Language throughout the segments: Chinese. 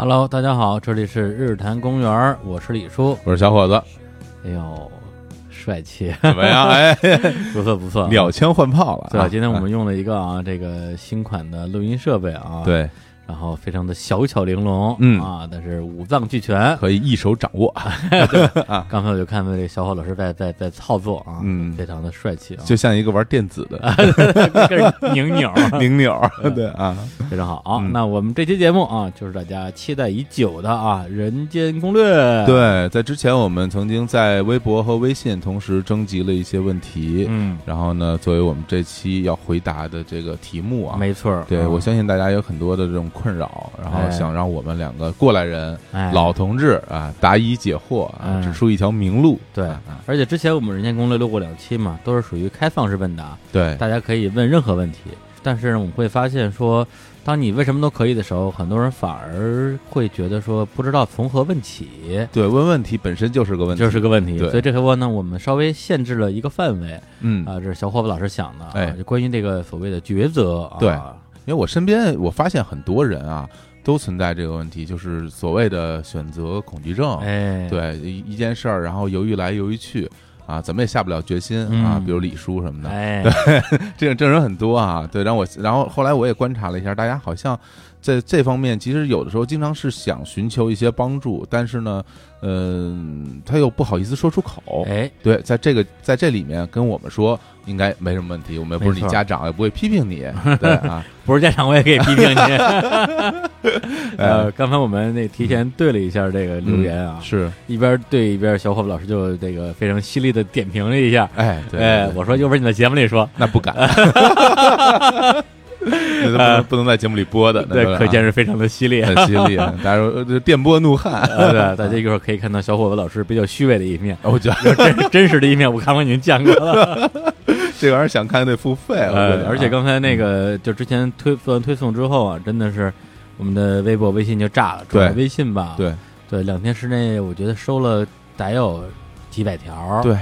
Hello，大家好，这里是日坛公园，我是李叔。我是小伙子，哎呦，帅气，怎么样？哎，不错不错，鸟枪换炮了。对，啊今天我们用了一个啊，这个新款的录音设备啊，，对然后非常的小巧玲珑，嗯。啊，但是五脏俱全。可以一手掌握，啊。刚才我就看到这个小伙老师在在在操作啊，嗯。非常的帅气啊，就像一个玩电子的。跟着拧钮，拧钮儿。对啊，非常好啊。嗯。那我们这期节目啊，就是大家期待已久的啊，《人间攻略》。对，在之前我们曾经在微博和微信同时征集了一些问题，嗯，然后呢，作为我们这期要回答的这个题目啊。没错，对，啊我相信大家有很多的这种困扰，然后哎。想让我们两个过来人、哎。老同志啊答疑解惑啊，嗯指出一条明路。对而且之前我们《人间攻略》录过两期嘛，都是属于开放式问答，对，大家可以问任何问题。但是，我们会发现说，当你为什么都可以的时候，很多人反而会觉得说不知道从何问起，对，问问题本身就是个问题，就是个问题。所以这回我呢，我们稍微限制了一个范围嗯。啊，这是小伙子老师想的啊，哎就关于这个所谓的抉择啊，对因为我身边我发现很多人啊，都存在这个问题，就是所谓的选择恐惧症。哎，对一一件事儿，然后犹豫来犹豫去啊，怎么也下不了决心嗯啊。比如李叔什么的，哎，这种这人很多啊。对，然后我然后后来我也观察了一下，大家好像在这方面，其实有的时候经常是想寻求一些帮助，但是呢，嗯、他又不好意思说出口。哎，对，在这个在这里面跟我们说，应该没什么问题，我们又不是你家长，也不会批评你。对啊，不是家长我也可以批评你。哎呃，刚才我们那提前对了一下这个留言啊，是，一边对一边，小伙伴老师就这个非常犀利的点评了一下。哎，对，哎，我说又不是你在节目里说，那不敢，那不能 不能在节目里播的，对可见是非常的犀利。啊很犀利啊！大家说呃电波怒汉，呃对，大家一会儿可以看到小伙子老师比较虚伪的一面，我觉得真真实的一面，我看我已经见过了。这玩意儿想看得付费了，而且刚才那个就之前推做完推送之后啊，真的是我们的微博、微信就炸了，主要对微信吧，对。对，两天之内我觉得收了得有几百条，对，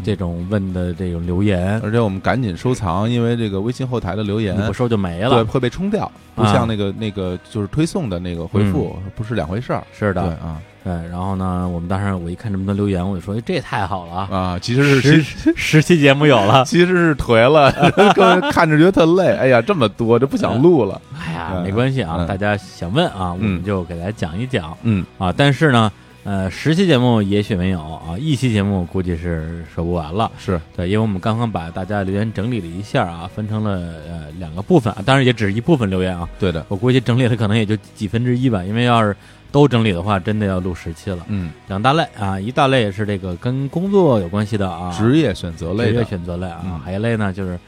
这种问的这种留言，而且我们赶紧收藏，因为这个微信后台的留言你不收就没对了。会被冲掉，不啊像那个那个就是推送的那个回复不是两回事儿。是的，对啊对，然后呢，我们当时我一看这么多留言，我就说，哎，这也太好了啊！啊，其实是十其实十期节目有了，其实是颓了，看着觉得特累。哎呀，这么多，就不想录了。哎呀，嗯没关系啊，嗯大家想问啊，我们嗯就给大家讲一讲嗯，啊。但是呢，呃，十期节目也许没有啊，一期节目估计是说不完了。是对，因为我们刚刚把大家留言整理了一下啊，分成了呃两个部分，啊当然也只是一部分留言啊。对的。我估计整理的可能也就几分之一吧，因为要是都整理的话，真的要录十期了。嗯，两大类啊，一大类是这个跟工作有关系的啊，职业选择类职业，选择类啊，嗯还有一类呢就是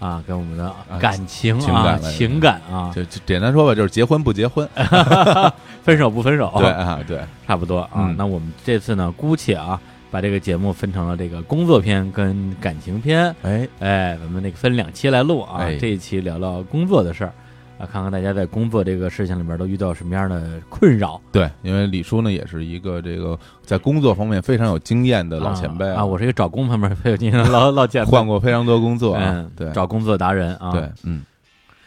啊，跟我们的啊感情情啊、感情感啊，就就简单说吧，就是结婚不结婚。分手不分手，对啊，对，差不多啊。嗯那我们这次呢，姑且啊，把这个节目分成了这个工作篇跟感情篇，哎，哎，我们那个分两期来录啊。哎这一期聊聊工作的事儿啊，看看大家在工作这个事情里边都遇到什么样的困扰。对，因为李叔呢也是一个这个在工作方面非常有经验的老前辈啊，我是一个找工方面非常有经验的老 老前辈，换过非常多工作啊嗯，，对，找工作达人啊。对，嗯，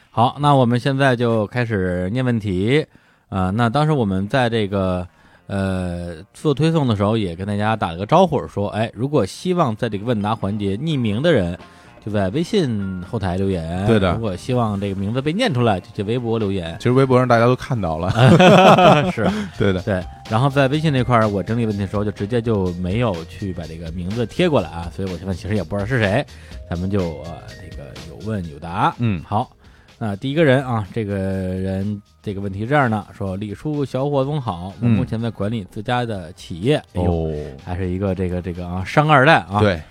好，那我们现在就开始念问题啊、那当时我们在这个呃做推送的时候，也跟大家打了个招呼，说，哎，如果希望在这个问答环节匿名的人，就在微信后台留言；对的如果希望这个名字被念出来，就去微博留言。其实微博上大家都看到了，是。对的，对，然后在微信这块儿，我整理问题的时候，就直接就没有去把这个名字贴过来啊，所以我现在其实也不知道是谁，咱们就呃这个有问有答。嗯，好，那第一个人啊，这个人这个问题这样的说：李叔，小伙总好，我嗯。目前在管理自家的企业，哎呦，哦，还是一个这个这个啊商二代啊，，对，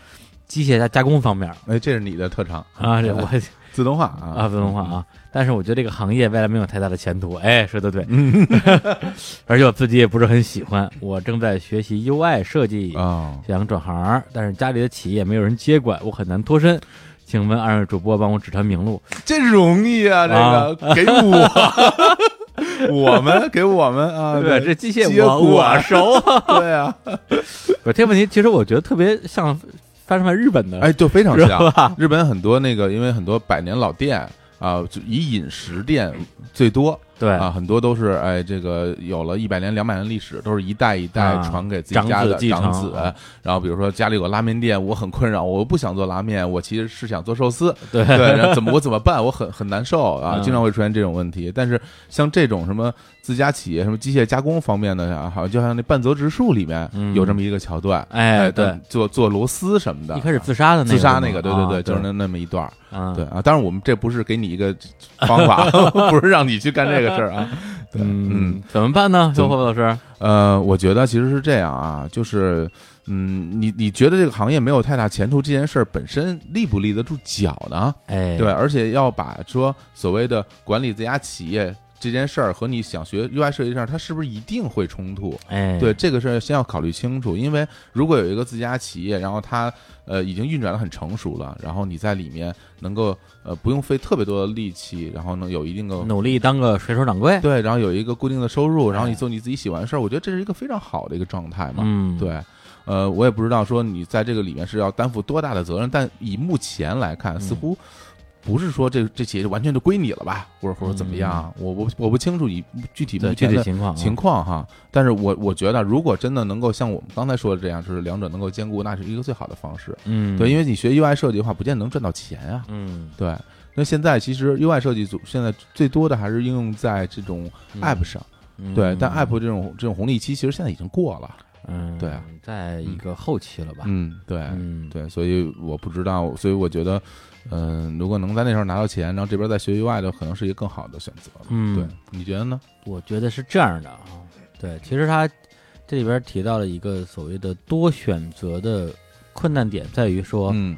机械加加工方面哎，这是你的特长。啊，这我自动化啊。啊自动化，啊，但是我觉得这个行业未来没有太大的前途，哎，说的对，嗯。而且我自己也不是很喜欢，我正在学习 UI 设计，啊，想转行，但是家里的企业没有人接管，我很难脱身。请问二位主播帮我指条明路。这容易啊，这个给我，我们给我们啊，对这机械接我我熟。对啊，我这问题其实我觉得特别像发生在日本的，哎，就非常是像？日本很多那个，因为很多百年老店啊，就以饮食店最多，对啊，很多都是哎，这个有了一百年、两百年历史，都是一代一代啊传给自己家的长子啊。然后比如说家里有个拉面店，我很困扰，我不想做拉面，我其实是想做寿司，对对，然后怎么我怎么办？我很很难受啊，嗯经常会出现这种问题。但是像这种什么自家企业、什么机械加工方面的啊，好像就像那半泽直树里面嗯有这么一个桥段，哎对，做做螺丝什么的，一开始自杀的那个自杀那个，对对啊对，就是那那么一段对啊。当然我们这不是给你一个方法，不是让你去干这个事儿啊。对，嗯嗯，怎么办呢？怎么周霍老师，呃，我觉得其实是这样啊，就是。嗯，你你觉得这个行业没有太大前途，这件事儿本身立不立得住脚呢？哎，对，而且要把说所谓的管理这家企业这件事儿和你想学 UI 设计上，它是不是一定会冲突？哎，对，这个事儿先要考虑清楚，因为如果有一个自家企业，然后它呃已经运转的很成熟了，然后你在里面能够呃不用费特别多的力气，然后能有一定的努力当个水手掌柜，对，然后有一个固定的收入，然后你哎做你自己喜欢的事儿，我觉得这是一个非常好的一个状态嘛。嗯，对，呃，我也不知道说你在这个里面是要担负多大的责任，但以目前来看，似嗯乎不是说这这企业就完全就归你了吧，或者或者怎么样，我我我不清楚以具体的具体情况啊情况哈。但是我我觉得，如果真的能够像我们刚才说的这样，就是两者能够兼顾，那是一个最好的方式。嗯，对，因为你学 UI 设计的话，不见得能赚到钱啊。嗯对，那现在其实 UI 设计组现在最多的还是应用在这种 App 上。嗯对，但 App 这种这种红利期其实现在已经过了。嗯，对啊，在一个后期了吧？嗯，对，嗯，对，所以我不知道，所以我觉得，嗯、如果能在那时候拿到钱，然后这边再学 UI 的，可能是一个更好的选择。嗯对，你觉得呢？我觉得是这样的啊，对，其实他这里边提到了一个所谓的多选择的困难点，在于说，嗯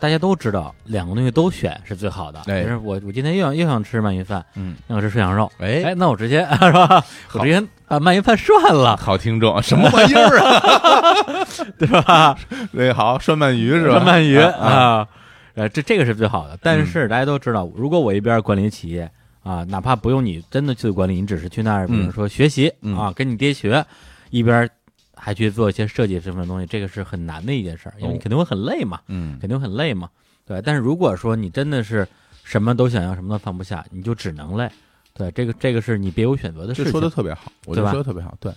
大家都知道两个东西都选是最好的。哎就是我我今天又想又想吃鳗鱼饭，嗯，又想吃涮羊肉，哎哎，那我直接 是吧？我直接把鳗鱼饭涮了，好听众，什么玩意儿啊？对吧？那个好，涮鳗鱼是吧？涮鳗鱼啊，啊啊，呃，这这个是最好的。但是大家都知道，如果我一边管理企业啊，哪怕不用你真的去管理，你只是去那儿，比如说学习嗯啊，跟你爹学，一边还去做一些设计这份东西，这个是很难的一件事儿，因为你哦肯定会很累嘛，嗯肯定很累嘛。对，但是如果说你真的是什么都想要，什么都放不下，你就只能累。对，这个这个是你别无选择的事情。这说的特别好，我觉对吧得说的特别好，对，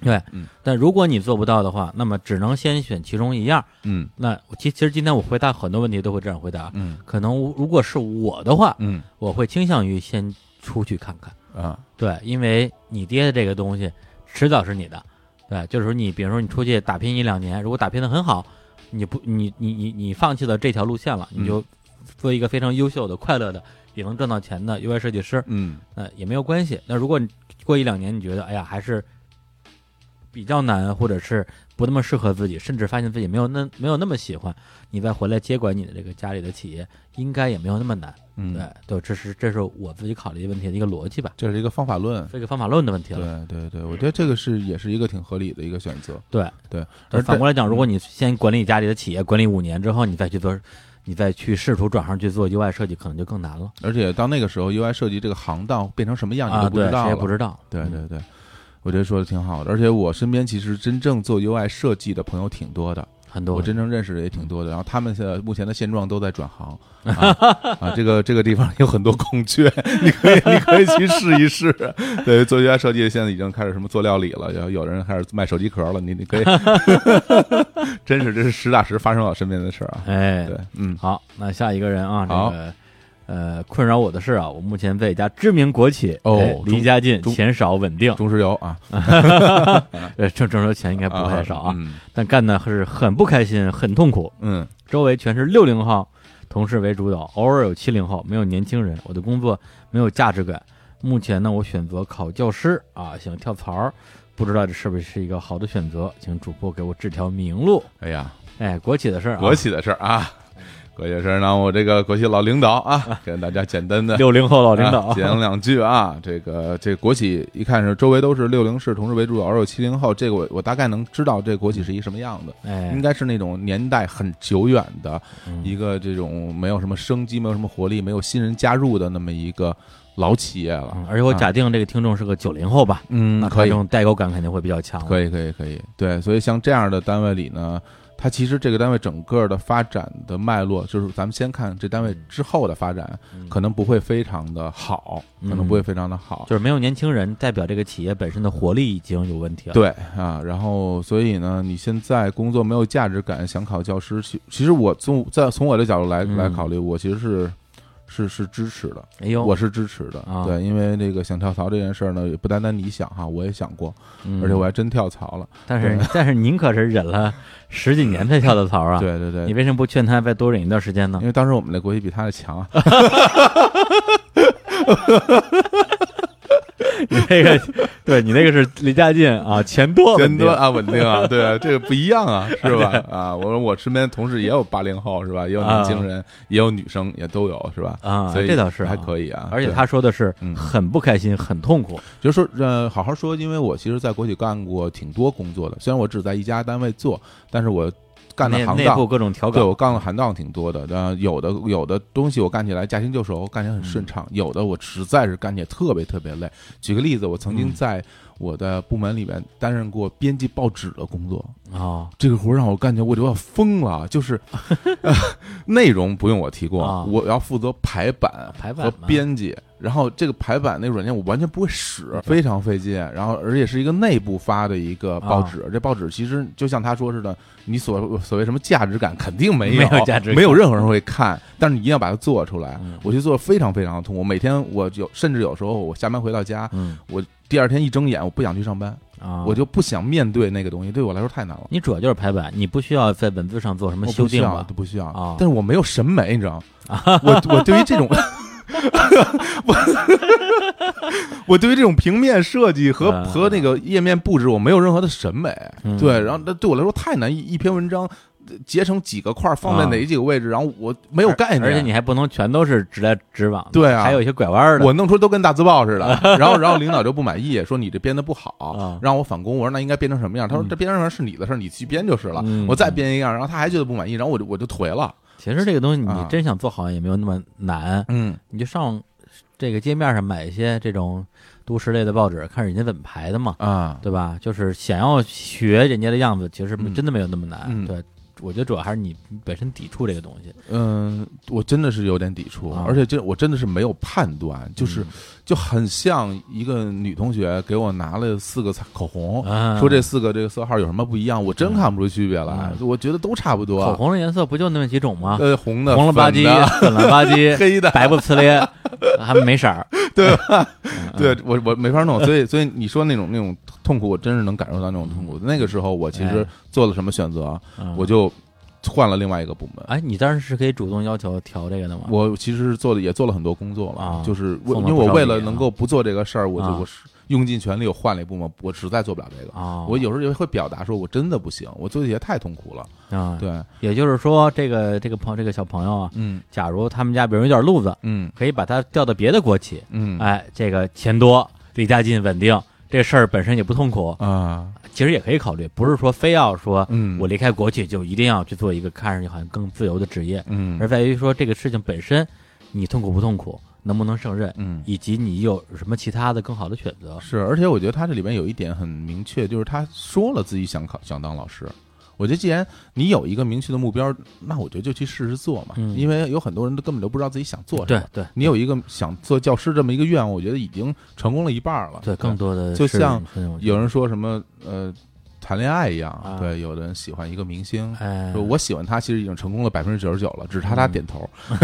对，嗯但如果你做不到的话，那么只能先选其中一样。嗯那其其实今天我回答很多问题都会这样回答，嗯可能如果是我的话，嗯我会倾向于先出去看看。啊，对，因为你爹的这个东西迟早是你的。对，就是说你比如说你出去打拼一两年，如果打拼的很好，你不你你你你放弃了这条路线了，嗯你就做一个非常优秀的、快乐的，也能赚到钱的 UI 设计师，嗯呃，也没有关系。那如果你过一两年你觉得哎呀还是比较难，或者是不那么适合自己，甚至发现自己没有那没有那么喜欢，你再回来接管你的这个家里的企业，应该也没有那么难。嗯，对，对，这是这是我自己考虑问题的一个逻辑吧，这是一个方法论。这个方法论的问题了。对对对，我觉得这个是也是一个挺合理的一个选择。对对，而而反过来讲，如果你先管理家里的企业，管理五年之后，你再去做，你再去试图转行去做 UI 设计，可能就更难了而且到那个时候，UI 设计这个行当变成什么样，你都不知道了。谁也不知道。嗯对对对，我觉得说的挺好的。而且我身边其实真正做 UI 设计的朋友挺多的，很多我真正认识的也挺多的。然后他们现在目前的现状都在转行 啊啊，这个这个地方有很多空缺，你可以你可以去试一试。对，做 UI 设计现在已经开始什么做料理了，然后有人开始卖手机壳了，你你可以，真是这是实打实发生在我身边的事儿啊。哎，对，嗯好，那下一个人啊，这好个呃，困扰我的是啊，我目前在一家知名国企，哦哎离家近，钱少稳定，中石油啊，呃，挣挣着钱应该不太少啊，嗯。但干的是很不开心，很痛苦，嗯。周围全是六零后，同事为主导，偶尔有七零后，没有年轻人。我的工作没有价值感。目前呢，我选择考教师啊，想跳槽，不知道这是不是一个好的选择，请主播给我指条明路。哎呀，哎，国企的事儿、啊，国企的事儿啊，国企的事儿呢，我这个国企老领导啊，跟大家简单的六零后老领导，啊讲两句啊。这个这个国企一看是周围都是六零式同事为主，偶尔有七零后，这个我我大概能知道这国企是一什么样的。哎应，该是那种年代很久远的嗯一个这种没有什么生机、没有什么活力、没有新人加入的那么一个老企业了。嗯而且我假定这个听众是个九零后吧，嗯，那可以这，种代沟感肯定会比较强。可以，可以，可以。对，所以像这样的单位里呢，它其实这个单位整个的发展的脉络，就是咱们先看这单位之后的发展，嗯可能不会非常的好，可能不会非常的好。就是没有年轻人，代表这个企业本身的活力已经有问题了。对啊，然后所以呢，你现在工作没有价值感，想考教师，其其实我从在从我的角度来嗯来考虑，我其实是是是支持的，哎呦，我是支持的啊。对，因为这个想跳槽这件事儿呢，也不单单你想哈，我也想过，嗯而且我还真跳槽了。但是但是您可是忍了十几年才跳的槽啊！，对对对你，为什么不劝他再多忍一段时间呢因？为当时我们的国企比他的强啊。你那个，对你那个是离家近啊，钱多钱多啊，稳定啊，对啊，这个不一样啊，是吧？啊，我说我身边同事也有八零后，是吧？也有年轻人，也有女生，也都有，是吧？啊，所以这倒是啊还可以啊。而且他说的是嗯很不开心，很痛苦。就是说，呃，好好说，因为我其实，在国企干过挺多工作的，虽然我只在一家单位做，但是我干的行当内部各种调对我，干的行当挺多的，呃，有的有的东西我干起来驾轻就熟，干起来很顺畅；有的我实在是干起来特别特别累。举个例子，我曾经嗯在我的部门里面担任过编辑报纸的工作，啊，这个活儿让我干起来我就要疯了，就是、呃、内容不用我提供，啊我要负责排版和排版和编辑。然后这个排版那个软件我完全不会使，非常费劲。然后而且是一个内部发的一个报纸，啊这报纸其实就像他说似的，你所所谓什么价值感肯定没有，没有价值感没有任何人会看，但是你一定要把它做出来。嗯我去做非常非常的痛苦，每天我有甚至有时候我下班回到家，嗯我第二天一睁眼我不想去上班，啊，我就不想面对那个东西，对我来说太难了。你主要就是排版，你不需要在文字上做什么我不需要，修订吧都？不需要啊但是我没有审美，你知道吗？我我对于这种，我 我对于这种平面设计和啊和那个页面布置，我没有任何的审美。嗯对，然后那对我来说太难，一一篇文章呃截成几个块儿，放在啊哪几个位置，然后我没有概念，而且你还不能全都是直来直往的，对啊还有一些拐弯的。我弄出都跟大字报似的，然后然后领导就不满意，说你这编的不好啊，让我返工。我说那应该编成什么样？他说嗯这编成什么样是你的事儿，你去编就是了嗯。我再编一样，然后他还觉得不满意，然后我就我就颓了。其实这个东西你啊真想做好也没有那么难，嗯，你就上这个街面上买一些这种都市类的报纸，看人家怎么排的嘛，啊，对吧？就是想要学人家的样子，其实嗯真的没有那么难。嗯对，我觉得主要还是你本身抵触这个东西。嗯，我真的是有点抵触，啊而且这我真的是没有判断，就是嗯就很像一个女同学给我拿了四个彩口红，啊说这四个这个色号有什么不一样，我真看不出区别来，嗯我觉得都差不多。口红的颜色不就那么几种吗？呃，红的、红了吧唧粉了吧唧，黑的，白不呲咧，还没色儿。对对我我没法弄，所以所以你说那种那种痛苦，我真是能感受到那种痛苦。那个时候我其实哎做了什么选择，嗯我就换了另外一个部门。哎，你当时是可以主动要求调这个的吗？我其实是做的也做了很多工作了，啊就是因为我为了能够不做这个事儿，我就啊我是用尽全力，我换了一部门，我实在做不了这个。啊，我有时候也会表达说，我真的不行，我做这些太痛苦了。啊，对，也就是说，这个这个朋这个小朋友啊，嗯假如他们家比如有点路子，嗯可以把他调到别的国企，嗯哎，这个钱多，离家近，稳定，这事儿本身也不痛苦，啊其实也可以考虑，不是说非要说嗯，我离开国企就一定要去做一个看上去好像更自由的职业，嗯而在于说这个事情本身，你痛苦不痛苦，能不能胜任，嗯以及你有什么其他的更好的选择。是，而且我觉得他这里边有一点很明确，就是他说了自己想考想当老师。我觉得既然你有一个明确的目标，那我觉得就去试试做嘛。嗯因为有很多人都根本就不知道自己想做什么。对对你有一个想做教师这么一个愿望，我觉得已经成功了一半了。对，更多的就像有人说什么呃谈恋爱一样，啊对，有的人喜欢一个明星，哎，说我喜欢他，其实已经成功了百分之九十九了，只差他嗯点头，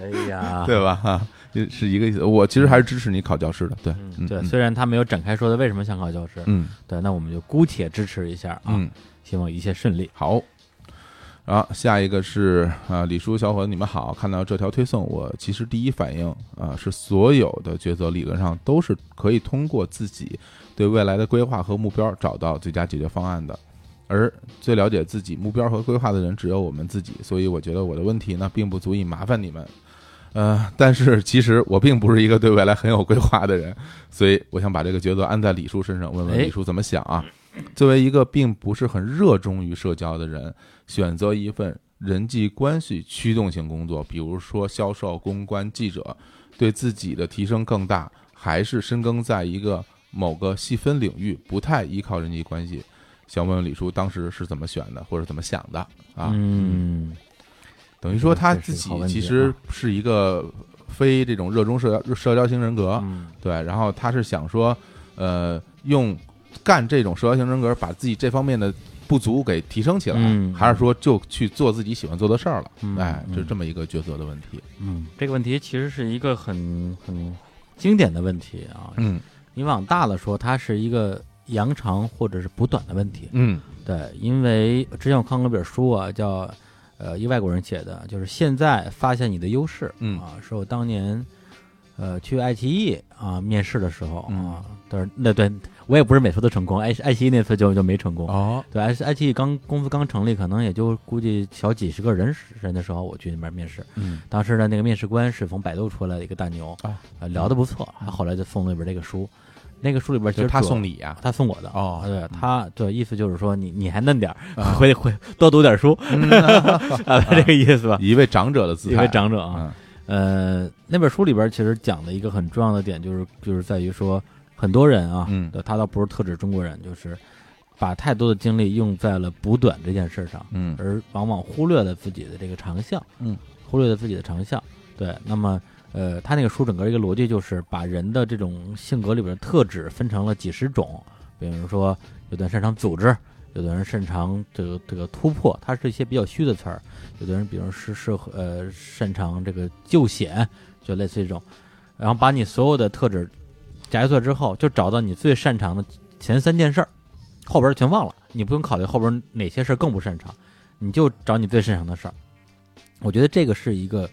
哎呀，对吧？哈，是一个意思。我其实还是支持你考教师的，对，嗯，对，嗯虽然他没有展开说的为什么想考教师，嗯对，那我们就姑且支持一下啊，嗯，希望一切顺利。好。然后下一个是啊，李叔小伙子，你们好！看到这条推送，我其实第一反应啊是所有的抉择理论上都是可以通过自己对未来的规划和目标找到最佳解决方案的，而最了解自己目标和规划的人只有我们自己，所以我觉得我的问题呢并不足以麻烦你们。呃，但是其实我并不是一个对未来很有规划的人，所以我想把这个抉择安在李叔身上，问问哎李叔怎么想啊？作为一个并不是很热衷于社交的人，选择一份人际关系驱动性工作，比如说销售、公关、记者，对自己的提升更大，还是深耕在一个某个细分领域，不太依靠人际关系？想问问李叔当时是怎么选的，或者怎么想的啊？嗯，等于说他自己其实是一个非这种热衷社交社交型人格，嗯对，然后他是想说，呃，用干这种社交型人格，把自己这方面的不足给提升起来，嗯还是说就去做自己喜欢做的事儿了？嗯哎，嗯就是这么一个抉择的问题。嗯，这个问题其实是一个很很经典的问题啊。嗯你往大了说，它是一个扬长或者是补短的问题。嗯对，因为之前我看过一本书啊，叫呃一外国人写的，就是现在发现你的优势。嗯啊，是我当年呃去爱奇艺啊面试的时候嗯啊，但是那对我也不是每次都成功，爱爱奇艺那次就就没成功。哦对，爱爱奇艺刚公司刚成立，可能也就估计小几十个人人的时候，我去那边面试。嗯当时的那个面试官是从百度出来的一个大牛，啊，呃，聊的不错，他后来就送了一本这个书，那个书里边其就是他送礼啊、他送我的哦。对他对意思就是说你你还嫩点儿，啊 回回多读点书嗯。啊，这个意思吧？一位长者的姿态，一位长者啊，嗯。呃，那本书里边其实讲的一个很重要的点就是就是在于说很多人啊，嗯。他倒不是特指中国人，就是把太多的精力用在了补短这件事上，嗯。而往往忽略了自己的这个长项，嗯，忽略了自己的长项。对，那么呃，他那个书整个一个逻辑就是把人的这种性格里边的特质分成了几十种，比如说有的人擅长组织，有的人擅长这个这个突破，它是一些比较虚的词儿；有的人比如是适合呃擅长这个救险，就类似这种，然后把你所有的特质摘出来之后，就找到你最擅长的前三件事儿，后边全忘了，你不用考虑后边哪些事儿更不擅长，你就找你最擅长的事儿。我觉得这个是一个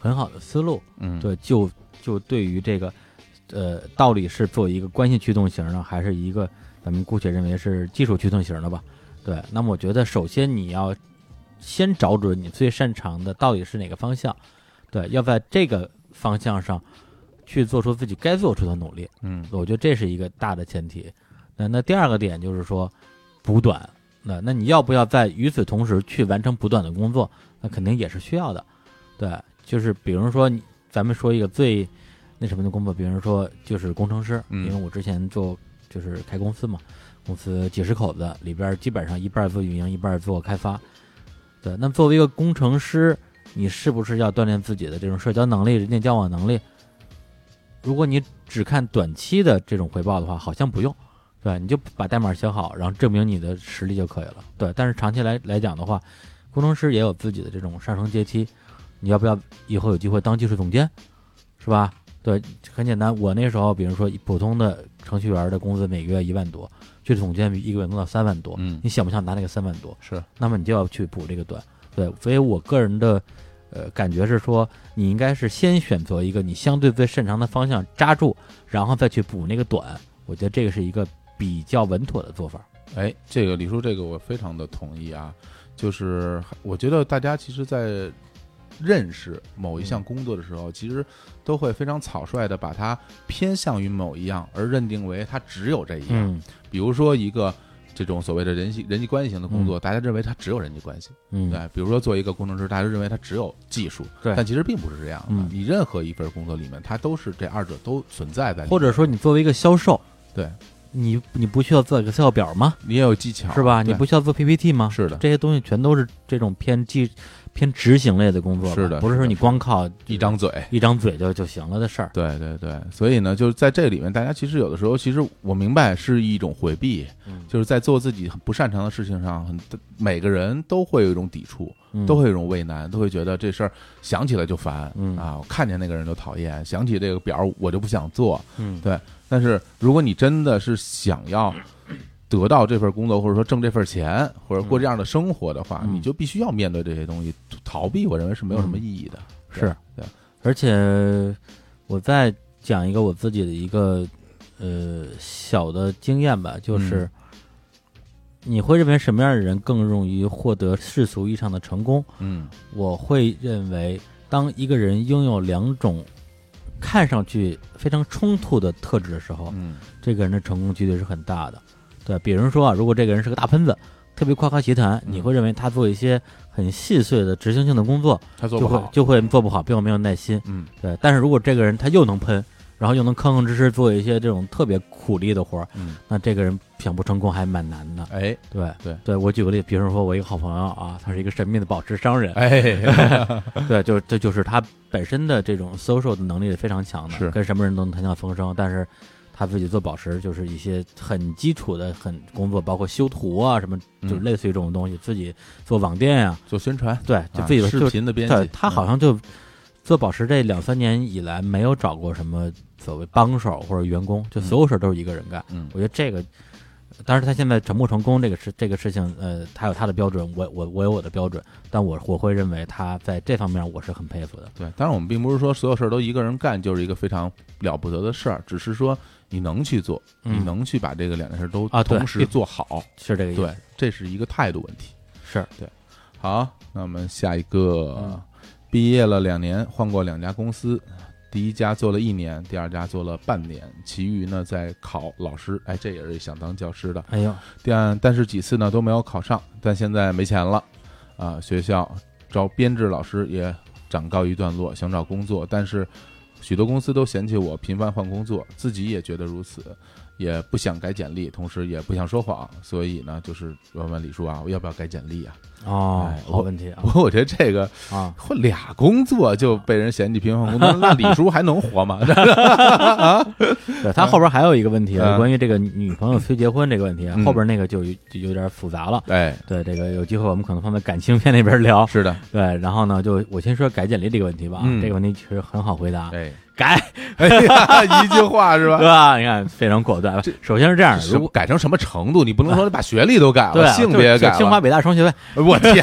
很好的思路，嗯，对，就就对于这个，呃，到底是做一个关系驱动型呢，还是一个咱们姑且认为是技术驱动型的吧？对，那么我觉得首先你要先找准你最擅长的到底是哪个方向，对，要在这个方向上去做出自己该做出的努力。嗯我觉得这是一个大的前提。那那第二个点就是说补短，那那你要不要在与此同时去完成补短的工作？那肯定也是需要的。对，就是比如说，咱们说一个最那什么的工作，比如说就是工程师，嗯因为我之前做就是开公司嘛，公司几十口子里边基本上一半做运营，一半做开发。对，那作为一个工程师，你是不是要锻炼自己的这种社交能力、人际交往能力？如果你只看短期的这种回报的话，好像不用，对，你就把代码写好，然后证明你的实力就可以了。对，但是长期来来讲的话，工程师也有自己的这种上升阶梯，你要不要以后有机会当技术总监，是吧？对，很简单，我那时候比如说普通的程序员的工资每个月一万多，技术总监一个月能到三万多，嗯你想不想拿那个三万多？是那么你就要去补这个短。对，所以我个人的呃感觉是说，你应该是先选择一个你相对最擅长的方向扎住，然后再去补那个短。我觉得这个是一个比较稳妥的做法。哎，这个李叔，这个我非常的同意啊。就是我觉得大家其实，在认识某一项工作的时候，其实都会非常草率的把它偏向于某一样，而认定为它只有这一样。嗯比如说一个这种所谓的人际人际关系型的工作，大家认为它只有人际关系。嗯，对，比如说做一个工程师，大家认为它只有技术，对但其实并不是这样的。嗯你任何一份工作里面，它都是这二者都存在在或者说你作为一个销售，对你你不需要做 Excel 表吗？你也有技巧，是吧？你不需要做 PPT 吗？是的这些东西全都是这种偏技偏执行类的工作，是的不是说你光靠一张嘴。一张嘴就就行了的事儿。对对对，所以呢，就是在这里面，大家其实有的时候，其实我明白是一种回避，嗯。就是在做自己很不擅长的事情上，很每个人都会有一种抵触，嗯。都会有一种畏难，都会觉得这事儿想起来就烦，嗯。啊，我看见那个人就讨厌，想起这个表我就不想做。嗯。对但是如果你真的是想要得到这份工作，或者说挣这份钱，或者过这样的生活的话，嗯你就必须要面对这些东西，逃避，我认为是没有什么意义的。对是对，而且我再讲一个我自己的一个呃小的经验吧，就是嗯你会认为什么样的人更容易获得世俗意义上的成功？嗯我会认为，当一个人拥有两种看上去非常冲突的特质的时候，嗯这个人的成功几率是很大的。对，比如说啊，如果这个人是个大喷子，特别夸夸其谈，嗯你会认为他做一些很细碎的执行性的工作，他做不好，就会就会做不好，并没有耐心。嗯对，但是如果这个人他又能喷，然后又能吭吭哧哧做一些这种特别苦力的活儿，嗯，那这个人想不成功还蛮难的。哎对对对，我举个例，比如说我一个好朋友啊，他是一个神秘的宝石商人，哎，对，就这就是他本身的这种 social 的能力是非常强的，是跟什么人都能谈笑风生。但是他自己做宝石，就是一些很基础的很工作，包括修图啊什么，就类似于这种东西。自己做网店呀、做宣传，对，就啊自己的视频的编辑，他好像就做宝石这两三年以来没有找过什么所谓帮手或者员工，就所有事儿都是一个人干。嗯我觉得这个，当然他现在成不成功这个事这个事情，呃，他有他的标准，我我我有我的标准，但我我会认为他在这方面我是很佩服的。对，当然我们并不是说所有事儿都一个人干就是一个非常了不得的事儿，只是说你能去做，嗯。你能去把这个两件事都啊对同时做好，是这个意思。对，这是一个态度问题。是。对。好，那我们下一个，嗯。毕业了两年，换过两家公司，第一家做了一年，第二家做了半年，其余呢在考老师，哎，这也是想当教师的，哎呦，但但是几次呢都没有考上，但现在没钱了，啊，学校招编制老师也暂告一段落，想找工作，但是许多公司都嫌弃我频繁换工作，自己也觉得如此，也不想改简历，同时也不想说谎，所以呢，就是问问李叔啊，我要不要改简历啊？哦哎，好问题啊不过 我觉得这个啊！换俩工作就被人嫌弃平衡工作，那李叔还能活吗？对他后边还有一个问题啊，嗯关于这个女朋友催结婚这个问题啊，嗯后边那个就有就有点复杂了。哎，对，这个有机会我们可能放在感情片那边聊。是的，对，然后呢，就我先说改简历这个问题吧。这个问题其实很好回答，哎，改，哎呀，一句话是吧 对吧？吧？你看非常果断。首先是这样如果改成什么程度？你不能说把学历都改了，对啊性别改清华北大双学位，我天，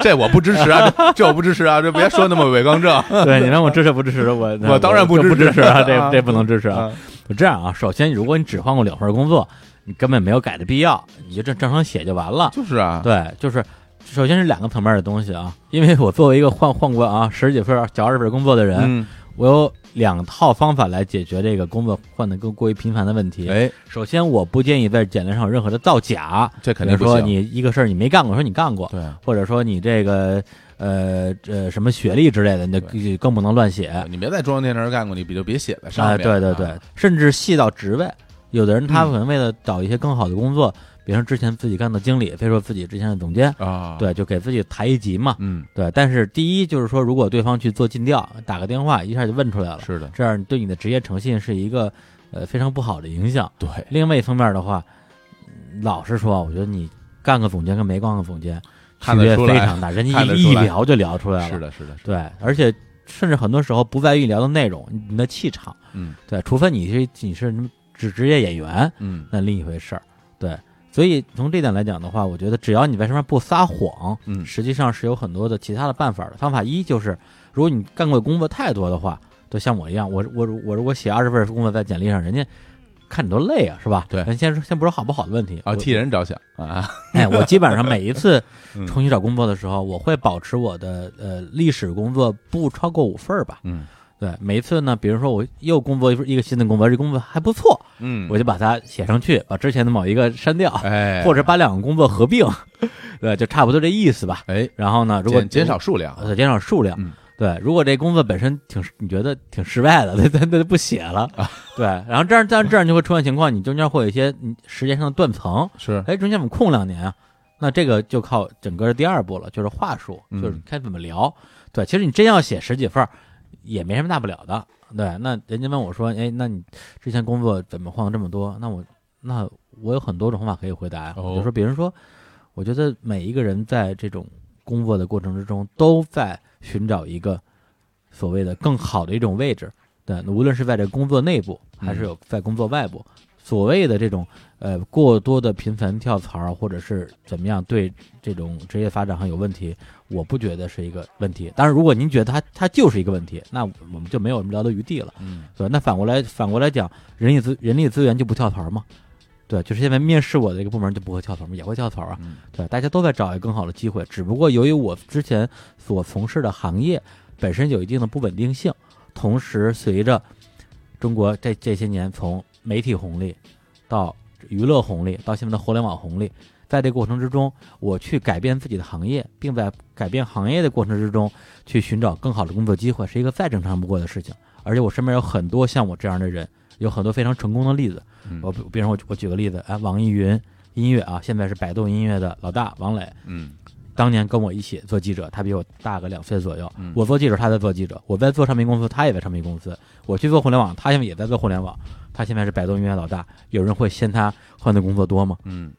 这我不支持啊！这这我不支持啊！这别说那么伪光正。对你让我支持不支持？我 我当然不不支持啊，啊这这不能支持啊这样啊，首先如果你只换过两份工作，你根本没有改的必要，你就正正常写就完了。就是啊，对，就是首先是两个层面的东西啊，因为我作为一个换换过啊十几份、小二十份工作的人，嗯，我有两套方法来解决这个工作换的更过于频繁的问题。哎，首先，我不建议在简历上有任何的造假，这肯定说。你一个事儿你没干过，说你干过，对，或者说你这个呃呃什么学历之类的，你就更不能乱写。你别在中央电视台干过，你比就别写在上啊，面。对对对啊，，甚至细到职位，有的人他嗯可能为了找一些更好的工作，比如说之前自己干的经理，非说自己之前的总监，啊，，对，就给自己抬一级嘛。嗯，对，但是第一就是说，如果对方去做尽调，打个电话一下就问出来了，是的，这样对你的职业诚信是一个呃非常不好的影响。对，另外一方面的话，嗯老实说，我觉得你干个总监跟没干个总监区别非常大，人家一聊就聊出来了。是的，是的，是，对，而且甚至很多时候不在于聊的内容，你的气场。嗯对，除非你是你是什么职职业演员，嗯，那另一回事儿。对，所以从这点来讲的话，我觉得只要你在上面不撒谎，嗯实际上是有很多的其他的办法的。方法一就是，如果你干过的工作太多的话，就像我一样，我我我如果写二十份工作在简历上，人家看你多累啊，是吧？对咱先说先不说好不好的问题啊，替人着想啊，哎，我基本上每一次 嗯重新找工作的时候，我会保持我的呃历史工作不超过五份儿吧。嗯对，每一次呢，比如说我又工作一份一个新的工作，这工作还不错，嗯，我就把它写上去，把之前的某一个删掉，哎，或者把两个工作合并，对，就差不多这意思吧。哎，然后呢，如果减减少数量，对减少数量，嗯。对，如果这工作本身挺你觉得挺失败的，那那那就不写了，啊。对，然后这样这样这样就会出现情况，你中间会有一些嗯时间上的断层，是，哎，中间我们空两年啊，那这个就靠整个的第二步了，就是话术，嗯就是该怎么聊。对，其实你真要写十几份儿，也没什么大不了的。对，那人家问我说，哎，那你之前工作怎么换了这么多？那我那我有很多种方法可以回答我就说，比如说，我觉得每一个人在这种工作的过程之中，都在寻找一个所谓的更好的一种位置。对，无论是在这工作内部，还是有在工作外部，所谓的这种呃过多的频繁跳槽儿，或者是怎么样，对这种职业发展上有问题，我不觉得是一个问题。但是，如果您觉得它它就是一个问题，那我们就没有什么聊的余地了。嗯对，那反过来反过来讲，人力资人力资源就不跳槽吗？对，就是现在面试我的一个部门就不会跳槽吗？也会跳槽啊。嗯对，大家都在找一个更好的机会，只不过由于我之前所从事的行业本身有一定的不稳定性，同时随着中国这这些年从媒体红利到娱乐红利，到现在的互联网红利，在这个过程之中，我去改变自己的行业，并在改变行业的过程之中去寻找更好的工作机会，是一个再正常不过的事情。而且我身边有很多像我这样的人，有很多非常成功的例子。嗯我比比如说我我举个例子，哎，网易云音乐啊，现在是百度音乐的老大王磊，嗯当年跟我一起做记者，他比我大个两岁左右。嗯我做记者，他在做记者；我在做唱片公司，他也在唱片公司。我去做互联网，他现在也在做互联网。他现在是百度音乐老大，有人会嫌他换的工作多吗？嗯，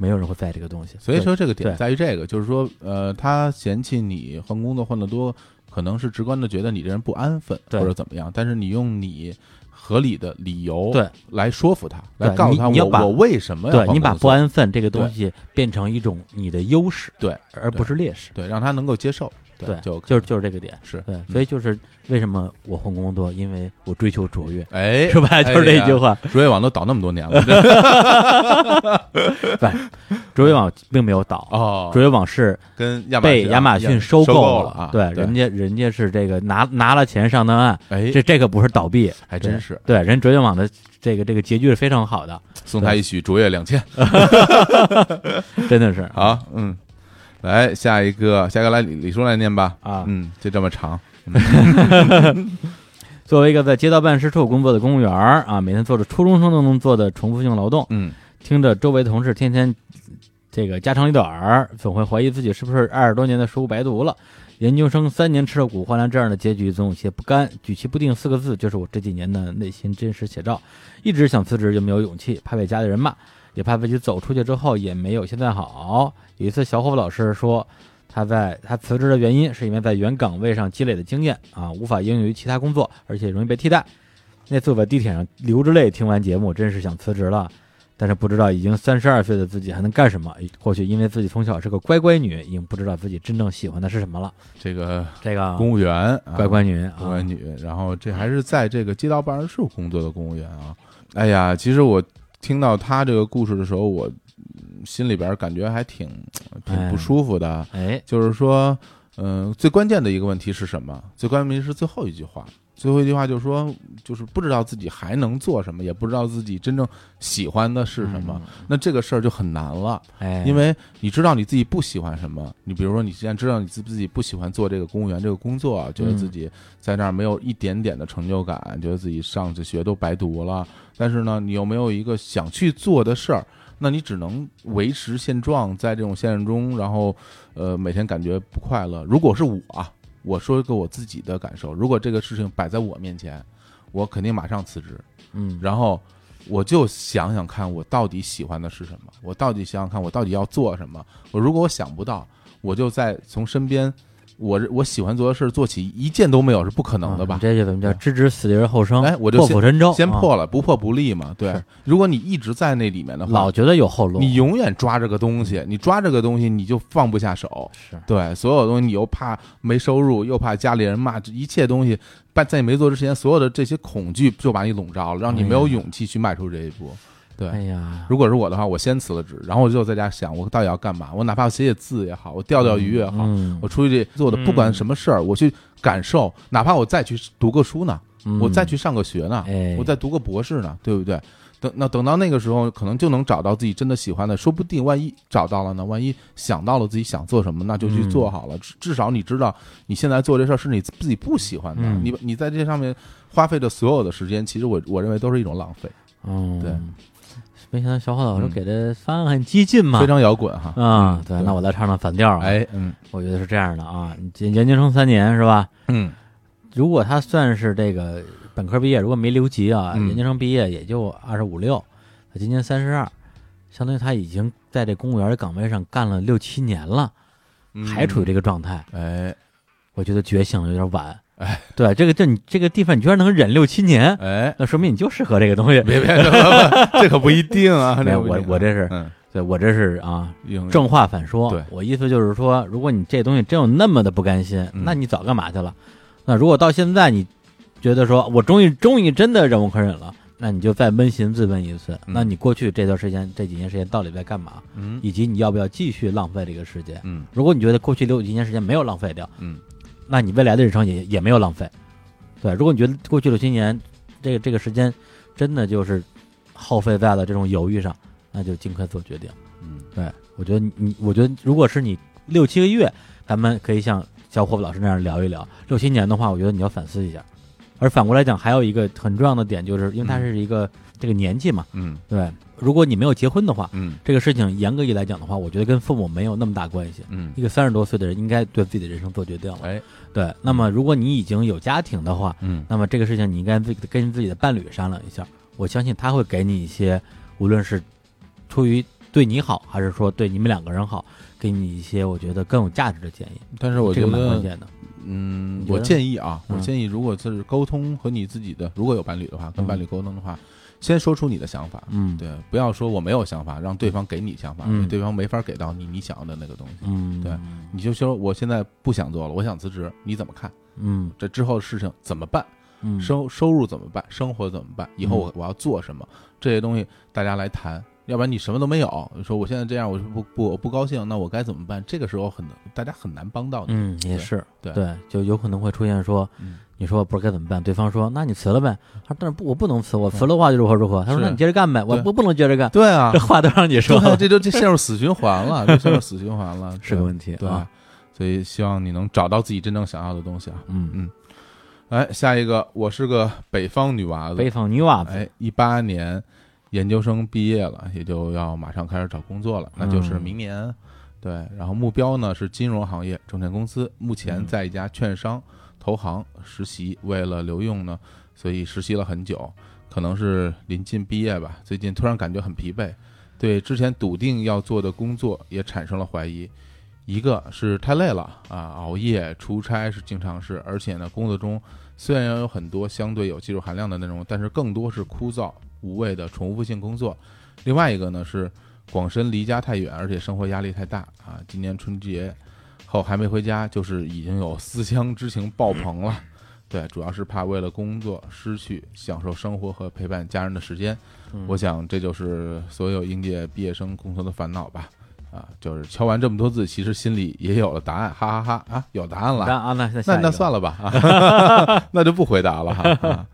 没有人会在意这个东西。所以说这个点在于这个，就是说，呃，他嫌弃你换工作换得多，可能是直观的觉得你这人不安分对或者怎么样，但是你用你合理的理由对来说服他，来告诉他你你要把我我为什么要对你把不安分这个东西变成一种你的优势，对，而不是劣势。对让他能够接受，对，就就是就是这个点。是对，所以就是为什么我换工作，因为我追求卓越，哎是吧？就是这句话。卓越网都倒那么多年了 对卓越网并没有倒，哦，卓越网是跟亚马被逊亚马逊收购了啊，对，人家人家是这个拿拿了钱上的岸，哎，这这个不是倒闭，还真是对，人卓越网的这个这个结局是非常好的，送他一曲卓越两千。真的是啊，嗯，来下一个，下一个来李李叔来念吧。啊。嗯，就这么长。作为一个在街道办事处工作的公务员儿啊，每天做着初中生都能做的重复性劳动，嗯听着周围同事天天这个家长里短儿，总会怀疑自己是不是二十多年的书白读了。研究生三年吃了苦，换来这样的结局，总有些不甘。举棋不定四个字，就是我这几年的内心真实写照。一直想辞职，又没有勇气，怕被家里人骂，也怕自己走出去之后也没有现在好。有一次，小伙老师说，他在他辞职的原因是因为在原岗位上积累的经验啊，无法应用于其他工作，而且容易被替代。那次我在地铁上流着泪听完节目，真是想辞职了。但是不知道已经三十二岁的自己还能干什么。或许因为自己从小是个乖乖女，已经不知道自己真正喜欢的是什么了。这个这个公务员，啊乖乖女乖乖啊，女，然后这还是在这个街道办事处工作的公务员啊。哎呀，其实我听到他这个故事的时候，我嗯心里边感觉还挺挺不舒服的。哎，就是说，嗯、最关键的一个问题是什么？最关键的是最后一句话。最后一句话就是说，就是不知道自己还能做什么，也不知道自己真正喜欢的是什么。那这个事儿就很难了。哎，因为你知道你自己不喜欢什么，你比如说你现在知道你自自己不喜欢做这个公务员这个工作，啊觉得自己在那儿没有一点点的成就感，觉得自己上这学都白读了，但是呢，你又没有一个想去做的事儿，那你只能维持现状，在这种现实中，然后呃每天感觉不快乐。如果是我啊，我说一个我自己的感受，如果这个事情摆在我面前，我肯定马上辞职。嗯，然后我就想想看，我到底喜欢的是什么？我到底想想看，我到底要做什么？我如果我想不到，我就在从身边，我我喜欢做的事做起，一件都没有是不可能的吧啊？这就怎么叫置之死地而后生？哎我就先破釜沉舟，啊先破了，不破不立嘛。对，如果你一直在那里面的话老，觉得有后路，你永远抓着个东西，你抓这个东西，你就放不下手。是对，所有东西你又怕没收入，又怕家里人骂，这一切东西，在在你没做之前，所有的这些恐惧就把你笼罩了，让你没有勇气去迈出这一步。对，哎呀，如果是我的话，我先辞了职，然后我就在家想，我到底要干嘛？我哪怕写写字也好，我钓钓鱼也好，嗯我出去做的不管什么事儿，我去感受，哪怕我再去读个书呢，嗯。我再去上个学呢，哎。我再读个博士呢，对不对？等那等到那个时候，可能就能找到自己真的喜欢的，说不定万一找到了呢，万一想到了自己想做什么，那就去嗯做好了。至至少你知道你现在做这事儿是你自己不喜欢的，嗯。你你在这上面花费的所有的时间，其实我我认为都是一种浪费，嗯，对。没想到小伙老师嗯。给的方案很激进嘛，非常摇滚哈。啊嗯，对，那我来唱唱反调啊，哎，嗯。我觉得是这样的啊，研研究生三年是吧？嗯。如果他算是这个本科毕业，如果没留级啊，嗯。研究生毕业也就二十五六，他今年三十二，相当于他已经在这公务员的岗位上干了六七年了，嗯，还处于这个状态，哎。我觉得觉醒有点晚。哎，对，这个这你这个地方你居然能忍六七年，哎，那说明你就适合这个东西。别别，这可不一定啊。我我这是嗯，对我这是啊，正话反说。对我意思就是说，如果你这东西真有那么的不甘心，嗯那你早干嘛去了？那如果到现在你觉得说我终于终于真的忍无可忍了，那你就再扪心自问一次，嗯那你过去这段时间这几年时间到底在干嘛？嗯以及你要不要继续浪费这个时间？嗯如果你觉得过去六几年时间没有浪费掉，嗯那你未来的人生也也没有浪费。对，如果你觉得过去六七年这个这个时间真的就是耗费在了这种犹豫上，那就尽快做决定。嗯对我觉得你你，我觉得如果是你六七个月，咱们可以像小伙子老师那样聊一聊；六七年的话，我觉得你要反思一下。而反过来讲，还有一个很重要的点，就是因为他是一个这个年纪嘛，嗯对，如果你没有结婚的话，嗯这个事情严格意义来讲的话，我觉得跟父母没有那么大关系。嗯，一个三十多岁的人应该对自己的人生做决定了。哎，对，那么如果你已经有家庭的话，嗯那么这个事情你应该自己跟自己的伴侣商量一下。我相信他会给你一些，无论是出于对你好，还是说对你们两个人好，给你一些我觉得更有价值的建议。但是我觉这个蛮关得，键的。嗯，我建议啊，我嗯建议，如果是沟通和你自己的，如果有伴侣的话，跟嗯伴侣沟通的话，先说出你的想法，嗯，，对，不要说我没有想法，让对方给你想法，对方没法给到你你想要的那个东西。嗯，对你就说我现在不想做了，我想辞职，你怎么看？嗯这之后的事情怎么办？嗯，收收入怎么办？生活怎么办？以后我我要做什么？这些东西大家来谈，要不然你什么都没有。你说我现在这样，我是不不我不高兴，那我该怎么办？这个时候很大家很难帮到你。嗯，也是，对对，就有可能会出现说，嗯你说我不知道该怎么办，对方说，那你辞了呗。他说，但是不，我不能辞，我辞了的话就如何如何。他说，那你接着干呗，我对不不能接着干。对啊这，话都让你说这就这陷入死循环了，就陷入死循环了，是个问题对啊。所以希望你能找到自己真正想要的东西啊。嗯，嗯，哎，下一个，我是个北方女娃子，北方女娃子，哎，一八年研究生毕业了，也就要马上开始找工作了，那就是嗯明年。对，然后目标呢是金融行业证券公司，目前嗯在一家券商投行实习，为了留用呢，所以实习了很久，可能是临近毕业吧。最近突然感觉很疲惫，对之前笃定要做的工作也产生了怀疑。一个是太累了啊，熬夜、出差是经常事，而且呢，工作中虽然有很多相对有技术含量的内容，但是更多是枯燥无谓的重复性工作。另外一个呢是广深离家太远，而且生活压力太大啊。今年春节后还没回家，就是已经有思乡之情爆棚了。对，主要是怕为了工作失去享受生活和陪伴家人的时间。嗯我想这就是所有应届毕业生共同的烦恼吧。啊，就是敲完这么多字，其实心里也有了答案，哈哈哈啊，有答案了。那啊，那那那那算了吧，啊 那就不回答了哈。啊，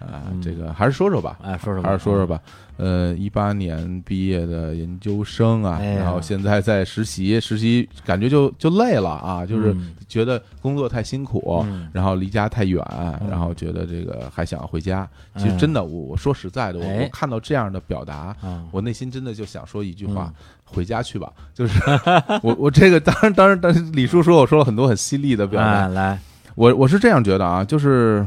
啊嗯这个还是说说吧，哎，说说吧还是说说吧。呃，一八年毕业的研究生啊，哎然后现在在实习，实习感觉就就累了啊，就是嗯觉得工作太辛苦，嗯然后离家太远，然后觉得这个还想回家。其实嗯真的，我我说实在的，我哎我看到这样的表达，啊，我内心真的就想说一句话嗯：回家去吧。就是 我我这个当然当然，但是李叔说我说了很多很犀利的表达哎，，来，我我是这样觉得啊，就是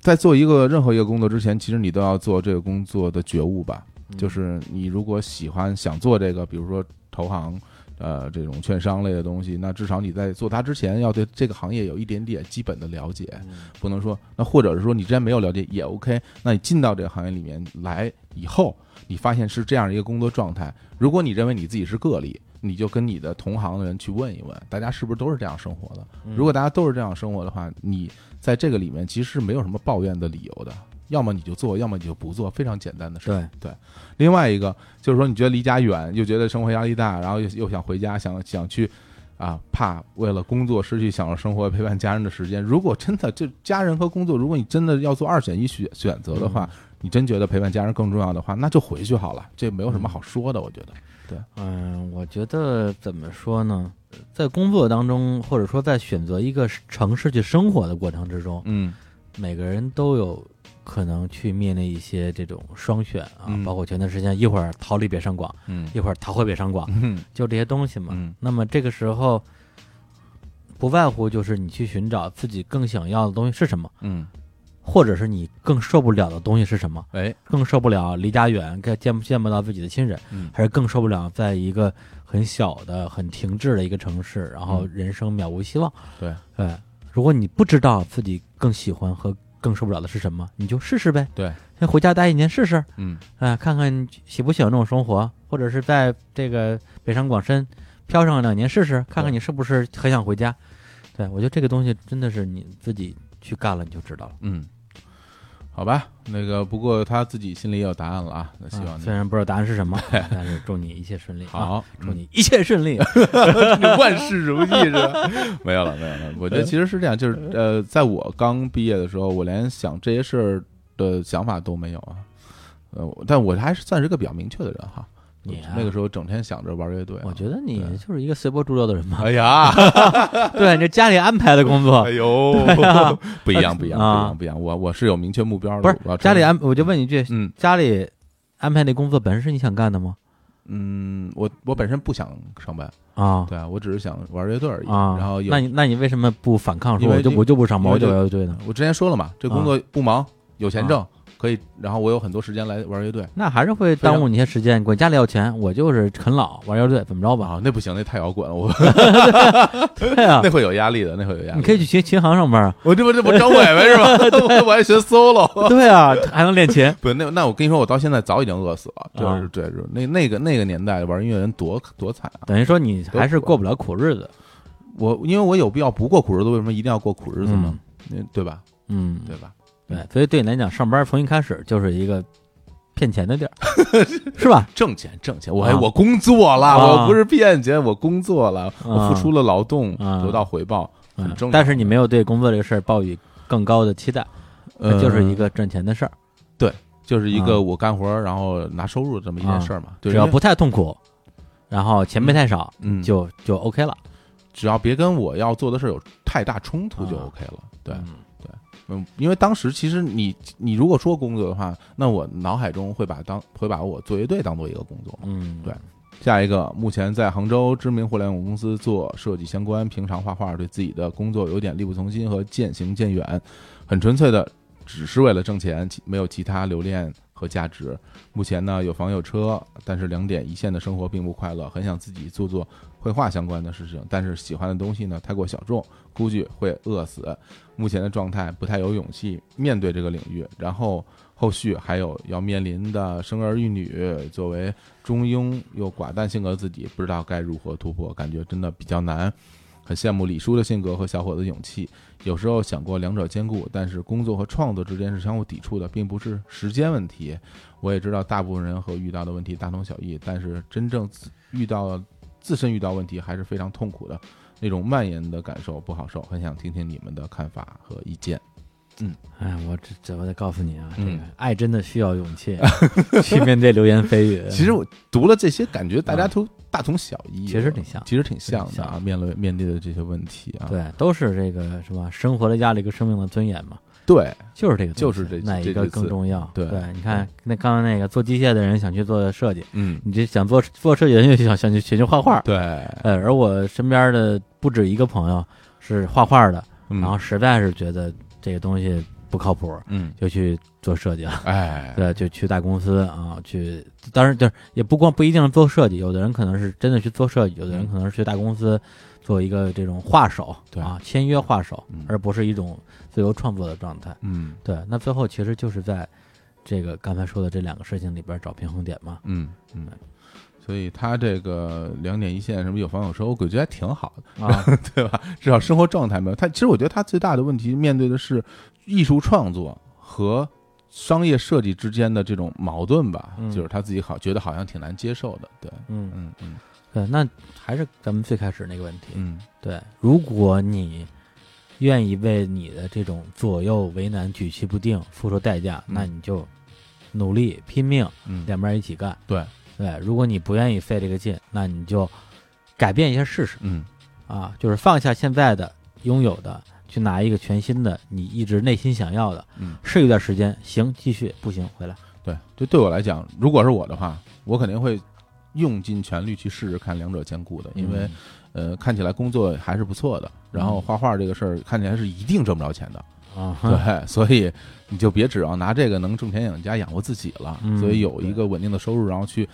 在做一个任何一个工作之前，其实你都要做这个工作的觉悟吧。嗯就是你如果喜欢想做这个，比如说投行。呃，这种券商类的东西，那至少你在做它之前，要对这个行业有一点点基本的了解，嗯不能说那或者是说你之前没有了解也 OK，那你进到这个行业里面来以后，你发现是这样一个工作状态，如果你认为你自己是个例，你就跟你的同行的人去问一问，大家是不是都是这样生活的？嗯如果大家都是这样生活的话，你在这个里面其实是没有什么抱怨的理由的，要么你就做，要么你就不做，非常简单的事。对，另外一个就是说，你觉得离家远，又觉得生活压力大，然后又又想回家，想想去啊，怕为了工作失去享受生活、陪伴家人的时间。如果真的就家人和工作，如果你真的要做二选一选选择的话，你真觉得陪伴家人更重要的话，那就回去好了，这没有什么好说的，我觉得。嗯，我觉得怎么说呢，在工作当中，或者说在选择一个城市去生活的过程之中，嗯。每个人都有可能去面临一些这种双选啊，嗯。包括前段时间一会儿逃离北上广，嗯。一会儿逃回北上广，嗯。就这些东西嘛。嗯。那么这个时候，不外乎就是你去寻找自己更想要的东西是什么，嗯，或者是你更受不了的东西是什么。哎，更受不了离家远，更见不见不到自己的亲人，嗯还是更受不了在一个很小的、很停滞的一个城市，然后嗯人生渺无希望。对，对，如果你不知道自己更喜欢和更受不了的是什么，你就试试呗。对，先回家待一年试试，嗯啊，看看喜不喜欢这种生活，或者是在这个北上广深漂上两年试试，看看你是不是很想回家。对我觉得这个东西真的是你自己去干了你就知道了。嗯，好吧，那个不过他自己心里也有答案了啊，那希啊望你虽然不知道答案是什么，但是祝你一切顺利。啊，好，祝你一切顺利。万事如意是吧？没有了，没有了。我觉得其实是这样，就是呃，在我刚毕业的时候，我连想这些事儿的想法都没有啊。呃，但我还是算是个比较明确的人哈。你啊那个时候整天想着玩乐队啊。我觉得你就是一个随波逐流的人嘛。哎呀，对，你这家里安排的工作哎呦啊，不一样，不一样，不一啊样，不一样。我我是有明确目标的，不是我要家里安，我就问你一句，嗯家里安排那工作本身是你想干的吗？嗯，我我本身不想上班，啊对啊，我只是想玩乐队而已。啊，然后有那你那你为什么不反抗说我就我就不上班，我就乐队呢？我之前说了嘛，这工啊作不忙，有钱挣，可以，然后我有很多时间来玩乐队。那还是会耽误你一些时间。管家里要钱，我就是啃老玩乐队，怎么着吧？啊，那不行，那太摇滚了，我 对啊那，会有压力的，那会有压力。你可以去琴琴行上班啊。我这不这不张伟伟是吧？我我还学 solo。对啊，还能练琴。不，那那我跟你说，我到现在早已经饿死了。就是啊对，就是那那个那个年代玩音乐人多多惨啊！等于说你还是过不了苦日子。我因为我有必要不过苦日子，为什么一定要过苦日子呢？嗯对吧？嗯，对吧？对，所以对你来讲，上班从一开始就是一个骗钱的地儿，是吧？挣钱挣钱，我我工作了，啊。我不是骗钱，我工作了，我付出了劳动，啊。得到回报，很嗯正常。但是你没有对工作这个事儿抱以更高的期待，呃，就是一个挣钱的事儿，对就是一啊。个我干活然后拿收入这么一件事儿嘛。对，只要不太痛苦，然后钱没太少，嗯，就就 OK 了。只要别跟我要做的事儿有太大冲突就啊。OK 了。对，嗯嗯，因为当时其实你你如果说工作的话，那我脑海中会把当会把我做乐队当做一个工作。嗯，对下一个，目前在杭州知名互联网公司做设计相关，平常画画，对自己的工作有点力不从心和渐行渐远，很纯粹的，只是为了挣钱，其没有其他留恋和价值。目前呢，有房有车，但是两点一线的生活并不快乐，很想自己做做绘画相关的事情，但是喜欢的东西呢太过小众，估计会饿死。目前的状态不太有勇气面对这个领域，然后后续还有要面临的生儿育女，作为中庸又寡淡性格的自己，不知道该如何突破，感觉真的比较难。很羡慕李叔的性格和小伙子勇气，有时候想过两者兼顾，但是工作和创作之间是相互抵触的，并不是时间问题。我也知道大部分人和遇到的问题大同小异，但是真正遇到自身遇到问题还是非常痛苦的，那种蔓延的感受不好受。很想听听你们的看法和意见。哎，我这这我得告诉你啊，这嗯个爱真的需要勇气 去面对流言蜚语。其实我读了这些，感觉大家都大同小异，其实挺像其实挺像的啊。像面对面对的这些问题啊，对，都是这个什么？生活的压力跟生命的尊严嘛，对，就是这个，就是这哪一个更重要？对对，你看那刚刚那个做机械的人想去做设计，嗯，你这想做做设计的人就想想去学去画画。对，呃，而我身边的不止一个朋友是画画的，嗯然后实在是觉得这个东西不靠谱，嗯，就去做设计了。哎，对，就去大公司啊，去，当然就是也不光不一定是做设计，有的人可能是真的去做设计，有的人可能是去大公司做一个这种画手，对啊，签约画手嗯，而不是一种自由创作的状态。嗯对，那最后其实就是在这个刚才说的这两个事情里边找平衡点嘛。嗯嗯，所以他这个两点一线，什么有房有车，我感觉还挺好的，啊，对吧？至少生活状态没有他。其实我觉得他最大的问题面对的是艺术创作和商业设计之间的这种矛盾吧，嗯就是他自己好觉得好像挺难接受的。对，嗯，嗯嗯对，那还是咱们最开始那个问题。嗯对，如果你愿意为你的这种左右为难、举棋不定付出代价，嗯那你就努力拼命，嗯，两边一起干。对，对，如果你不愿意费这个劲，那你就改变一下试试。嗯。啊，就是放下现在的拥有的，去拿一个全新的，你一直内心想要的，嗯，试一段时间，行继续，不行回来。对，就对我来讲，如果是我的话，我肯定会用尽全力去试试看两者兼顾的，因为、呃，看起来工作还是不错的，然后嗯。画画这个事儿看起来是一定挣不着钱的，啊，对，所以你就别指望拿这个能挣钱养家养活自己了，嗯所以有一个稳定的收入，然后去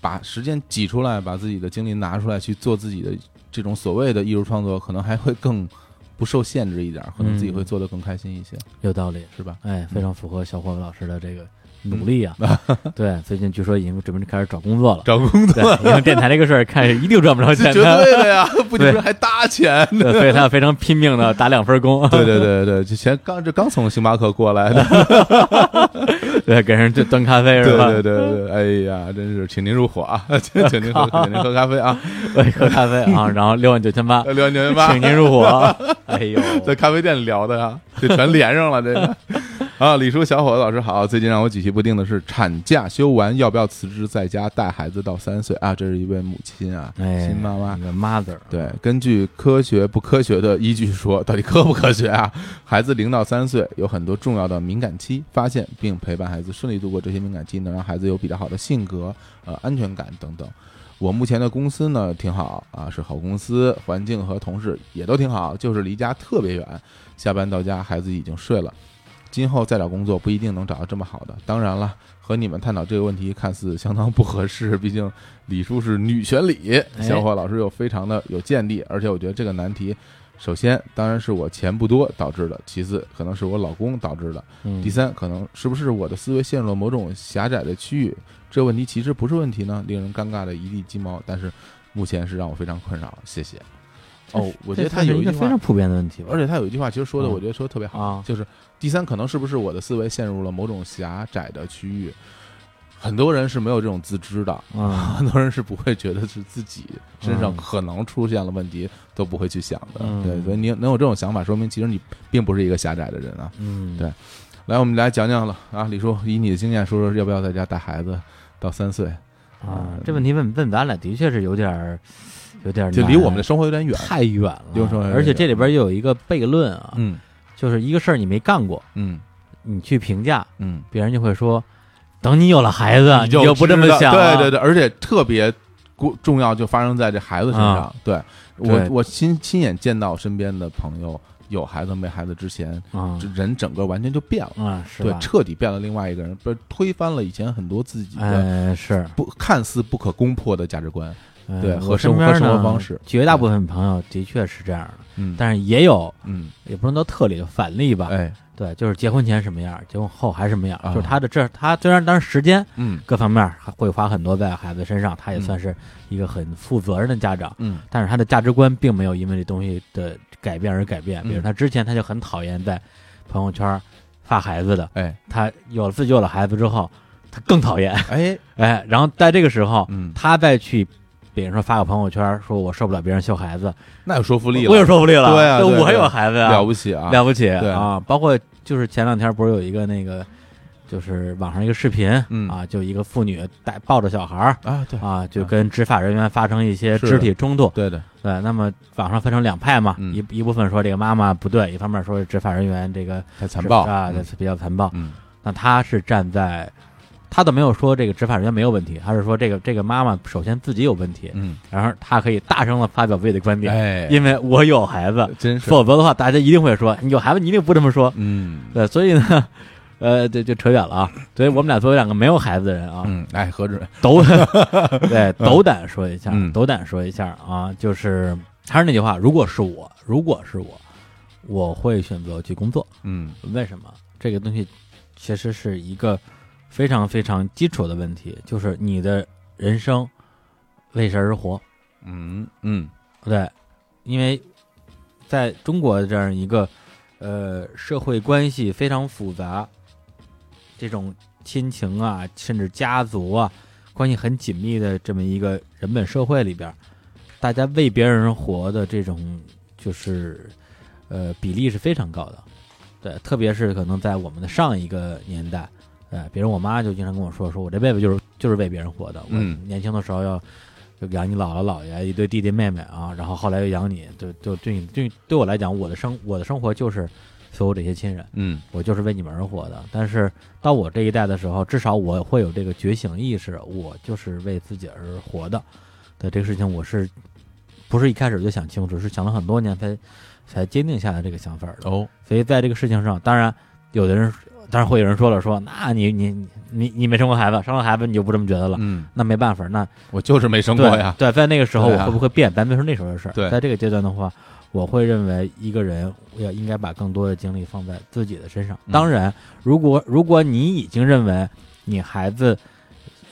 把时间挤出来，把自己的精力拿出来去做自己的这种所谓的艺术创作，可能还会更不受限制一点，可能自己嗯。会做得更开心一些，有道理，是吧？哎，非常符合小伙子老师的这个努力啊。对，最近据说已经准备开始找工作了。找工作对，因为电台这个事儿，看是一定赚不着钱是绝，对的呀，不仅对是还搭钱呢。对所以他要非常拼命的打两份工，对对对对，之前刚这刚从星巴克过来的，对，给人端咖啡是吧？对对对，哎呀，真是请您入伙啊，请请您喝，请您喝咖啡啊，喝咖啡啊，然后六万九千八，六万九千八请，您入伙。哎呦，在咖啡店里聊的呀，这全连上了，这个。啊，李叔，小伙子老师好。最近让我举棋不定的是，产假休完要不要辞职在家带孩子到三岁啊？这是一位母亲啊，哎，新妈妈一。个 mother，对，根据科学不科学的依据说，到底科不科学啊？孩子零到三岁有很多重要的敏感期，发现并陪伴孩子顺利度过这些敏感期，能让孩子有比较好的性格、呃安全感等等。我目前的公司呢挺好啊，是好公司，环境和同事也都挺好，就是离家特别远，下班到家孩子已经睡了。今后再找工作不一定能找到这么好的。当然了，和你们探讨这个问题看似相当不合适，毕竟李叔是女权里，哎小伙老师又非常的有见地，而且我觉得这个难题，首先当然是我钱不多导致的，其次可能是我老公导致的，嗯第三可能是不是我的思维陷入了某种狭窄的区域？这问题其实不是问题呢，令人尴尬的一地鸡毛，但是目前是让我非常困扰。谢谢。哦，我觉得他有一句话一个非常，普遍的问题，而且他有一句话，其实说的嗯我觉得说的特别好，啊，就是第三，可能是不是我的思维陷入了某种狭窄的区域？很多人是没有这种自知的，嗯很多人是不会觉得是自己身上嗯可能出现了问题，都不会去想的。嗯对，所以你能有这种想法，说明其实你并不是一个狭窄的人啊。嗯，对来，我们来讲讲了啊，李叔，以你的经验说说，要不要在家带孩子到三岁？啊，这问题问问咱俩的确是有点儿，有点儿就离我们的生活有点远。太远了，而且这里边又有一个悖论啊，嗯就是一个事儿你没干过，嗯你去评价，嗯，别人就会说，等你有了孩子，你就就不这么想了，对对对，而且特别过重要，就发生在这孩子身上。啊对我对我亲亲眼见到身边的朋友有孩子没孩子之前，啊这人整个完全就变了。啊，是对，彻底变了另外一个人，不是推翻了以前很多自己的哎，是，不看似不可攻破的价值观。呃对和生活生活方式绝大部分朋友的确是这样的，嗯，但是也有，嗯，也不能叫特例，反例吧。哎，对，就是结婚前什么样，结婚后还什么样，啊。就是他的这他虽然当时时间嗯。各方面会花很多在孩子身上，他也嗯。算是一个很负责任的家长，嗯。但是他的价值观并没有因为这东西的改变而改变。嗯比如他之前他就很讨厌在朋友圈发孩子的，哎。他有了自己有了孩子之后，他更讨厌。哎，哎，然后在这个时候，嗯，他再去，比如说发个朋友圈，说我受不了别人秀孩子，那有说服力了，我有说服力了，对啊对我还有孩子啊，了不起啊，了不起对啊！包括就是前两天不是有一个那个，就是网上一个视频，嗯啊，就一个妇女带抱着小孩儿啊，对啊，就跟执法人员发生一些肢体冲突。对的，对，那么网上分成两派嘛，嗯一一部分说这个妈妈不对，一方面说执法人员这个太残暴啊，比较残暴。嗯那他是站在，他倒没有说这个执法人员没有问题，他是说这个这个妈妈首先自己有问题，嗯，然后他可以大声的发表自己的观点，哎，因为我有孩子，真是，否则的话大家一定会说你有孩子，你一定不这么说。嗯对，所以呢，呃，这就扯远了啊。所以我们俩作为两个没有孩子的人啊，嗯，哎，何止，斗 对斗胆说一下，嗯斗胆说一下啊，就是还是那句话，如果是我，如果是我，我会选择去工作。嗯为什么？这个东西其实是一个非常非常基础的问题，就是你的人生为谁而活？嗯嗯对，因为在中国这样一个呃社会关系非常复杂，这种亲情啊，甚至家族啊，关系很紧密的这么一个人本社会里边，大家为别人而活的这种就是呃比例是非常高的。对，特别是可能在我们的上一个年代，呃，比如我妈就经常跟我说，说我这辈子就是就是为别人活的。我嗯年轻的时候要就养你姥姥姥爷一堆弟弟妹妹啊，然后后来又养你，就就对你对对我来讲，我的生我的生活就是所有这些亲人，嗯我就是为你们而活的。但是到我这一代的时候，至少我会有这个觉醒意识，我就是为自己而活的。对这个事情，我是不是一开始就想清楚，是想了很多年才才坚定下来这个想法的。哦，所以在这个事情上，当然有的人，当然会有人说了说，那你你你你没生过孩子，生了孩子你就不这么觉得了。嗯，那没办法，那我就是没生过呀，对对，在那个时候我会不会变？咱别说那时候的事儿，对在这个阶段的话，我会认为一个人要应该把更多的精力放在自己的身上。嗯当然，如果如果你已经认为你孩子，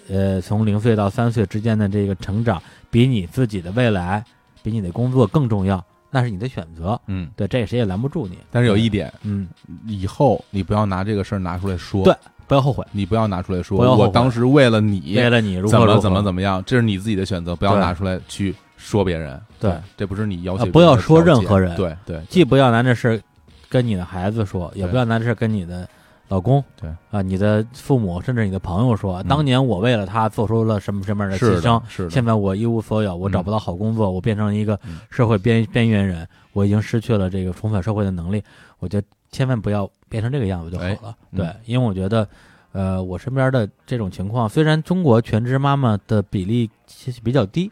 呃，从零岁到三岁之间的这个成长比你自己的未来、比你的工作更重要，那是你的选择。嗯，对，这谁也拦不住你。但是有一点，嗯，以后你不要拿这个事儿拿出来说，对不要后悔，你不要拿出来说，我当时为了你为了你如何怎么怎么怎么样，这是你自己的选择，不要拿出来去说别人，对，这不是你要求不要说任何人对对，既不要拿这事跟你的孩子说，也不要拿这事跟你的老公，对啊，你的父母，甚至你的朋友说，当年我为了他做出了什么什么样的牺牲，，是，现在我一无所有，我嗯找不到好工作，我变成一个嗯社会边边缘人，我已经失去了这个重返社会的能力。我觉得千万不要变成这个样子就好了。对，因为我觉得，呃，我身边的这种情况，虽然中国全职妈妈的比例其实比较低，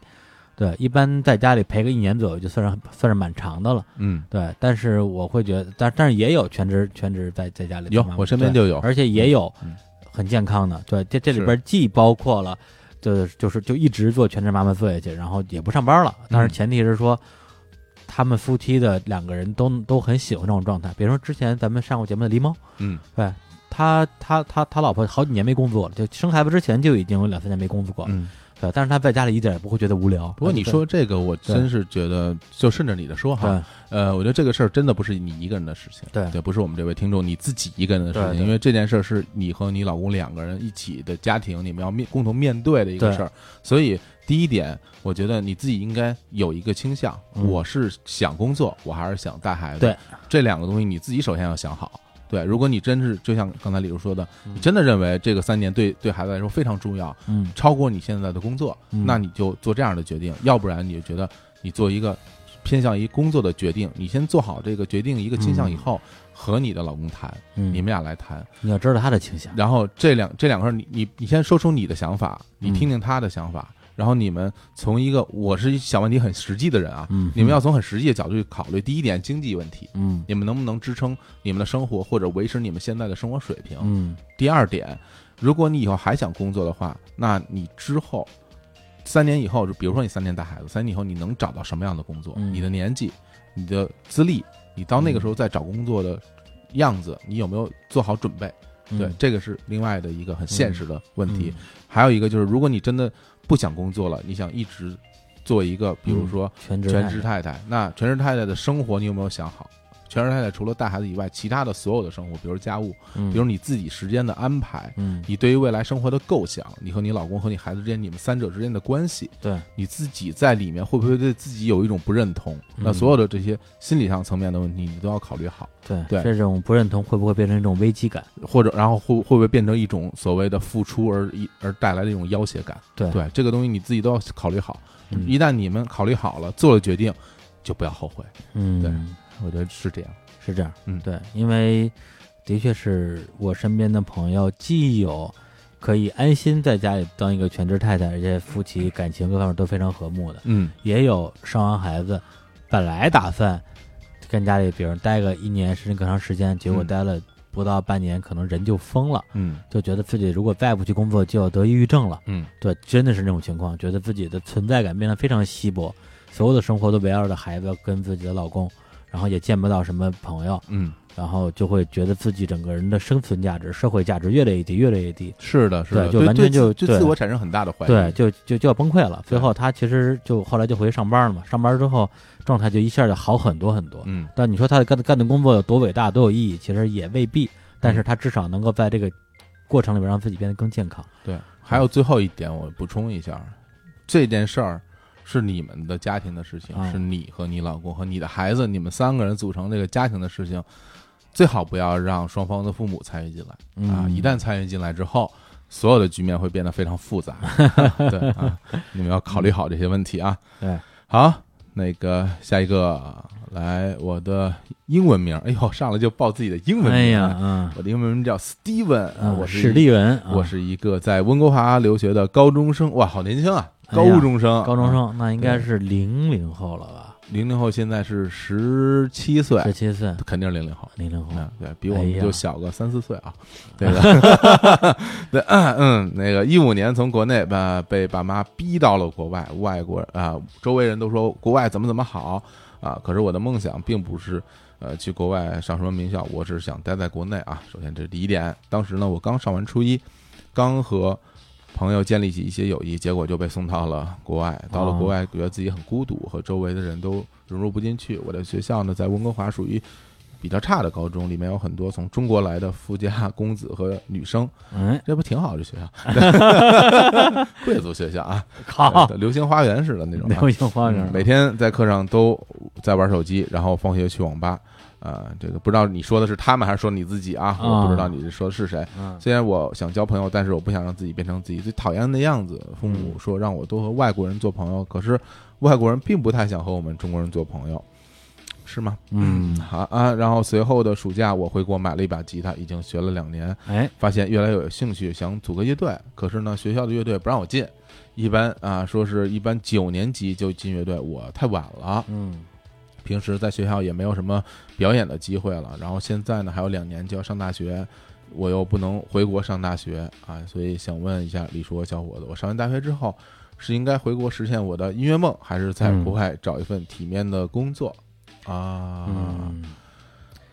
对，一般在家里陪个一年左右就算是算是蛮长的了。嗯，对，但是我会觉得，但但是也有全职全职在在家里有我身边就有，而且也有嗯很健康的，对，这这里边既包括了，就就是就一直做全职妈妈做下去，然后也不上班了，但是嗯前提是说。他们夫妻的两个人都都很喜欢这种状态，比如说之前咱们上过节目的狸猫，嗯对他他他他老婆好几年没工作了，就生孩子之前就已经有两三年没工作过，嗯。对，但是他在家里一点也不会觉得无聊。不过你说这个，我真是觉得就顺着你的说哈，呃，我觉得这个事儿真的不是你一个人的事情，对对，不是我们这位听众你自己一个人的事情，因为这件事儿是你和你老公两个人一起的家庭，你们要面共同面对的一个事儿，所以第一点，我觉得你自己应该有一个倾向，嗯我是想工作，我还是想带孩子，对，这两个东西你自己首先要想好。对，如果你真是就像刚才李如说的，嗯你真的认为这个三年对对孩子来说非常重要，嗯。超过你现在的工作，嗯那你就做这样的决定，要不然你就觉得你做一个偏向于工作的决定，你先做好这个决定一个倾向以后，和你的老公谈，嗯，你们俩来谈，你要知道他的倾向，然后这两这两个事儿，你你你先说出你的想法，你嗯。听听他的想法，然后你们从一个我是想问题很实际的人啊，嗯，你们要从很实际的角度去考虑，第一点经济问题。嗯你们能不能支撑你们的生活，或者维持你们现在的生活水平？嗯第二点，如果你以后还想工作的话，那你之后三年以后，比如说你三年带孩子，三年以后你能找到什么样的工作？嗯你的年纪、你的资历，你到那个时候再找工作的样子，你有没有做好准备？嗯对，这个是另外的一个很现实的问题。嗯还有一个就是，如果你真的不想工作了，你想一直做一个，比如说全职全职太太太，那全职太太的生活你有没有想好？全职太太除了带孩子以外，其他的所有的生活，比如家务，嗯比如你自己时间的安排，嗯你对于未来生活的构想，你和你老公和你孩子之间，你们三者之间的关系，对你自己在里面会不会对自己有一种不认同？那嗯所有的这些心理上层面的问题，你都要考虑好，对对这种不认同会不会变成一种危机感？或者然后会会不会变成一种所谓的付出而一而带来的一种要挟感？对对，这个东西你自己都要考虑好。嗯一旦你们考虑好了，做了决定，就不要后悔。嗯，对我觉得是这样。是这样，嗯。对，因为的确是我身边的朋友，既有可以安心在家里当一个全职太太，而且夫妻感情各方面都非常和睦的，嗯。也有生完孩子本来打算跟家里比如待个一年甚至更长时间，结果嗯。待了不到半年，可能人就疯了，嗯。就觉得自己如果再不去工作就要得抑郁症了。嗯。对，真的是那种情况，觉得自己的存在感变得非常稀薄，所有的生活都围绕着孩子跟自己的老公，然后也见不到什么朋友，嗯，然后就会觉得自己整个人的生存价值、社会价值越来越低，越来越低。是的，是的，就完全就对自我产生很大的怀疑。对，就就就要崩溃了。最后他其实就后来就回去上班了嘛，上班之后状态就一下就好很多很多。嗯但你说他干的干的工作有多伟大、多有意义，其实也未必。但是他至少能够在这个过程里边让自己变得更健康。对。还有最后一点，我补充一下，这件事儿是你们的家庭的事情，啊。是你和你老公和你的孩子，你们三个人组成这个家庭的事情，最好不要让双方的父母参与进来。啊！嗯一旦参与进来之后，所有的局面会变得非常复杂。对啊，你们要考虑好这些问题啊。对，好，那个下一个来我的英文名，哎呦，上来就报自己的英文名，哎呀，嗯，我的英文名叫 Steven，、嗯我是史蒂文，啊我是一个在温哥华留学的高中生，哇，好年轻啊，高中生，高中啊，生，那应该是零零后了吧？零零后现在是十七岁，十七岁，肯定是零零后。零零后，嗯，对比我们就小个三四岁啊，对的，对，嗯，那个一五年从国内把被爸妈逼到了国外，外国啊，周围人都说国外怎么怎么好啊，可是我的梦想并不是呃去国外上什么名校，我只是想待在国内啊。首先这是第一点，当时呢我刚上完初一，刚和朋友建立起一些友谊，结果就被送到了国外。到了国外，觉得自己很孤独，和周围的人都融入不进去。我的学校呢，在温哥华属于比较差的高中，里面有很多从中国来的富家公子和女生，嗯，这不挺好？这学校，贵族学校啊，靠，流星花园似的那种啊。流星花园嗯，每天在课上都在玩手机，然后放学去网吧。啊，这个不知道你说的是他们还是说你自己啊？我不知道你说的是谁。嗯虽然我想交朋友，但是我不想让自己变成自己最讨厌的样子。父母嗯说让我多和外国人做朋友，可是外国人并不太想和我们中国人做朋友，是吗？嗯，好啊。然后随后的暑假，我回国买了一把吉他，已经学了两年，哎，发现越来越有兴趣，想组个乐队。可是呢，学校的乐队不让我进，一般啊，说是一般九年级就进乐队，我太晚了。嗯平时在学校也没有什么表演的机会了，然后现在呢还有两年就要上大学，我又不能回国上大学啊，所以想问一下李叔小伙子，我上完大学之后是应该回国实现我的音乐梦，还是在嗯国外找一份体面的工作？啊，嗯，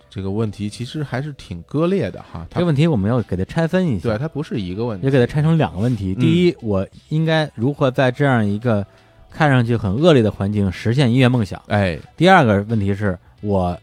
这个问题其实还是挺割裂的哈，这个问题我们要给它拆分一下，对它不是一个问题也，给它拆成两个问题。嗯第一，我应该如何在这样一个看上去很恶劣的环境实现音乐梦想？哎，第二个问题是我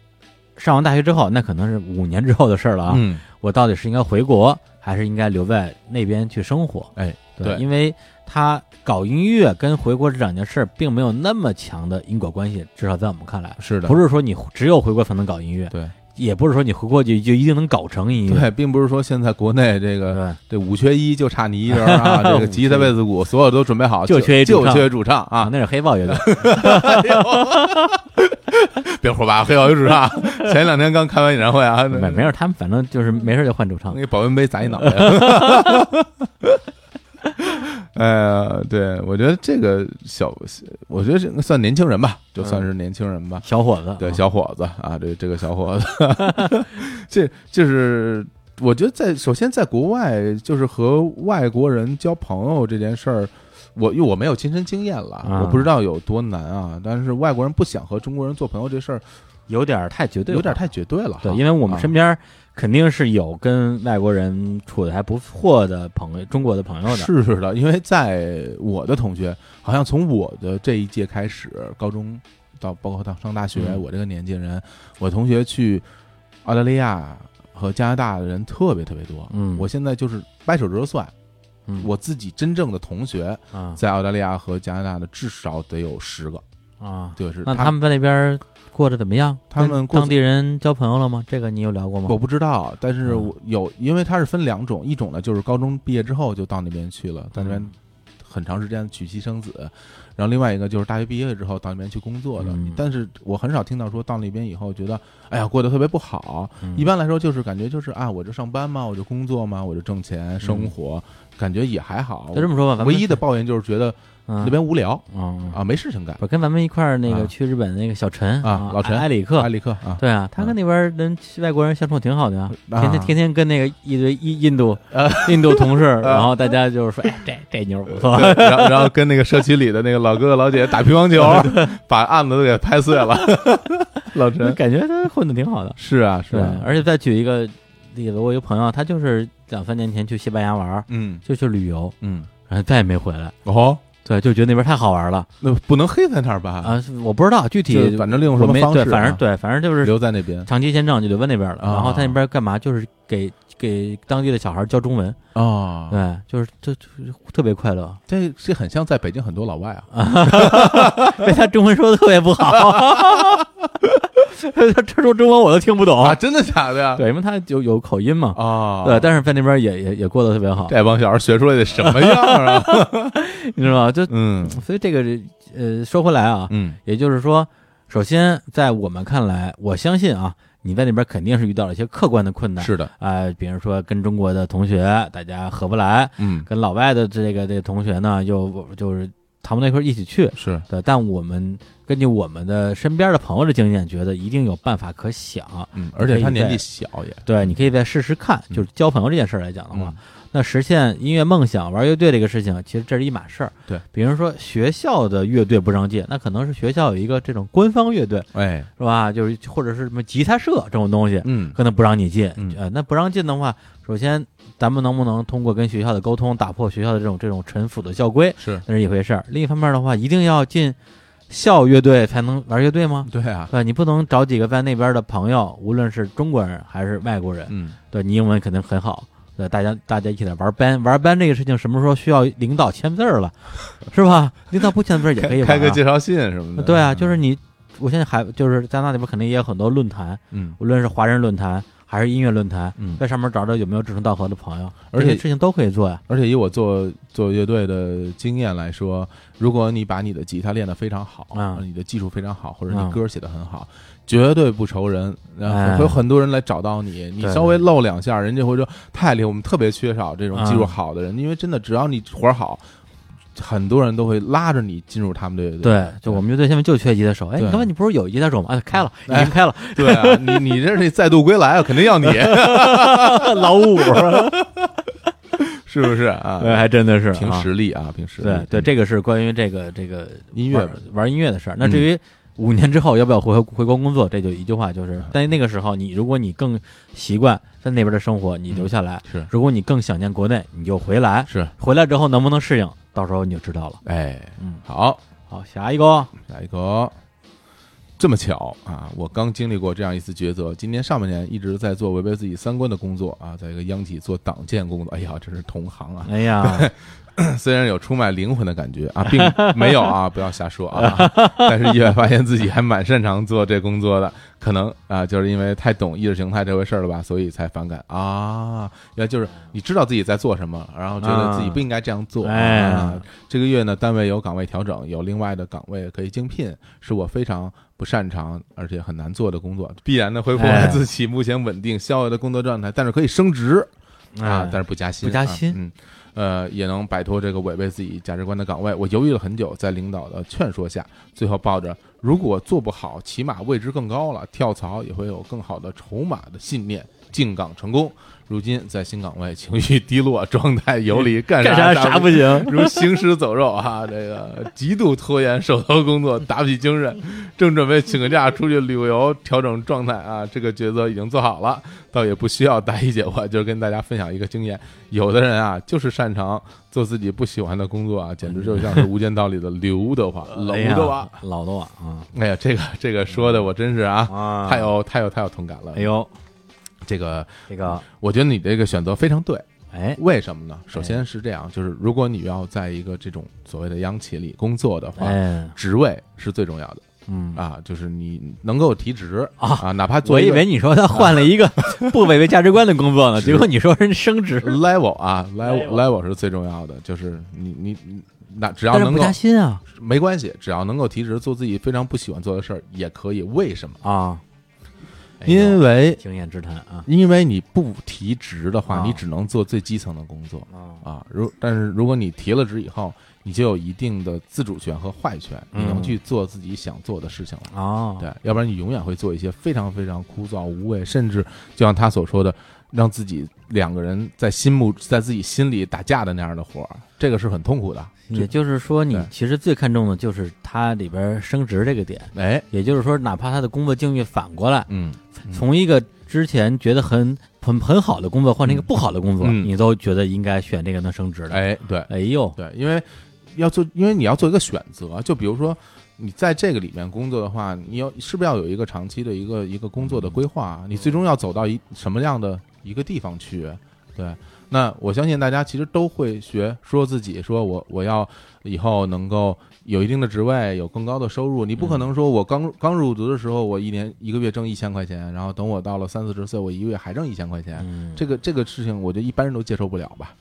上完大学之后，那可能是五年之后的事儿了啊。嗯，我到底是应该回国，还是应该留在那边去生活？哎，对，对。因为他搞音乐跟回国这两件事儿并没有那么强的因果关系，至少在我们看来，是的，不是说你只有回国才能搞音乐，对也不是说你回国就就一定能搞成音乐。对，并不是说现在国内这个对，这五缺一就差你一人啊，这个吉他、贝斯、鼓所有都准备好，就缺一就缺主唱啊，啊！那是黑豹乐队。别胡吧，黑豹有主唱，前两天刚开完演唱会啊，没没事，他们反正就是没事就换主唱那。个保温杯砸你脑袋。哎呀，对，我觉得这个小，我觉得这个算年轻人吧，就算是年轻人吧。小伙子，对，啊小伙子啊，这这个小伙子，这就是我觉得在首先在国外，就是和外国人交朋友这件事儿，我因为我没有亲身经验了，啊我不知道有多难啊。但是外国人不想和中国人做朋友这事儿，有点太绝对，有点太绝对了。对，因为我们啊身边肯定是有跟外国人处的还不错的朋友，中国的朋友的。是是的，因为在我的同学，好像从我的这一届开始，高中到包括到上大学，嗯。我这个年纪人，我同学去澳大利亚和加拿大的人特别特别多。嗯。我现在就是掰手指头算，嗯，我自己真正的同学啊。在澳大利亚和加拿大的至少得有十个，啊，就是那他们在那边过得怎么样？他们当地人交朋友了吗？这个你有聊过吗？我不知道，但是有，因为它是分两种，一种呢就是高中毕业之后就到那边去了，在那边嗯很长时间娶妻生子，然后另外一个就是大学毕业之后到那边去工作的，嗯。但是我很少听到说到那边以后觉得，哎呀过得特别不好，嗯。一般来说就是感觉就是啊我就上班嘛，我就工作嘛，我就挣钱生活，感觉也还好。嗯就这么说吧，咱们唯一的抱怨就是觉得嗯那边无聊。嗯啊，没事情干。我跟咱们一块儿那个啊。去日本那个小陈啊老陈。埃里克。埃，里克啊，对啊，他跟那边人外国人相处挺好的呀，啊。天天天天跟那个一堆印印度啊。印度同事，然后大家就是说，哎，这这妞不错，然后然后跟那个社区里的那个老哥哥老姐姐打乒乓球，把案子都给拍碎了。老陈。感觉他混的挺好的。是啊是啊，，而且再举一个例子，我一个朋友，他就是两三年前去西班牙玩，嗯。就去旅游，嗯。然后再也没回来。哦，对，就觉得那边太好玩了那不能黑在那儿吧？啊！我不知道具体，反正利用什么方式啊，反正对，反正就是留在那边长期签证就留在那边了。啊然后他那边干嘛？就是给给当地的小孩教中文，啊。对，就是这就特别快乐。这这很像在北京很多老外啊，被他中文说的特别不好，他他说中文我都听不懂。啊，真的假的呀？对，因为他有有口音嘛。啊，对，但是在那边也也也过得特别好，这帮小孩学出来的什么样啊？你知道吗？就嗯所以这个呃，说回来啊，嗯也就是说，首先在我们看来，我相信啊，你在那边肯定是遇到了一些客观的困难，是的，啊、比如说跟中国的同学大家合不来，嗯。跟老外的这个这个同学呢又就是谈不到一块儿一起去，是。对，但我们根据我们的身边的朋友的经验，觉得一定有办法可想。嗯，而且他年纪小也。对，你可以再试试看。嗯。就是交朋友这件事来讲的话，嗯那实现音乐梦想、玩乐队这个事情，其实这是一码事儿。对，比如说学校的乐队不让进，那可能是学校有一个这种官方乐队，哎是吧？就是或者是什么吉他社这种东西，嗯可能不让你进。嗯呃，那不让进的话，首先咱们能不能通过跟学校的沟通，打破学校的这种这种陈腐的校规，是那是一回事儿。另一方面的话，一定要进校乐队才能玩乐队吗？对啊对，你不能找几个在那边的朋友，无论是中国人还是外国人，嗯对你英文肯定很好。对，大家大家一起来玩班，玩班这个事情什么时候需要领导签字儿了，是吧？领导不签字儿也可以玩、啊。开个介绍信什么的，对啊，就是你我现在还就是在那里边肯定也有很多论坛，嗯无论是华人论坛还是音乐论坛，嗯在上面找找有没有志同道合的朋友，而且事情都可以做呀。而且以我做做乐队的经验来说，如果你把你的吉他练得非常好，啊你的技术非常好，或者啊你歌写得很好，绝对不愁人。然哎后会有很多人来找到你，你稍微露两下，人家会说太厉害，我们特别缺少这种技术啊好的人，因为真的只要你活儿好，很多人都会拉着你进入他们队。对，就我们乐队现在就缺吉他手。哎，你刚才你不是有吉他手吗？哎，开了，已哎经开了，对啊，你你这是再度归来啊，肯定要你，老五，是不是啊？对，还真的是凭啊实力啊，凭实力。对对，这个是关于这个这个音乐玩玩音乐的事儿。那至于五年之后要不要回回国工作，这就一句话，就是在那个时候，你如果你更习惯在那边的生活，你留下来；是如果你更想念国内，你就回来。是，回来之后能不能适应，到时候你就知道了。哎，嗯，好，好，下一个，下一个，这么巧啊！我刚经历过这样一次抉择。今年上半年一直在做违背自己三观的工作啊，在一个央企做党建工作。哎呀，这是同行啊！哎呀，虽然有出卖灵魂的感觉啊，并没有啊，不要瞎说啊。但是意外发现自己还蛮擅长做这工作的，可能啊，就是因为太懂意识形态这回事儿了吧，所以才反感啊。原来就是你知道自己在做什么，然后觉得自己不应该这样做。哎啊，这个月呢，单位有岗位调整，有另外的岗位可以竞聘，是我非常不擅长而且很难做的工作，必然的恢复哎了自己目前稳定逍遥的工作状态，但是可以升职。啊哎，但是不加薪，不加薪啊嗯，呃，也能摆脱这个违背自己价值观的岗位。我犹豫了很久，在领导的劝说下，最后抱着如果做不好，起码位置更高了，跳槽也会有更好的筹码的信念，进港成功。如今在新岗位，情绪低落，状态游离，干干啥不啥啥不行？如行尸走肉啊！这 个极度拖延手头工作，打不起精神，正准备请个假出去旅游调整状态啊！这个抉择已经做好了，倒也不需要答疑解惑，就是跟大家分享一个经验。有的人啊，就是擅长做自己不喜欢的工作啊，简直就像是《无间道》里的刘德华，老德华。老多啊哎呀，这个这个说的我真是啊，啊太有太有太有同感了。哎，呦，这个这个，我觉得你这个选择非常对。哎，为什么呢？首先是这样，就是如果你要在一个这种所谓的央企里工作的话，哎，职位是最重要的。嗯。啊，就是你能够提职啊哪怕做我以为你说他换了一个不违背价值观的工作呢，结果你说人升职，level 啊 level level 是最重要的，就是你你你那只要能够加薪啊。没关系，只要能够提职，做自己非常不喜欢做的事儿也可以。为什么？啊，因为经验之谈啊因为你不提职的话，啊你只能做最基层的工作啊啊。如但是如果你提了职以后，你就有一定的自主权和话语权，你能嗯去做自己想做的事情了。啊，对，要不然你永远会做一些非常非常枯燥无味，甚至就像他所说的，让自己两个人在心目在自己心里打架的那样的活儿，这个是很痛苦的。也就是说，你其实最看重的就是它里边升职这个点，哎，也就是说，哪怕他的工作境遇反过来，嗯，嗯从一个之前觉得很很很好的工作换成一个不好的工作，嗯你都觉得应该选这个能升职的。哎，对哎呦，对，因为要做，因为你要做一个选择，就比如说。你在这个里面工作的话，你要是不是要有一个长期的一个一个工作的规划？你最终要走到一什么样的一个地方去？对，那我相信大家其实都会学说自己，说我我要以后能够有一定的职位，有更高的收入。你不可能说我刚刚入职的时候，我一年一个月挣一千块钱，然后等我到了三四十岁，我一个月还挣一千块钱。嗯，这个这个事情，我觉得一般人都接受不了吧？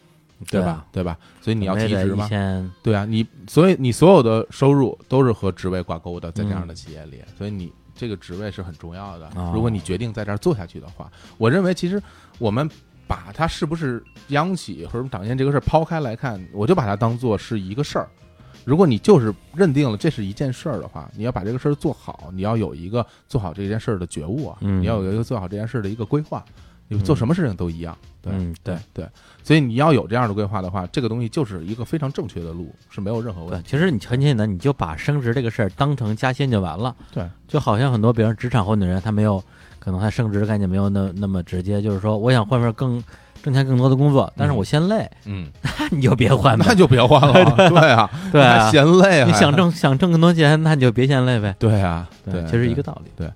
对吧？对吧？所以你要提职嘛一，千对啊，你所以你所有的收入都是和职位挂钩的，在这样的企业里，所以你这个职位是很重要的哦。如果你决定在这儿做下去的话，我认为其实我们把它是不是央企或者党建这个事儿抛开来看，我就把它当做是一个事儿。如果你就是认定了这是一件事儿的话，你要把这个事儿做好，你要有一个做好这件事儿的觉悟啊，嗯你要有一个做好这件事儿的一个规划。你做什么事情都一样，对、嗯对对，所以你要有这样的规划的话，这个东西就是一个非常正确的路，是没有任何问对，题。其实你很简单，你就把升职这个事儿当成加薪就完了。对，就好像很多别人职场混的人，他没有可能他升职的概念没有那那么直接，就是说我想换份更挣钱更多的工作，但是我嫌累，嗯，那你就别换呗那。就别换了，对啊，对啊嫌累啊，你想挣想挣更多钱，那你就别嫌累呗。对啊，对，其实一个道理。对，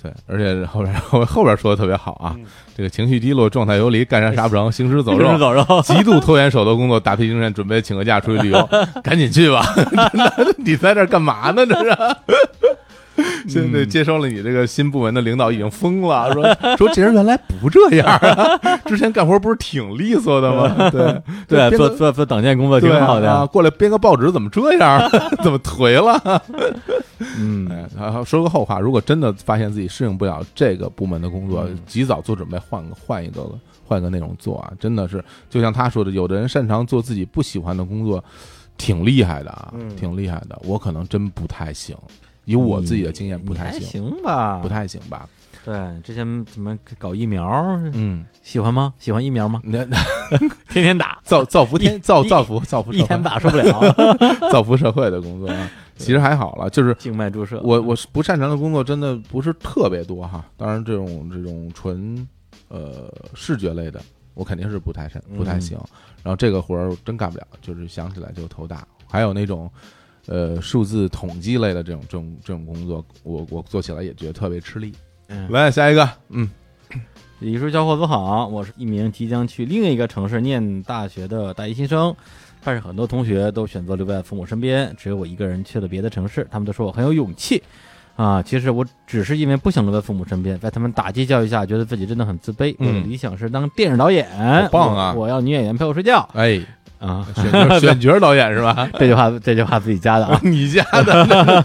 对而且后边后后边说的特别好啊，嗯这个情绪低落、状态游离、干啥啥不成、行尸走肉行尸。走肉，极度拖延手头工作，打疲精神，准备请个假出去旅游，赶紧去吧！你在这干嘛呢？这是，现在接收了你这个新部门的领导已经疯了，说说这人原来不这样啊，之前干活不是挺利索的吗？对对，做做做党建工作挺好的啊，，过来编个报纸怎么这样？怎么颓了？嗯，哎，然后说个后话，如果真的发现自己适应不了这个部门的工作，嗯及早做准备，换个换一个换一个内容做啊，真的是就像他说的，有的人擅长做自己不喜欢的工作，挺厉害的啊，嗯挺厉害的。我可能真不太行，以我自己的经验不太行，行吧？不太行吧？对，之前怎么搞疫苗，嗯，喜欢吗？喜欢疫苗吗？那 天天打，造造福天造造福造福一天打受不了，造福社会的工作啊，其实还好了，就是静脉注射。我我是不擅长的工作真的不是特别多哈，当然这种这种纯呃视觉类的，我肯定是不太擅不太行。然后这个活儿真干不了，就是想起来就头大。还有那种呃数字统计类的这种这种这种工作，我我做起来也觉得特别吃力。嗯来下一个，嗯李叔小伙子好，我是一名即将去另一个城市念大学的大一新生，但是很多同学都选择留在父母身边，只有我一个人去了别的城市。他们都说我很有勇气啊，其实我只是因为不想留在父母身边，在他们打击教育下，觉得自己真的很自卑。嗯我的理想是当电影导演，好棒啊我我要女演员陪我睡觉哎，啊。选角 选角导演是吧？这句话，这句话自己加的啊。你加的，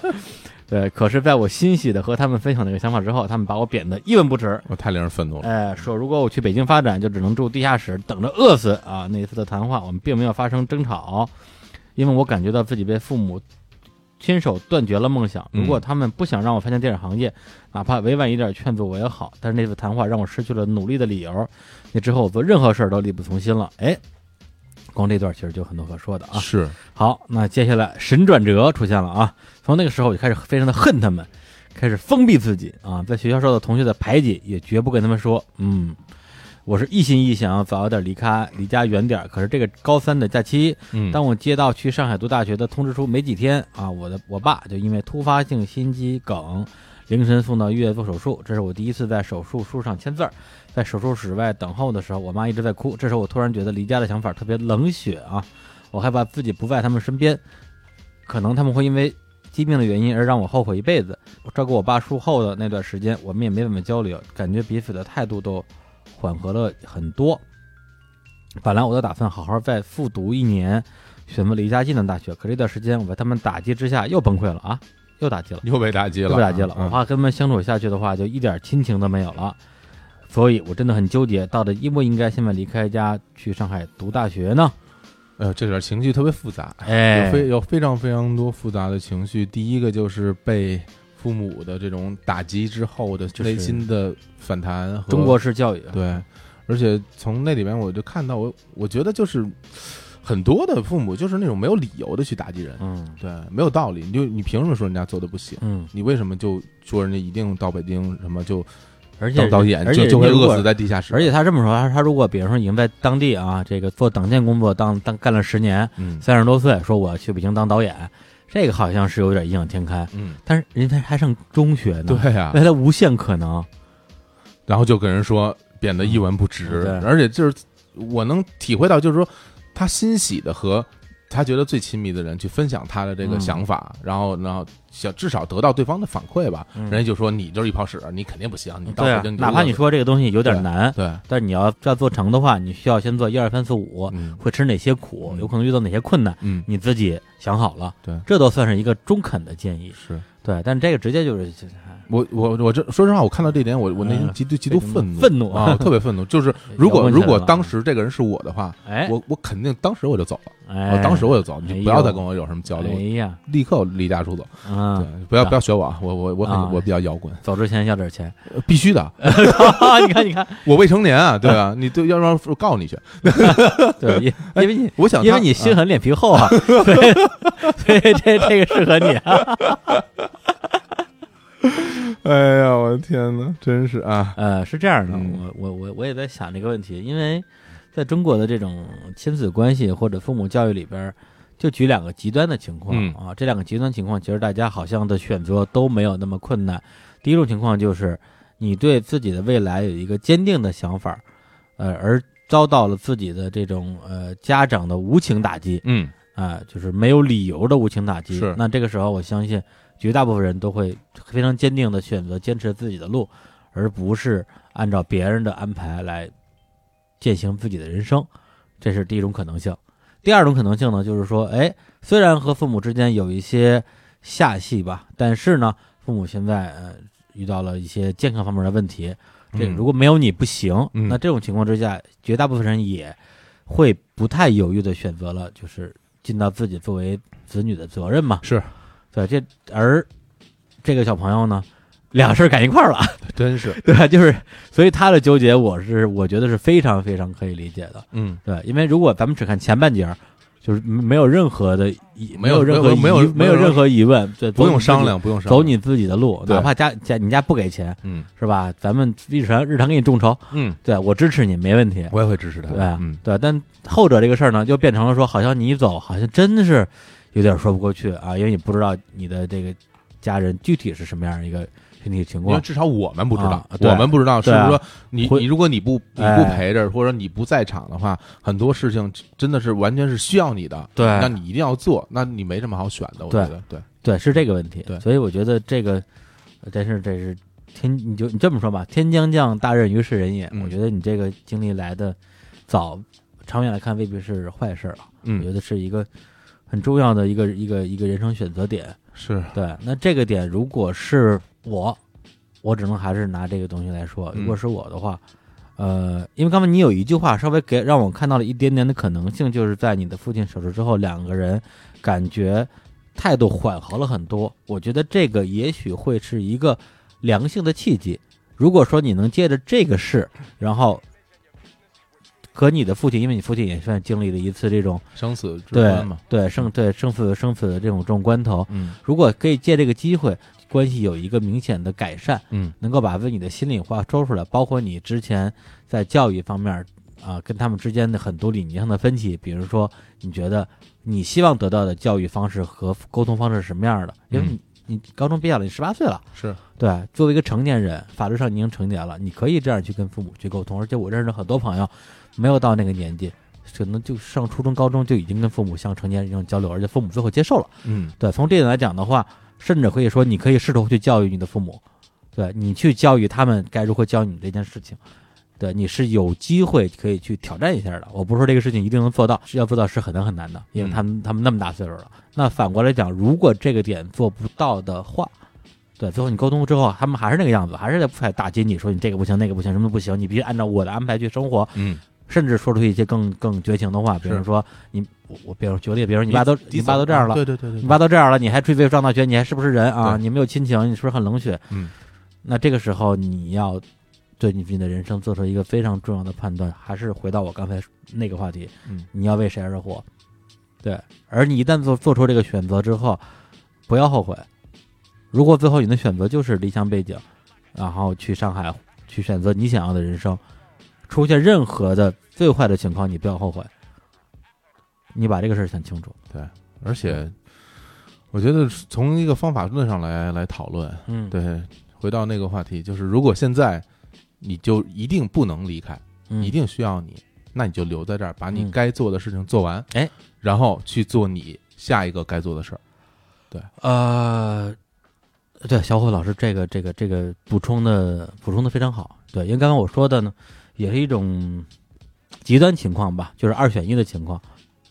对，可是在我欣喜的和他们分享这个想法之后，他们把我贬得一文不值。我太令人愤怒了。哎，说如果我去北京发展，就只能住地下室，等着饿死啊！那一次的谈话，我们并没有发生争吵，因为我感觉到自己被父母亲手断绝了梦想。嗯如果他们不想让我发现电影行业，哪怕委婉一点劝阻我也好。但是那次谈话让我失去了努力的理由，那之后我做任何事儿都力不从心了。哎，光这段其实就很多可说的啊。是，好，那接下来神转折出现了啊！从那个时候我就开始非常的恨他们，开始封闭自己啊，在学校受到同学的排挤，也绝不跟他们说，嗯，我是一心一意想要早点离开，离家远点。可是这个高三的假期，嗯，当我接到去上海读大学的通知书没几天啊，我的我爸就因为突发性心肌梗，凌晨送到医院做手术。这是我第一次在手术书上签字儿，在手术室外等候的时候，我妈一直在哭。这时候我突然觉得离家的想法特别冷血啊，我害怕自己不在他们身边，可能他们会因为疾病的原因而让我后悔一辈子。照顾我爸术后的那段时间，我们也没怎么交流，感觉彼此的态度都缓和了很多。本来我都打算好好再复读一年，选择离家近的大学，可这段时间我在他们打击之下又崩溃了啊，又打击了，又被打击了，又被打击了。嗯我怕跟他们相处下去的话，就一点亲情都没有了。所以我真的很纠结，到底应不应该现在离开家去上海读大学呢？呃，这点情绪特别复杂，哎有非有非常非常多复杂的情绪。第一个就是被父母的这种打击之后的内心的反弹和中国式教育，对，而且从那里面我就看到我，我觉得就是很多的父母就是那种没有理由的去打击人，嗯对，没有道理。你就你凭什么说人家做的不行？嗯，你为什么就说人家一定到北京什么就而且当导演就就会饿死在地下室？而且他这么说，他他如果比如说已经在当地啊，这个做党建工作当当干了十年，嗯三十多岁，说我去北京当导演，这个好像是有点异想天开。嗯，但是人家还上中学呢，对呀、未来无限可能。然后就跟人说贬得一文不值，而且就是我能体会到，就是说他欣喜的和他觉得最亲密的人去分享他的这个嗯。想法，然后然后想至少得到对方的反馈吧，嗯。人家就说你就是一泡屎，你肯定不行，你到对啊北京，就哪怕你说这个东西有点难，对，但是你要要做成的话，你需要先做一二三四五，嗯。会吃哪些苦，嗯。有可能遇到哪些困难，嗯。你自己想好了。对。这都算是一个中肯的建议。是。对，但这个直接就是我我我这说实话，我看到这点，我我内心嗯极度极度愤怒愤怒啊，特别愤怒。就是如果如果当时这个人是我的话，哎，我我肯定当时我就走了，哎，我当时我就走，你不要再跟我有什么交流哎流，呀，立刻离家出走。嗯，对，不要不要学我啊，我我我我比较摇滚，走之前要点钱。呃必须的，你看，你看，我未成年啊，对吧？你都，要不然我告你去。对，因因为你我想，因为你心啊狠脸皮厚啊，所以所以这这个适合你啊。哎呀，我的天哪，真是啊，呃，是这样的，嗯我我我我也在想这个问题，因为在中国的这种亲子关系或者父母教育里边，就举两个极端的情况、嗯啊，这两个极端情况，其实大家好像的选择都没有那么困难。第一种情况就是你对自己的未来有一个坚定的想法，呃，而遭到了自己的这种呃家长的无情打击，嗯啊、就是没有理由的无情打击。是那这个时候，我相信绝大部分人都会非常坚定的选择坚持自己的路，而不是按照别人的安排来践行自己的人生，这是第一种可能性。第二种可能性呢，就是说，哎，虽然和父母之间有一些下戏吧，但是呢，父母现在呃遇到了一些健康方面的问题，这嗯如果没有你不行，嗯那这种情况之下，绝大部分人也会不太犹豫的选择了，就是尽到自己作为子女的责任嘛。是，对，这而这个小朋友呢，两事儿赶一块儿了，真是，对吧？就是所以他的纠结，我是我觉得是非常非常可以理解的。嗯，对，因为如果咱们只看前半截儿，就是没没有任何的疑，没有有任何没有没有任何疑问，对，不用商量，不用商量，走你自己的路，哪怕家家你家不给钱，嗯是吧？咱们日常日常给你众筹，嗯，对我支持你，没问题。我也会支持他，对嗯，对，但后者这个事儿呢，就变成了说，好像你一走，好像真的是有点说不过去啊，因为你不知道你的这个家人具体是什么样一个身体情况。因为至少我们不知道啊，我们不知道，是对啊不是说你会你如果你不你哎不陪着，或者你不在场的话，很多事情真的是完全是需要你的，对那你一定要做，那你没什么好选的，我觉得，对，对，是这个问题。对所以我觉得这个，呃真是这是天，你就你这么说吧，天将降大任于是人也。嗯我觉得你这个经历来的早，长远来看未必是坏事儿啊。我觉嗯，得是一个很重要的一个一个一个人生选择点。是，对，那这个点如果是我，我只能还是拿这个东西来说。嗯如果是我的话，呃，因为刚才你有一句话稍微给让我看到了一点点的可能性，就是在你的父亲手术之后，两个人感觉态度缓和了很多。我觉得这个也许会是一个良性的契机。如果说你能借着这个事，然后和你的父亲，因为你父亲也算经历了一次这种生死之对关嘛，对生对生死生死的这种这种关头，嗯如果可以借这个机会，关系有一个明显的改善，嗯能够把自己的心里话说出来，包括你之前在教育方面啊、跟他们之间的很多理念上的分歧，比如说你觉得你希望得到的教育方式和沟通方式是什么样的？因为你、你高中毕业了，你十八岁了，是，对，作为一个成年人，法律上你已经成年了，你可以这样去跟父母去沟通。而且我认识很多朋友，没有到那个年纪，可能就上初中、高中就已经跟父母像成年人一样交流，而且父母最后接受了。嗯对，从这点来讲的话，甚至可以说，你可以试图去教育你的父母，对你去教育他们该如何教你这件事情。对，你是有机会可以去挑战一下的。我不是说这个事情一定能做到，要做到是很难很难的，因为他们、他们那么大岁数了。那反过来讲，如果这个点做不到的话，对，最后你沟通之后，他们还是那个样子，还是在打击你说你这个不行，那个不行，什么都不行，你必须按照我的安排去生活，嗯，甚至说出一些更更绝情的话，比如说你我我比如举个例，比如说你爸都你爸都这样了，对对对对，你爸都这样了，你还追随上大学，你还是不是人啊？你没有亲情，你是不是很冷血？嗯，那这个时候你要对你自己的人生做出一个非常重要的判断，还是回到我刚才那个话题，嗯你要为谁而活？对，而你一旦做做出这个选择之后，不要后悔。如果最后你的选择就是离乡背景，然后去上海去选择你想要的人生，出现任何的最坏的情况，你不要后悔。你把这个事儿想清楚。对而且我觉得从一个方法论上来来讨论，嗯，对，回到那个话题，就是如果现在你就一定不能离开，嗯，一定需要你，那你就留在这儿，把你嗯该做的事情做完，哎，然后去做你下一个该做的事儿。对呃，对，小虎老师这个这个这个补充的补充的非常好。对，因为刚刚我说的呢，也是一种极端情况吧，就是二选一的情况。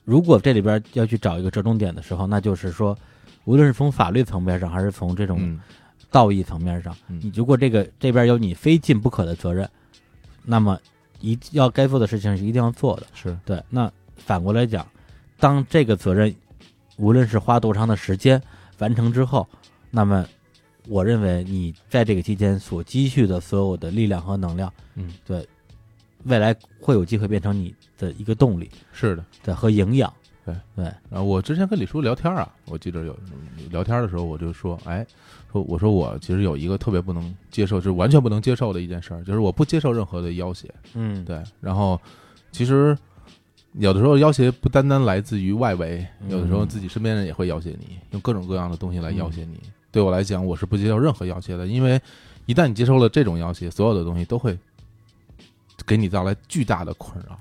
如果这里边要去找一个折中点的时候，那就是说，无论是从法律层面上，还是从这种嗯道义层面上，嗯你如果这个这边有你非尽不可的责任，那么一要该做的事情是一定要做的。是，对，那反过来讲，当这个责任无论是花多长的时间完成之后，那么我认为你在这个期间所积蓄的所有的力量和能量，嗯，对，未来会有机会变成你的一个动力，是的。对和营养。对对，然后我之前跟李叔聊天啊，我记得有聊天的时候，我就说，哎，说我说我其实有一个特别不能接受，就是完全不能接受的一件事儿，就是我不接受任何的要挟。嗯，对，然后其实有的时候要挟不单单来自于外围，嗯有的时候自己身边人也会要挟你，用各种各样的东西来要挟你。对我来讲，我是不接受任何要挟的，因为一旦你接受了这种要挟，所有的东西都会给你带来巨大的困扰。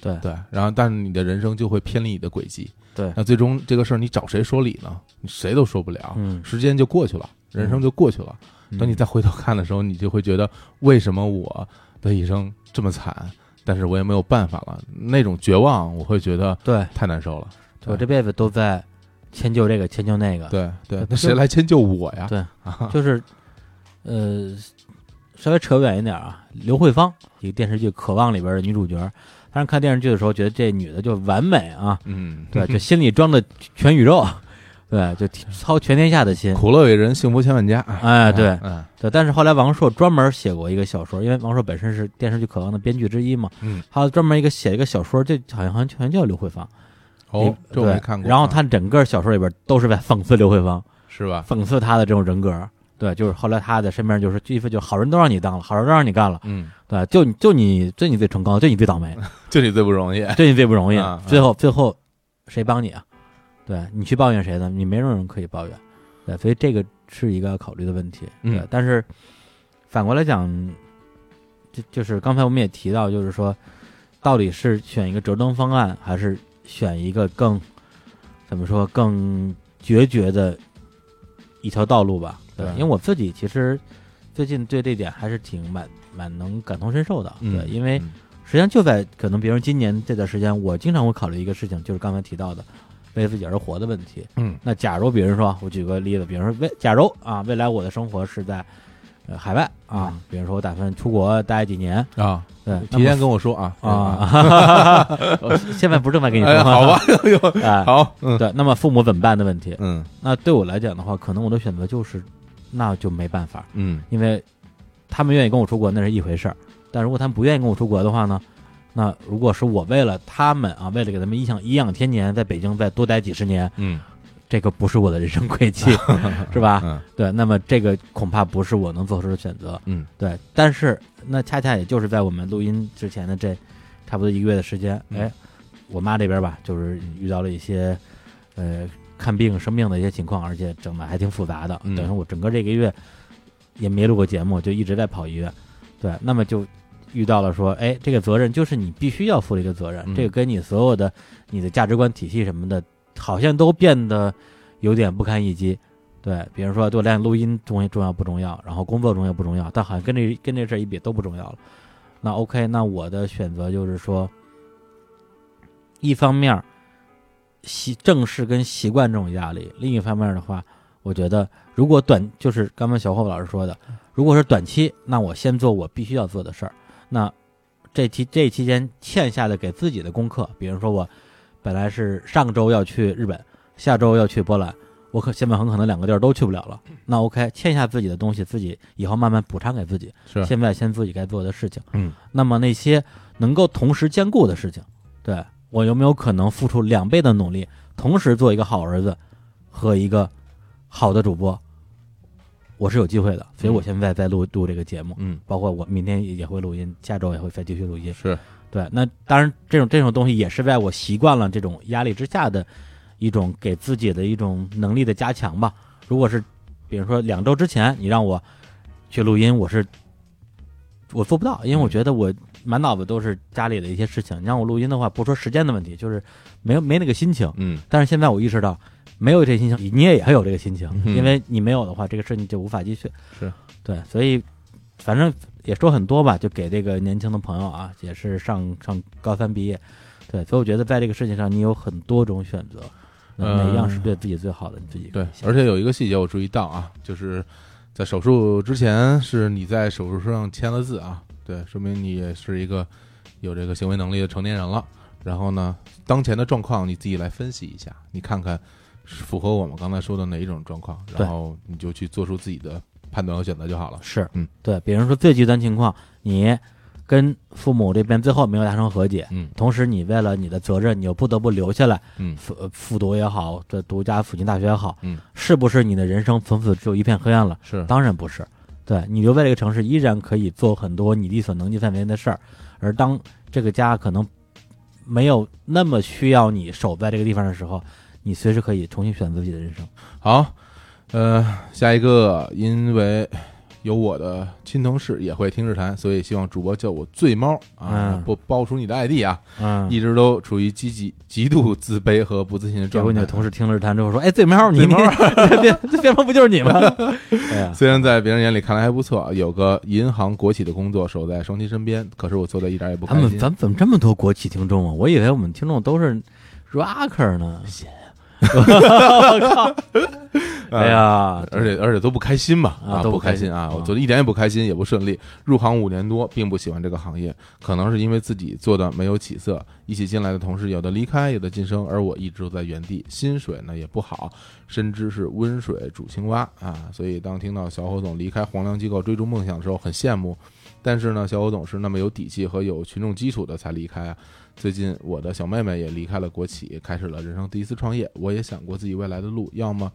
对对，然后但是你的人生就会偏离你的轨迹。对，那最终这个事儿你找谁说理呢？你谁都说不了，嗯，时间就过去了，人生就过去了。等你再回头看的时候，你就会觉得为什么我的一生这么惨，但是我也没有办法了，那种绝望，我会觉得对太难受了。我这辈子都在迁就这个，迁就那个，对对对，那谁来迁就我呀？对，就是呃，稍微扯远一点啊，刘慧芳，一个电视剧《渴望》里边的女主角。当时看电视剧的时候，觉得这女的就完美啊，嗯，对，就心里装着全宇宙，对，就操全天下的心，苦乐为人，幸福千万家。哎，对，嗯对。但是后来王朔专门写过一个小说，因为王朔本身是电视剧《渴望》的编剧之一嘛，嗯，他专门一个写一个小说，这好像好像全叫刘慧芳，哦，这我对没看过。然后啊他整个小说里边都是在讽刺刘慧芳，是吧？讽刺她的这种人格。对，就是后来他的身边就是意思就是好人都让你当了，好人都让你干了，嗯，对，就你就你就你最崇高，就你最倒霉，就你最不容易。就你最不容易最后最后谁帮你啊？对你去抱怨谁呢？你没有人可以抱怨，对，所以这个是一个要考虑的问题。对，嗯但是反过来讲，就就是刚才我们也提到，就是说，到底是选一个折中方案，还是选一个更怎么说更决绝的一条道路吧？对，因为我自己其实最近对这点还是挺蛮蛮能感同身受的。嗯对，因为嗯实际上就在可能，比如今年这段时间，我经常会考虑一个事情，就是刚才提到的为自己而活的问题。嗯那假如比如说，我举个例子，比如说未，假如啊，未来我的生活是在呃海外啊嗯，比如说我打算出国待几年，啊，对，提前跟我说啊那么 啊，我现在不是正在跟你说哎，吗？好吧，哎好，嗯对，那么父母怎么办的问题？嗯那对我来讲的话，可能我的选择就是，那就没办法，嗯。因为他们愿意跟我出国那是一回事儿，但如果他们不愿意跟我出国的话呢，那如果是我为了他们啊，为了给他们颐养颐养天年，在北京再多待几十年，嗯。这个不是我的人生 轨迹，是吧？嗯。对，那么这个恐怕不是我能做出的选择。嗯。对，但是那恰恰也就是在我们录音之前的这差不多一个月的时间，嗯。哎，我妈这边吧，就是遇到了一些呃看病生病的一些情况，而且整的还挺复杂的，嗯等于我整个这个月也没录过节目，就一直在跑医院。对，那么就遇到了说，哎，这个责任就是你必须要负的一个责任，嗯这个跟你所有的你的价值观体系什么的，好像都变得有点不堪一击。对，比如说对我来讲，录音重重要不重要？然后工作重要不重要？但好像跟这跟这事儿一比都不重要了。那 OK，那我的选择就是说，一方面儿习正视跟习惯这种压力，另一方面的话，我觉得如果短就是刚刚小霍老师说的，如果是短期，那我先做我必须要做的事儿。那这期这期间欠下的给自己的功课，比如说我本来是上周要去日本，下周要去波兰，我可现在很可能两个地儿都去不了了。那 OK，欠下自己的东西，自己以后慢慢补偿给自己。是现在先自己该做的事情。嗯那么那些能够同时兼顾的事情，对我有没有可能付出两倍的努力，同时做一个好儿子和一个好的主播？我是有机会的，所以我现在在录录这个节目，嗯包括我明天也会录音，下周也会再继续录音。是对，那当然这种这种东西也是在我习惯了这种压力之下的一种给自己的一种能力的加强吧。如果是比如说两周之前你让我去录音，我是我做不到，因为我觉得我满脑子都是家里的一些事情。你让我录音的话，不说时间的问题，就是没有没那个心情。嗯。但是现在我意识到，没有这心情，你也也会有这个心情，嗯。因为你没有的话，这个事情就无法继续。是。对，所以反正也说很多吧，就给这个年轻的朋友啊，也是上上高三毕业，对，所以我觉得在这个事情上，你有很多种选择，那哪一样是对自己最好的，你自己对，而且有一个细节我注意到啊，就是在手术之前是你在手术书上签了字啊，对，说明你也是一个有这个行为能力的成年人了。然后呢，当前的状况你自己来分析一下，你看看是符合我们刚才说的哪一种状况，然后你就去做出自己的判断和选择就好了。是，嗯，对，比如说最极端情况，你跟父母这边最后没有达成和解，嗯同时你为了你的责任，你又不得不留下来嗯复呃复读也好，这读家附近大学也好，嗯，是不是你的人生从此只有一片黑暗了？是，当然不是，对你留在这个城市依然可以做很多你力所能及范围内的事儿，而当这个家可能没有那么需要你守在这个地方的时候，你随时可以重新选择自己的人生。好，呃，下一个，因为有我的亲同事也会听日坛，所以希望主播叫我醉猫啊，嗯不包出你的 ID 啊，嗯，一直都处于积极极度自卑和不自信的状态结果。你的同事听了日谈之后说：“哎，醉猫，你醉猫这变这变猫不就是你吗？”虽然在别人眼里看来还不错，有个银行国企的工作守在双亲身边，可是我做的一点也不开心。咱们咱们怎么这么多国企听众啊？我以为我们听众都是 rocker 呢。我靠！哎呀，而且而且都不开心嘛啊都不不开心啊！啊我做的一点也不开心，也不顺利。入行五年多，并不喜欢这个行业，可能是因为自己做的没有起色。一起进来的同事有的离开，有的晋升，而我一直都在原地，薪水呢也不好，深知是温水煮青蛙啊！所以当听到小伙总离开黄粱机构追逐梦想的时候，很羡慕。但是呢，小伙总是那么有底气和有群众基础的才离开啊。最近我的小妹妹也离开了国企，开始了人生第一次创业。我也想过自己未来的路，要么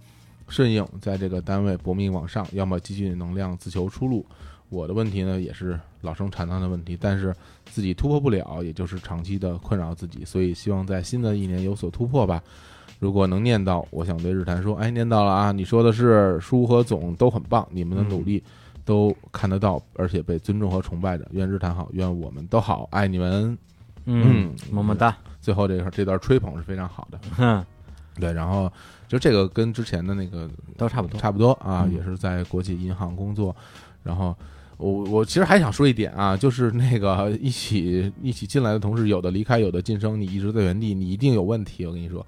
顺应在这个单位搏命往上，要么积蓄能量自求出路。我的问题呢，也是老生常谈的问题，但是自己突破不了，也就是长期的困扰自己，所以希望在新的一年有所突破吧。如果能念到，我想对日坛说：“哎，念到了啊！你说的是叔和总都很棒，你们的努力都看得到，而且被尊重和崇拜着。愿日坛好，愿我们都好，爱你们。”嗯，么么哒，最后这个这段吹捧是非常好的，嗯，对。然后就这个跟之前的那个都差不多。差不多啊，也是在国际银行工作。然后我我其实还想说一点啊，就是那个一起一起进来的同事，有的离开，有的晋升，你一直在原地，你一定有问题。我跟你说，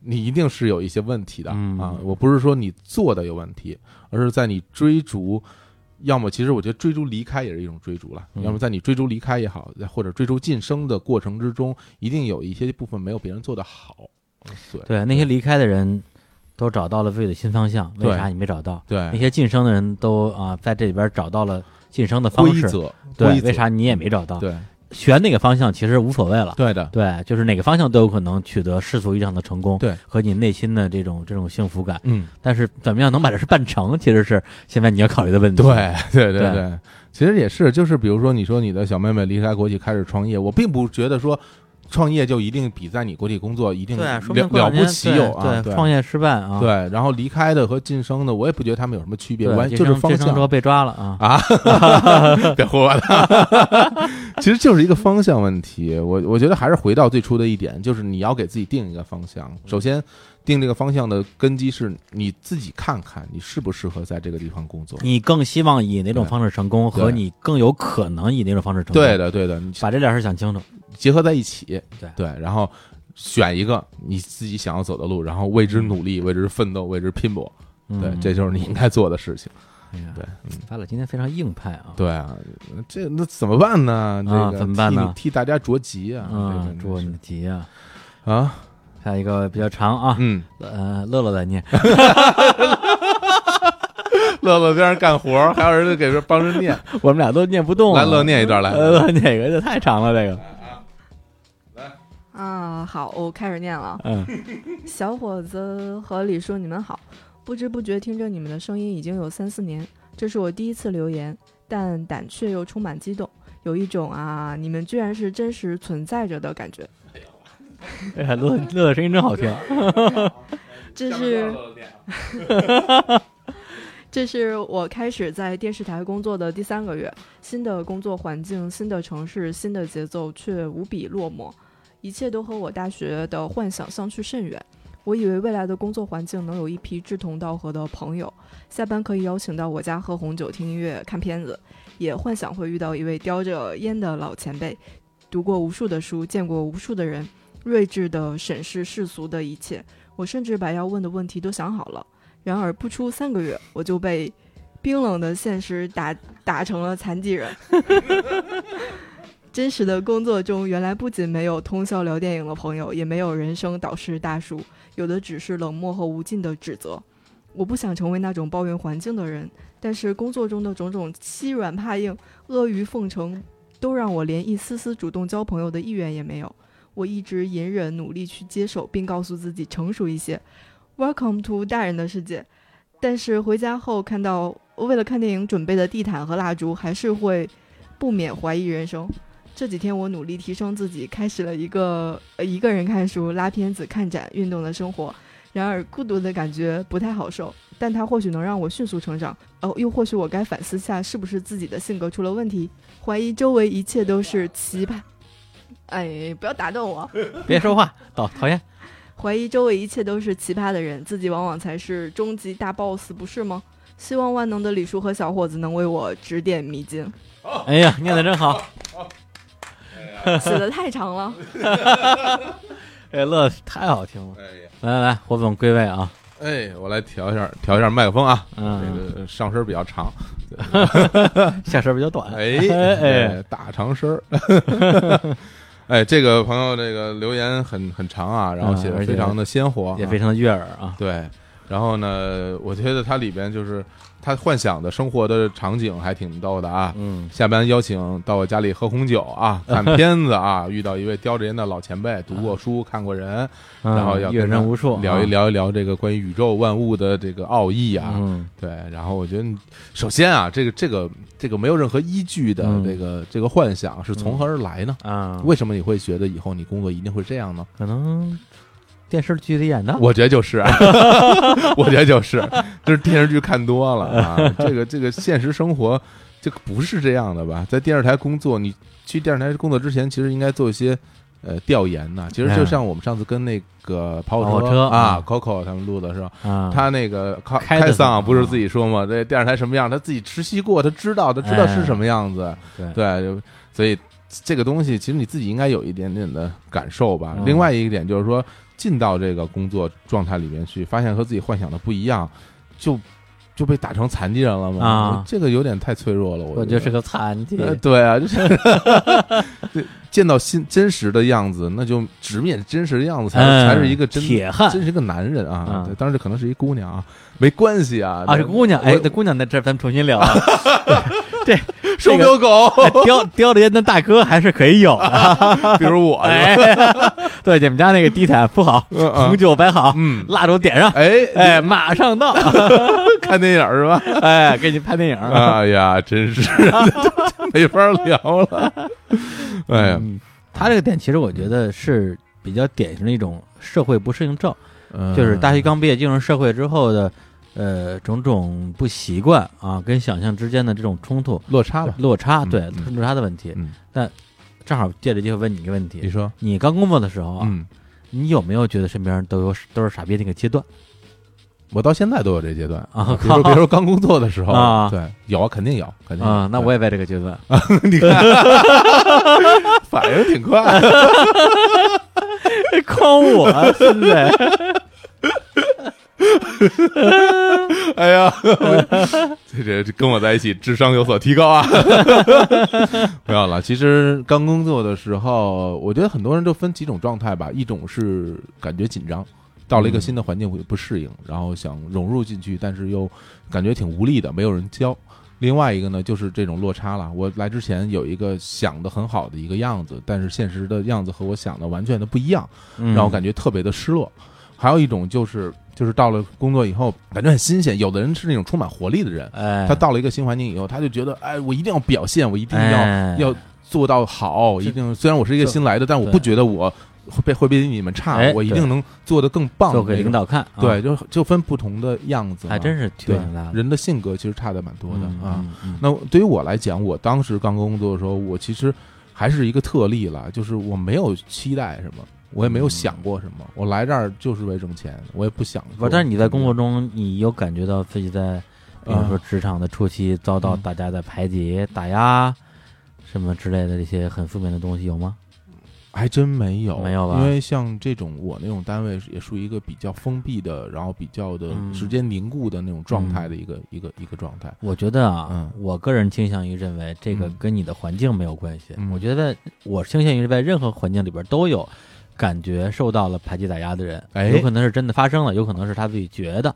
你一定是有一些问题的啊。我不是说你做的有问题，而是在你追逐。要么，其实我觉得追逐离开也是一种追逐了。嗯要么在你追逐离开也好，或者追逐晋升的过程之中，一定有一些部分没有别人做得好。对对，那些离开的人都找到了自己的新方向，为啥你没找到？对那些晋升的人都啊，在这里边找到了晋升的方式，规则，对为啥你也没找到？对选哪个方向其实无所谓了。对的，对，就是哪个方向都有可能取得世俗意义上的成功，对，和你内心的这种这种幸福感。嗯。但是怎么样能把这事办成，其实是现在你要考虑的问题。对对对对对，其实也是，就是比如说，你说你的小妹妹离开国企开始创业，我并不觉得说创业就一定比在你国企工作一定了了不起有啊，对创业失败啊，对，然后离开的和晋升的，我也不觉得他们有什么区别，对，完就是方向之后被抓了啊。啊，别唬我了，其实就是一个方向问题。我我觉得还是回到最初的一点，就是你要给自己定一个方向。首先，定这个方向的根基是你自己看看你适不适合在这个地方工作。你更希望以哪种方式成功，和你更有可能以哪种方式成功？对，的，对的，你把这俩事想清楚。结合在一起，对对，然后选一个你自己想要走的路，然后为之努力，为之奋斗，为之拼搏。对，嗯这就是你应该做的事情。对，嗯，咱俩今天非常硬派啊。对啊，这那怎么办呢？这啊个怎么办呢替替大家着急啊！嗯，这真的祝你急啊！是啊，下一个比较长啊，嗯，呃，乐乐来念。乐乐边上干活，还有人给人帮着念。我们俩都念不动了。来，乐念一段来。呃，乐哪个？这太长了，这个。啊，好，我开始念了。嗯小伙子和李叔，你们好。不知不觉听着你们的声音已经有三四年，这是我第一次留言，但胆怯又充满激动，有一种啊，你们居然是真实存在着的感觉。哎呀，乐乐的声音真好听。这是 这是我开始在电视台工作的第三个月，新的工作环境、新的城市、新的节奏，却无比落寞。一切都和我大学的幻想相去甚远。我以为未来的工作环境能有一批志同道合的朋友，下班可以邀请到我家喝红酒、听音乐、看片子，也幻想会遇到一位叼着烟的老前辈，读过无数的书，见过无数的人，睿智地审视世俗的一切。我甚至把要问的问题都想好了。然而不出三个月，我就被冰冷的现实打打成了残疾人。真实的工作中，原来不仅没有通宵聊电影的朋友，也没有人生导师大叔，有的只是冷漠和无尽的指责。我不想成为那种抱怨环境的人，但是工作中的种种欺软怕硬、阿谀奉承，都让我连一丝丝主动交朋友的意愿也没有。我一直隐忍，努力去接受，并告诉自己成熟一些，Welcome to 大人的世界。但是回家后看到为了看电影准备的地毯和蜡烛，还是会不免怀疑人生。这几天我努力提升自己，开始了一个呃一个人看书、拉片子、看展、运动的生活。然而孤独的感觉不太好受，但它或许能让我迅速成长。哦，又或许我该反思下，是不是自己的性格出了问题？怀疑周围一切都是奇葩。哎，不要打断我！别说话，讨讨厌。怀疑周围一切都是奇葩的人，自己往往才是终极大 boss，不是吗？希望万能的李叔和小伙子能为我指点迷津。哎呀，念得真好，写的太长了。哎，乐太好听了。哎呀，来来来，火总归位啊。哎，我来调一下调一下麦克风啊，嗯这个上身比较长，下身比较短。哎哎哎，大长身儿。哎，这个朋友这个留言很很长啊，然后写的非常的鲜活啊，也非常的悦耳啊。对。然后呢，我觉得它里边就是他幻想的生活的场景还挺逗的啊。嗯，下班邀请到我家里喝红酒啊，看片子啊，遇到一位叼着烟的老前辈，读过书，看过人，然后要阅人无数，聊一啊。聊一聊这个关于宇宙万物的这个奥义啊。嗯对，然后我觉得，首先啊，这个这个这个没有任何依据的嗯这个这个幻想是从何而来呢？啊，为什么你会觉得以后你工作一定会这样呢？可能电视剧里演的。我觉得就是，我觉得就是，就是电视剧看多了啊。这个这个现实生活，这个不是这样的吧？在电视台工作，你去电视台工作之前，其实应该做一些呃调研呐。其实就嗯像我们上次跟那个跑跑火车啊嗯，Coco 他们录的是吧？啊，他那个开开的开嗓不是自己说吗？这电视台什么样，他自己实习过，他知道，他知道是什么样子。对所以这个东西其实你自己应该有一点点的感受吧。嗯另外一个点就是说，进到这个工作状态里面去，发现和自己幻想的不一样，就就被打成残疾人了嘛？啊这个有点太脆弱了，我觉得我就是个残疾。呃对啊，就是对 见到新真实的样子，那就直面真实的样子，才是、嗯才是一个真铁汉真是一个男人啊！嗯对当然这可能是一姑娘啊，没关系啊。啊，这这姑娘，哎，我这姑娘在这儿，咱们重新聊啊。这收留狗，哎叼叼着烟的大哥还是可以有的。比如我，哎，对，你们家那个地毯铺好，红酒摆好，嗯，蜡烛点上，哎哎，马上到，看电影是吧？哎，给你拍电影。哎呀，真是没法聊了。哎呀，嗯他这个点其实我觉得是比较典型的一种社会不适应症，嗯就是大学刚毕业进入社会之后的，呃，种种不习惯啊，跟想象之间的这种冲突落差吧。落差，嗯对嗯落差的问题。嗯，正好借着机会问你一个问题：你说，你刚工作的时候啊，嗯，你有没有觉得身边人都有都是傻逼那个阶段？我到现在都有这阶段啊比如说，比如说刚工作的时候啊对，有啊，肯定有，肯定有啊，那我也在这个阶段。对 你看，反应挺快。诓我，现在哎呀，这这这跟我在一起，智商有所提高啊！不要了。其实刚工作的时候，我觉得很多人都分几种状态吧，一种是感觉紧张，到了一个新的环境会不适应，然后想融入进去，但是又感觉挺无力的，没有人教。另外一个呢，就是这种落差了。我来之前有一个想的很好的一个样子，但是现实的样子和我想的完全的不一样。嗯让我感觉特别的失落。还有一种就是，就是到了工作以后，感觉很新鲜。有的人是那种充满活力的人，哎，他到了一个新环境以后，他就觉得，哎，我一定要表现，我一定要、哎要做到好，一定。虽然我是一个新来的，但我对不觉得我会被会比你们差，哎我一定能做得更棒。做给领导看，啊。对，就就分不同的样子啊，还真是挺对大的。人的性格其实差的蛮多的嗯啊。，那对于我来讲，我当时刚工作的时候，我其实还是一个特例了，就是我没有期待什么，我也没有想过什么，我来这儿就是为挣钱，我也不想但是你在工作中，你有感觉到自己在，比如说啊。职场的初期遭到嗯。大家的排挤、打压，什么之类的这些很负面的东西有吗？还真没有，没有吧因为像这种我那种单位也属于一个比较封闭的，然后比较的嗯时间凝固的那种状态的一个、一个一个状态。我觉得啊，嗯我个人倾向于认为这个嗯跟你的环境没有关系。嗯我觉得我倾向于在任何环境里边都有感觉受到了排挤打压的人，哎有可能是真的发生了，有可能是他自己觉得。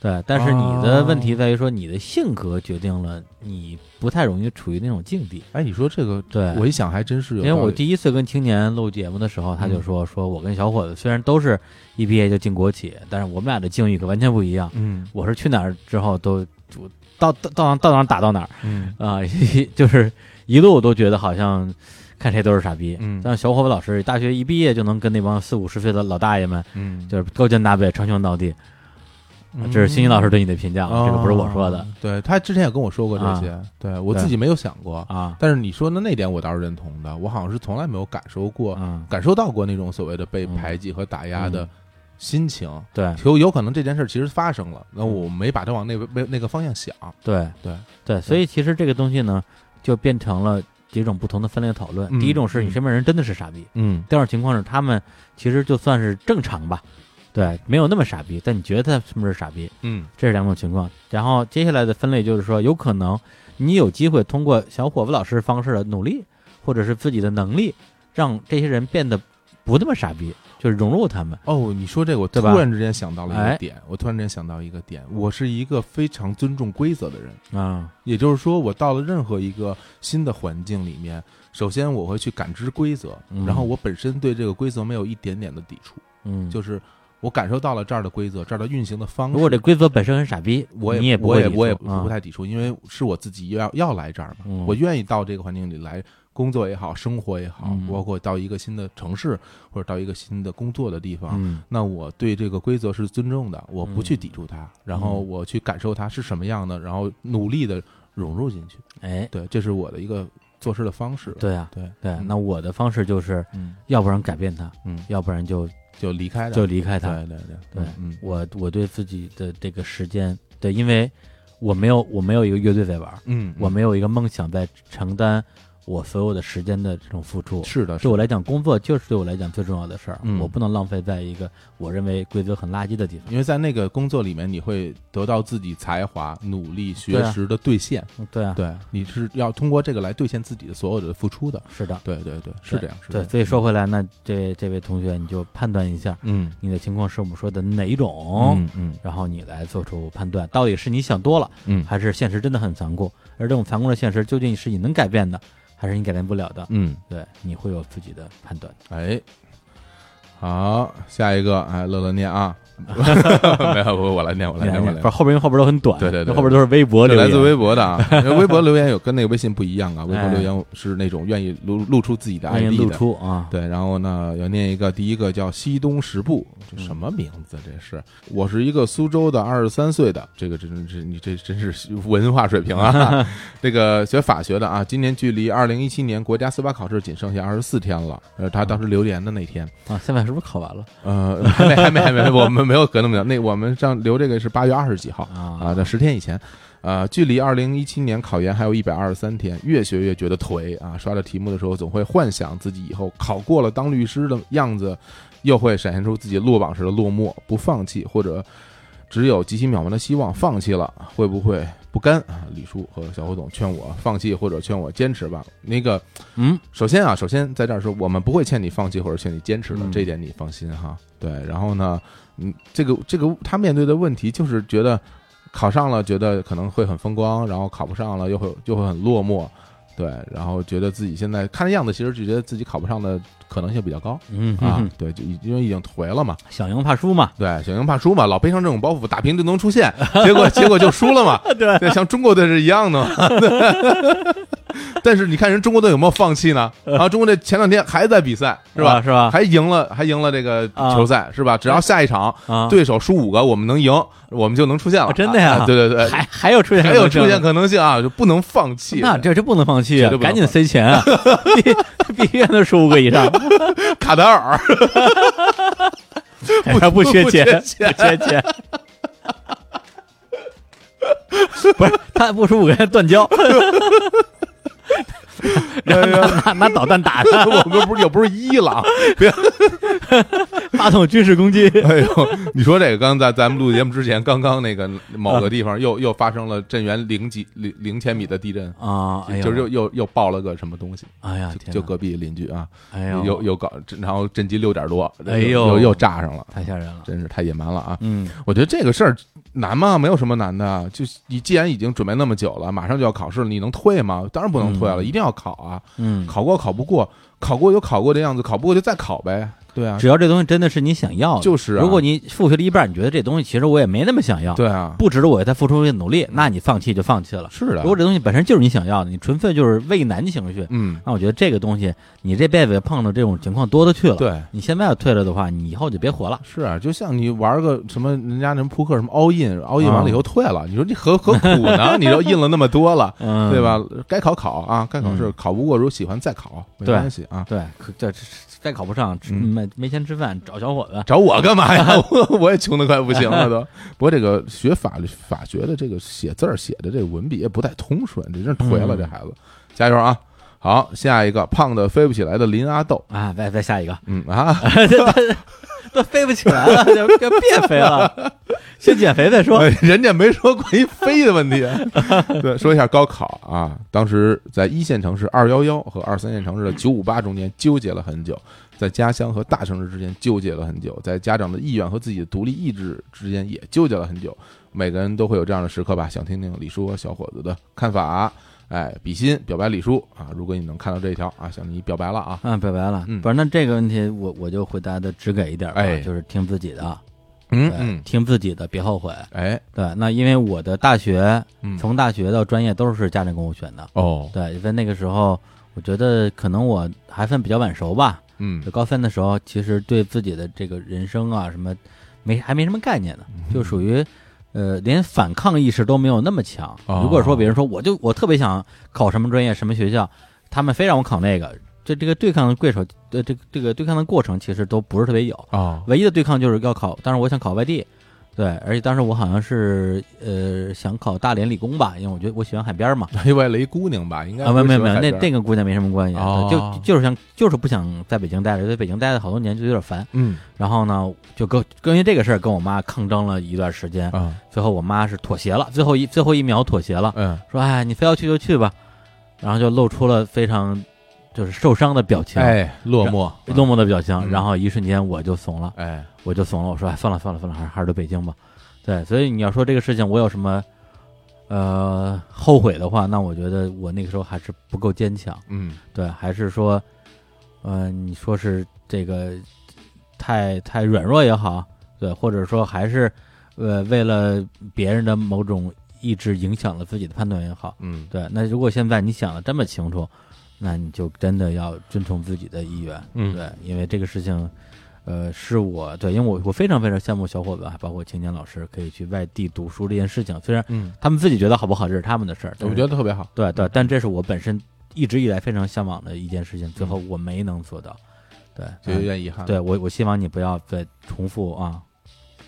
对，但是你的问题在于说，你的性格决定了你不太容易处于那种境地。哎，你说这个，对。我一想还真是有因为我第一次跟青年录节目的时候，他就嗯。说，说我跟小伙子虽然都是一毕业就进国企，但是我们俩的境遇可完全不一样。嗯。我是去哪儿之后都就到到到哪到哪儿打到哪儿。嗯。啊、就是一路都觉得好像看谁都是傻逼。嗯。但是小伙子老师大学一毕业就能跟那帮四五十岁的老大爷们嗯，就是勾肩搭背、称兄道弟。这是欣欣老师对你的评价，这个不是我说的哦。对他之前也跟我说过这些，对我自己没有想过。啊但是你说的那点我倒是认同的，我好像是从来没有感受过、嗯，感受到过那种所谓的被嗯排挤和打压的嗯心情。对有有可能这件事其实发生了，那我没把它往那个那那个方向想。对对对，所以其实这个东西呢，就变成了几种不同的分类讨论。嗯第一种是你嗯身边人真的是傻逼，嗯第二种情况是他们其实就算是正常吧，对，没有那么傻逼，但你觉得他是不是傻逼？嗯这是两种情况。然后接下来的分类就是说，有可能你有机会通过小伙子老师方式的努力，或者是自己的能力，让这些人变得不那么傻逼，就是融入他们。哦，你说这个，我突然之间想到了一哎个点，我突然之间想到一个点，我是一个非常尊重规则的人。啊，也就是说，我到了任何一个新的环境里面，首先我会去感知规则，嗯然后我本身对这个规则没有一点点的抵触，嗯，就是我感受到了这儿的规则，这儿的运行的方式。如果这规则本身很傻逼，我也也不会我也我也不太抵触，因为是我自己要要来这儿嘛，嗯。我愿意到这个环境里来工作也好，生活也好，嗯。包括到一个新的城市或者到一个新的工作的地方，嗯。那我对这个规则是尊重的，我不去嗯抵触它，然后我去感受它是什么样的，然后努力的融入进去。哎，对，这是我的一个做事的方式。对啊，对对，嗯。那我的方式就是，嗯。要不然改变它，嗯，要不然就就离开的，就离开他。对对对对嗯。我我对自己的这个时间，对，因为我没有我没有一个乐队在玩，嗯，我没有一个梦想在承担我所有的时间的这种付出。是的，是对我来讲，工作就是对我来讲最重要的事儿，嗯我不能浪费在一个我认为规则很垃圾的地方。因为在那个工作里面，你会得到自己才华、努力、学识的兑现。嗯对啊，对，你是要通过这个来兑现自己的所有的付出的。是的，对对对，是这样，是这对，所以说回来，那这这位同学，你就判断一下嗯，你的情况是我们说的哪一种，嗯嗯然后你来做出判断，到底是你想多了，嗯还是现实真的很残酷？而这种残酷的现实究竟是你能改变的，还是你改变不了的？嗯，对，你会有自己的判断。哎，好，下一个，哎，乐乐念啊，没有，我我来念，我来念，我来念不是。后边后边都很短，对对对后边都是微博留言，来自微博的啊，因为微博留言有跟那个微信不一样啊，微博哎留言是那种愿意露露出自己的 ID 露的。出啊，对，然后呢，要念一个，第一个叫西东十部，这嗯什么名字？这是我是一个苏州的二十三岁的，这个真是你这真是文化水平啊！这个学法学的啊，今年距离二零一七年国家司法考试仅剩下二十四天了。呃，他当时留言的那天，啊，现在是不是考完了呃，还没还没还没，我们没有隔那么久。那我们上留这个是八月二十几号啊啊，在十天以前。呃，距离二零一七年考研还有一百二十三天，越学越觉得颓啊！刷着题目的时候，总会幻想自己以后考过了当律师的样子，又会闪现出自己落榜时的落寞，不放弃，或者只有极其渺茫的希望，放弃了会不会不甘啊？李叔和小胡总劝我放弃，或者劝我坚持吧。那个，嗯，首先啊，首先在这儿说，我们不会劝你放弃或者劝你坚持的，嗯这一点你放心哈。对，然后呢，嗯，这个这个他面对的问题就是觉得考上了，觉得可能会很风光，然后考不上了又会又会很落寞，对，然后觉得自己现在看那样子，其实就觉得自己考不上的可能性比较高嗯啊，对，就因为已经颓了嘛，小赢怕输嘛，对，小赢怕输嘛，老背上这种包袱，打平就能出线，结果结果就输了嘛。对对，像中国队是一样的嘛。但是你看人中国队有没有放弃呢？然后，中国队前两天还在比赛，是吧？啊是吧？还赢了，还赢了这个啊球赛，是吧？只要下一场啊，对手输五个，我们能赢，我们就能出现了。啊真的呀啊对对对，还还有出现还有出现可能性啊，就不能放弃。那这这不能放弃赶紧塞钱啊，必必须让他输五个以上，卡达尔，他不缺钱，不缺钱不缺钱。不是他不输五个人断交，然后拿拿拿导弹打他，我们不是又不是伊朗，别 发动军事攻击。哎呦，你说这个，刚在咱们录节目之前，刚刚那个某个地方又又发生了震源零几零零千米的地震，啊，哎，就是又又又爆了个什么东西，哎呀，就隔壁邻居啊，哎呦，又又搞，然后震级六点多，哎呦又又炸上了，太吓人了。真是太野蛮了啊！嗯我觉得这个事儿难吗？没有什么难的，就你既然已经准备那么久了，马上就要考试了，你能退吗？当然不能退了，嗯一定要考啊！嗯，考过考不过，考过就考过的样子，考不过就再考呗，对啊，只要这东西真的是你想要的，就是啊如果你复习了一半，你觉得这东西其实我也没那么想要，对啊，不值得我为它付出一些努力，那你放弃就放弃了。是的如，果这东西本身就是你想要的，你纯粹就是畏难情绪，嗯，那我觉得这个东西你这辈子碰到这种情况多的去了。，对。你现在要退了的话，你以后就别活了。是啊，就像你玩个什么人家那扑克什么 all in，all in 啊完了以后退了，你说你何何苦呢？你都印了那么多了，嗯，对？吧？该考考啊，该考试嗯考不过，如果喜欢再考，没对关系啊。对，可这这再考不上，没没钱吃饭，找小伙子。找我干嘛呀？我我也穷的快不行了都。不过这个学法律法学的这个写字儿写的这个文笔也不太通顺，这真是颓了，嗯这孩子，加油啊！好，下一个胖的飞不起来的林阿豆，啊，再再下一个，嗯啊，都飞不起来了，就就别飞了，先减肥再说。哎人家没说关于飞的问题。对，说一下高考啊，当时在一线城市二幺幺和二三线城市的九五八中间纠结了很久，在家乡和大城市之间纠结了很久，在家长的意愿和自己的独立意志之间也纠结了很久。每个人都会有这样的时刻吧？想听听李叔和小伙子的看法。哎，比心表白李叔啊！如果你能看到这一条啊，向你表白了啊！嗯，表白了，嗯不是那这个问题，我我就回答的只给一点吧，哎就是听自己的，嗯嗯，听自己的，别后悔。哎，对，那因为我的大学嗯，从大学到专业都是家长给我选的，哦，对，因为那个时候我觉得可能我还算比较晚熟吧，嗯。就高三的时候，其实对自己的这个人生啊什么没还没什么概念呢，嗯。就属于呃连反抗意识都没有那么强。哦。如果说别人说我就我特别想考什么专业什么学校，他们非让我考那个，这这个对抗的对手呃这个这个对抗的过程其实都不是特别有，啊，唯一的对抗就是要考，但是我想考外地。对，而且当时我好像是呃想考大连理工吧，因为我觉得我喜欢海边嘛。一位雷姑娘吧，应该啊，没有没有没有，那那个姑娘没什么关系，哦。就就是想就是不想在北京待着，在北京待了好多年就有点烦。嗯。然后呢，就跟跟因这个事儿跟我妈抗争了一段时间，嗯最后我妈是妥协了，最后一最后一秒妥协了，嗯，说哎你非要去就去吧，然后就露出了非常就是受伤的表情，哎，落寞，落寞的表情，嗯然后一瞬间我就怂了，哎，我就怂了，我说哎算了算了算了，还是还是留北京吧。对，所以你要说这个事情我有什么呃后悔的话，那我觉得我那个时候还是不够坚强。嗯对，还是说，呃，你说是这个太太软弱也好，对，或者说还是呃为了别人的某种意志影响了自己的判断也好，嗯，对。那如果现在你想的这么清楚，那你就真的要遵从自己的意愿，嗯对，因为这个事情。呃，是我对，因为我我非常非常羡慕小伙伴，包括青年老师可以去外地读书这件事情。虽然嗯，他们自己觉得好不好，这是他们的事儿，但我觉得特别好，对对，但这是我本身一直以来非常向往的一件事情，最后我没能做到。对，就有嗯点遗憾。对我我希望你不要再重复啊，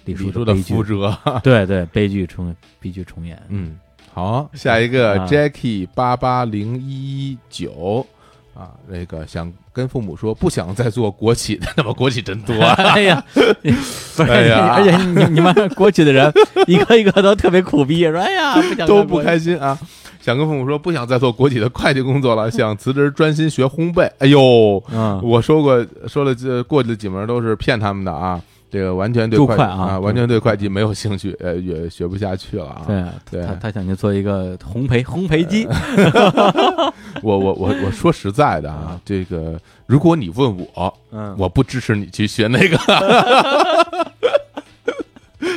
李叔的覆辙，对对，悲剧重悲剧重演。嗯，好，下一个啊 Jackie 八八零一九啊，那个想跟父母说不想再做国企的，那么国企真多啊，哎呀，不是，哎呀。而且你你们国企的人一个一个都特别苦逼，说哎呀 不想都不开心啊。想跟父母说不想再做国企的会计工作了，想辞职专心学烘焙。哎呦，嗯，我说过说了这过去的几门都是骗他们的啊，这个完全对啊啊，完全对会计没有兴趣，呃，也学不下去了啊。对对他他想去做一个烘焙烘焙机，我我我我说实在的啊，这个如果你问我，嗯，我不支持你去学那个。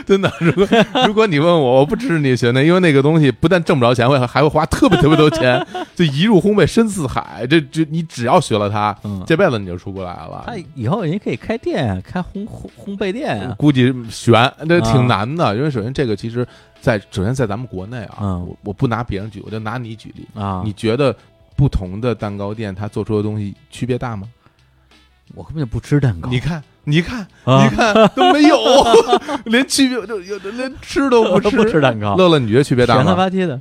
真的，如果如果你问我，我不支持你学那，因为那个东西不但挣不着钱，会还会花特别特别多钱。就一入烘焙深似海，这这你只要学了它，嗯这辈子你就出不来了。他以后人可以开店，开烘烘烘焙店啊。估计悬，这挺啊难的。因为首先这个其实在首先在咱们国内啊，嗯我我不拿别人举，我就拿你举例。啊，你觉得不同的蛋糕店它做出的东西区别大吗？我根本就不吃蛋糕。你看，你看，啊你看都没有，连区别都有的连吃都不吃。不吃蛋糕，乐乐，你觉得区别大甜了吗？吧唧的。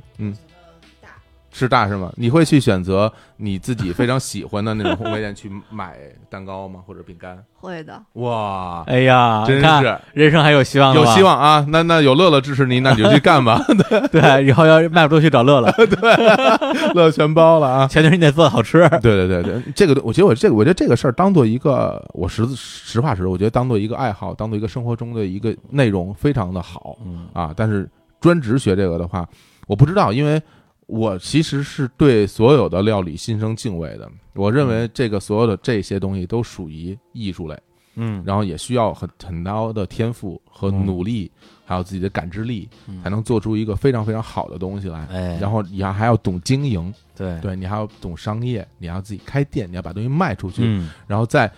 是大是吗？你会去选择你自己非常喜欢的那种烘焙店去买蛋糕吗？或者饼干？会的，哇，哎呀，真是人生还有希望的有希望啊！那那有乐乐支持您，那你就去干吧，对，以后要是卖不出去找乐乐，对乐全包了啊！前提是你得做的好吃。对对对对，这个我觉得我这个我觉得这个事儿当做一个我实实话实说，我觉得当做一个爱好，当做一个生活中的一个内容，非常的好嗯啊。但是专职学这个的话，我不知道，因为我其实是对所有的料理心生敬畏的。我认为这个所有的这些东西都属于艺术类，嗯，然后也需要很很高的天赋和嗯。努力，还有自己的感知力，嗯。才能做出一个非常非常好的东西来。哎，然后你还还要懂经营，对，对你还要懂商业，你要自己开店，你要把东西卖出去，嗯，然后在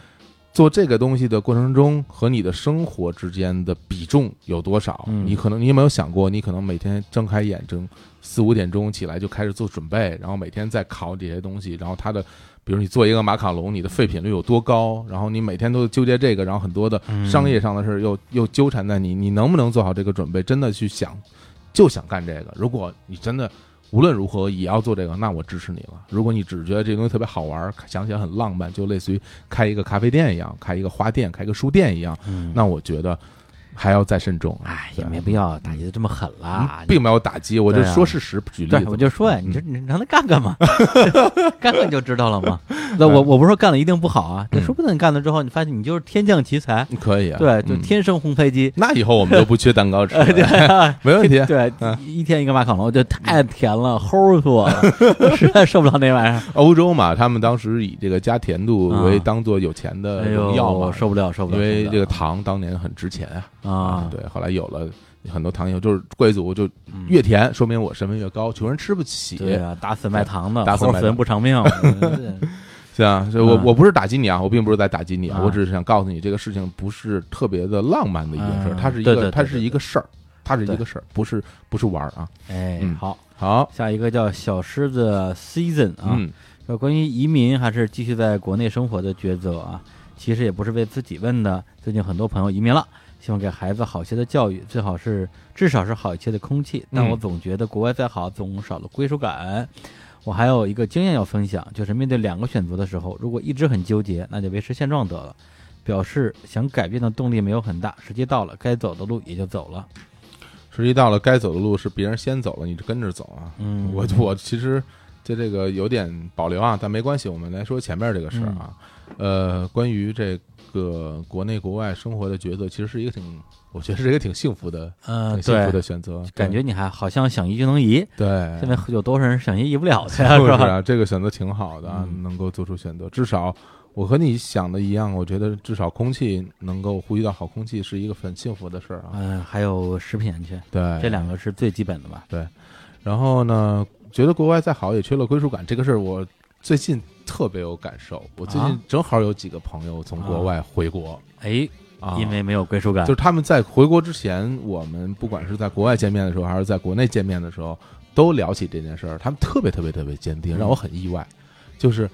做这个东西的过程中和你的生活之间的比重有多少？嗯你可能你有没有想过，你可能每天睁开眼睁四五点钟起来就开始做准备，然后每天在烤这些东西，然后它的。比如你做一个马卡龙，你的废品率有多高？然后你每天都纠结这个，然后很多的嗯商业上的事儿又又纠缠在你，你能不能做好这个准备？真的去想，就想干这个。如果你真的无论如何也要做这个，那我支持你了。如果你只觉得这东西特别好玩，想起来很浪漫，就类似于开一个咖啡店一样，开一个花店，开一个书店一样，嗯，那我觉得还要再慎重。哎，也没必要打击的这么狠啦嗯，并没有打击，我就说事实，举例，子。我就说呀，你这你让他干干嘛？干干就知道了嘛。嗯 那我我不是说干了一定不好啊，这说不定你干了之后，你发现你就是天降奇才，可以啊，对，就嗯天生红飞机。那以后我们就不缺蛋糕吃了，没问题。对，嗯一天一个马卡龙，就太甜了，齁死我了，实在受不了那玩意儿。欧洲嘛，他们当时以这个加甜度为啊当做有钱的哎荣耀嘛，，受不了，受不了，因为这个糖当年很值钱啊。啊，对，后来有了很多糖友，就是贵族就嗯。越甜，说明我身份越高，穷人吃不起。对啊，打死卖糖的，打死人不偿命。嗯是啊，所以我啊我不是打击你啊，我并不是在打击你啊啊，我只是想告诉你，这个事情不是特别的浪漫的一件事儿，嗯。它是一个，对对对它是一个事儿，它是一个事儿，不是不是玩儿啊。哎嗯，好，好，下一个叫小狮子 Season 啊，关于移民还是继续在国内生活的抉择啊，其实也不是为自己问的。最近很多朋友移民了，希望给孩子好些的教育，最好是至少是好一些的空气。但嗯我总觉得国外再好，总少了归属感。我还有一个经验要分享，就是面对两个选择的时候，如果一直很纠结，那就维持现状得了。表示想改变的动力没有很大，时机到了，该走的路也就走了。时机到了，该走的路是别人先走了，你就跟着走啊。嗯我我其实对这个有点保留啊，但没关系，我们来说前面这个事儿啊。呃，关于这个国内国外生活的角色，其实是一个挺，我觉得是一个挺幸福的、嗯、挺幸福，的选择。感觉你还好像想移就能移，对，现在有多少人想移移不了 的呀，就是吧？啊，这个选择挺好的能够做出选择，至少我和你想的一样，我觉得至少空气能够呼吸到好空气是一个很幸福的事儿啊。嗯，还有食品安全，对，这两个是最基本的吧？对然后呢，觉得国外再好也缺了归属感，这个事儿我最近特别有感受。我最近啊正好有几个朋友从国外回国哎，啊，因为没有归属感，就是他们在回国之前，我们不管是在国外见面的时候，还是在国内见面的时候，都聊起这件事儿。他们特别特别特别坚定，嗯让我很意外。就是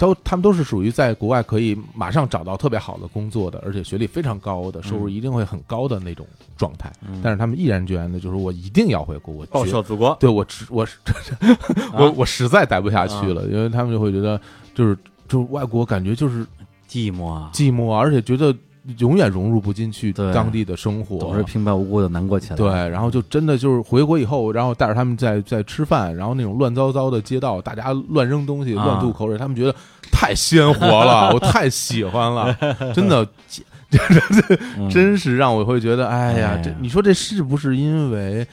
都他们都是属于在国外可以马上找到特别好的工作的，而且学历非常高的，收入一定会很高的那种状态。嗯。但是他们毅然决然的，就是我一定要回国，我报效祖国，对我实我实 我我实在待不下去了，因为他们就会觉得就是就是外国感觉就是寂寞啊，寂寞，而且觉得永远融入不进去对。当地的生活，总是平白无故的难过起来。对，然后就真的就是回国以后，然后带着他们在在吃饭，然后那种乱糟糟的街道，大家乱扔东西、啊。乱吐口水，他们觉得太鲜活了，我太喜欢了，真的，嗯，真是让我会觉得，哎呀，哎这你说这是不是因为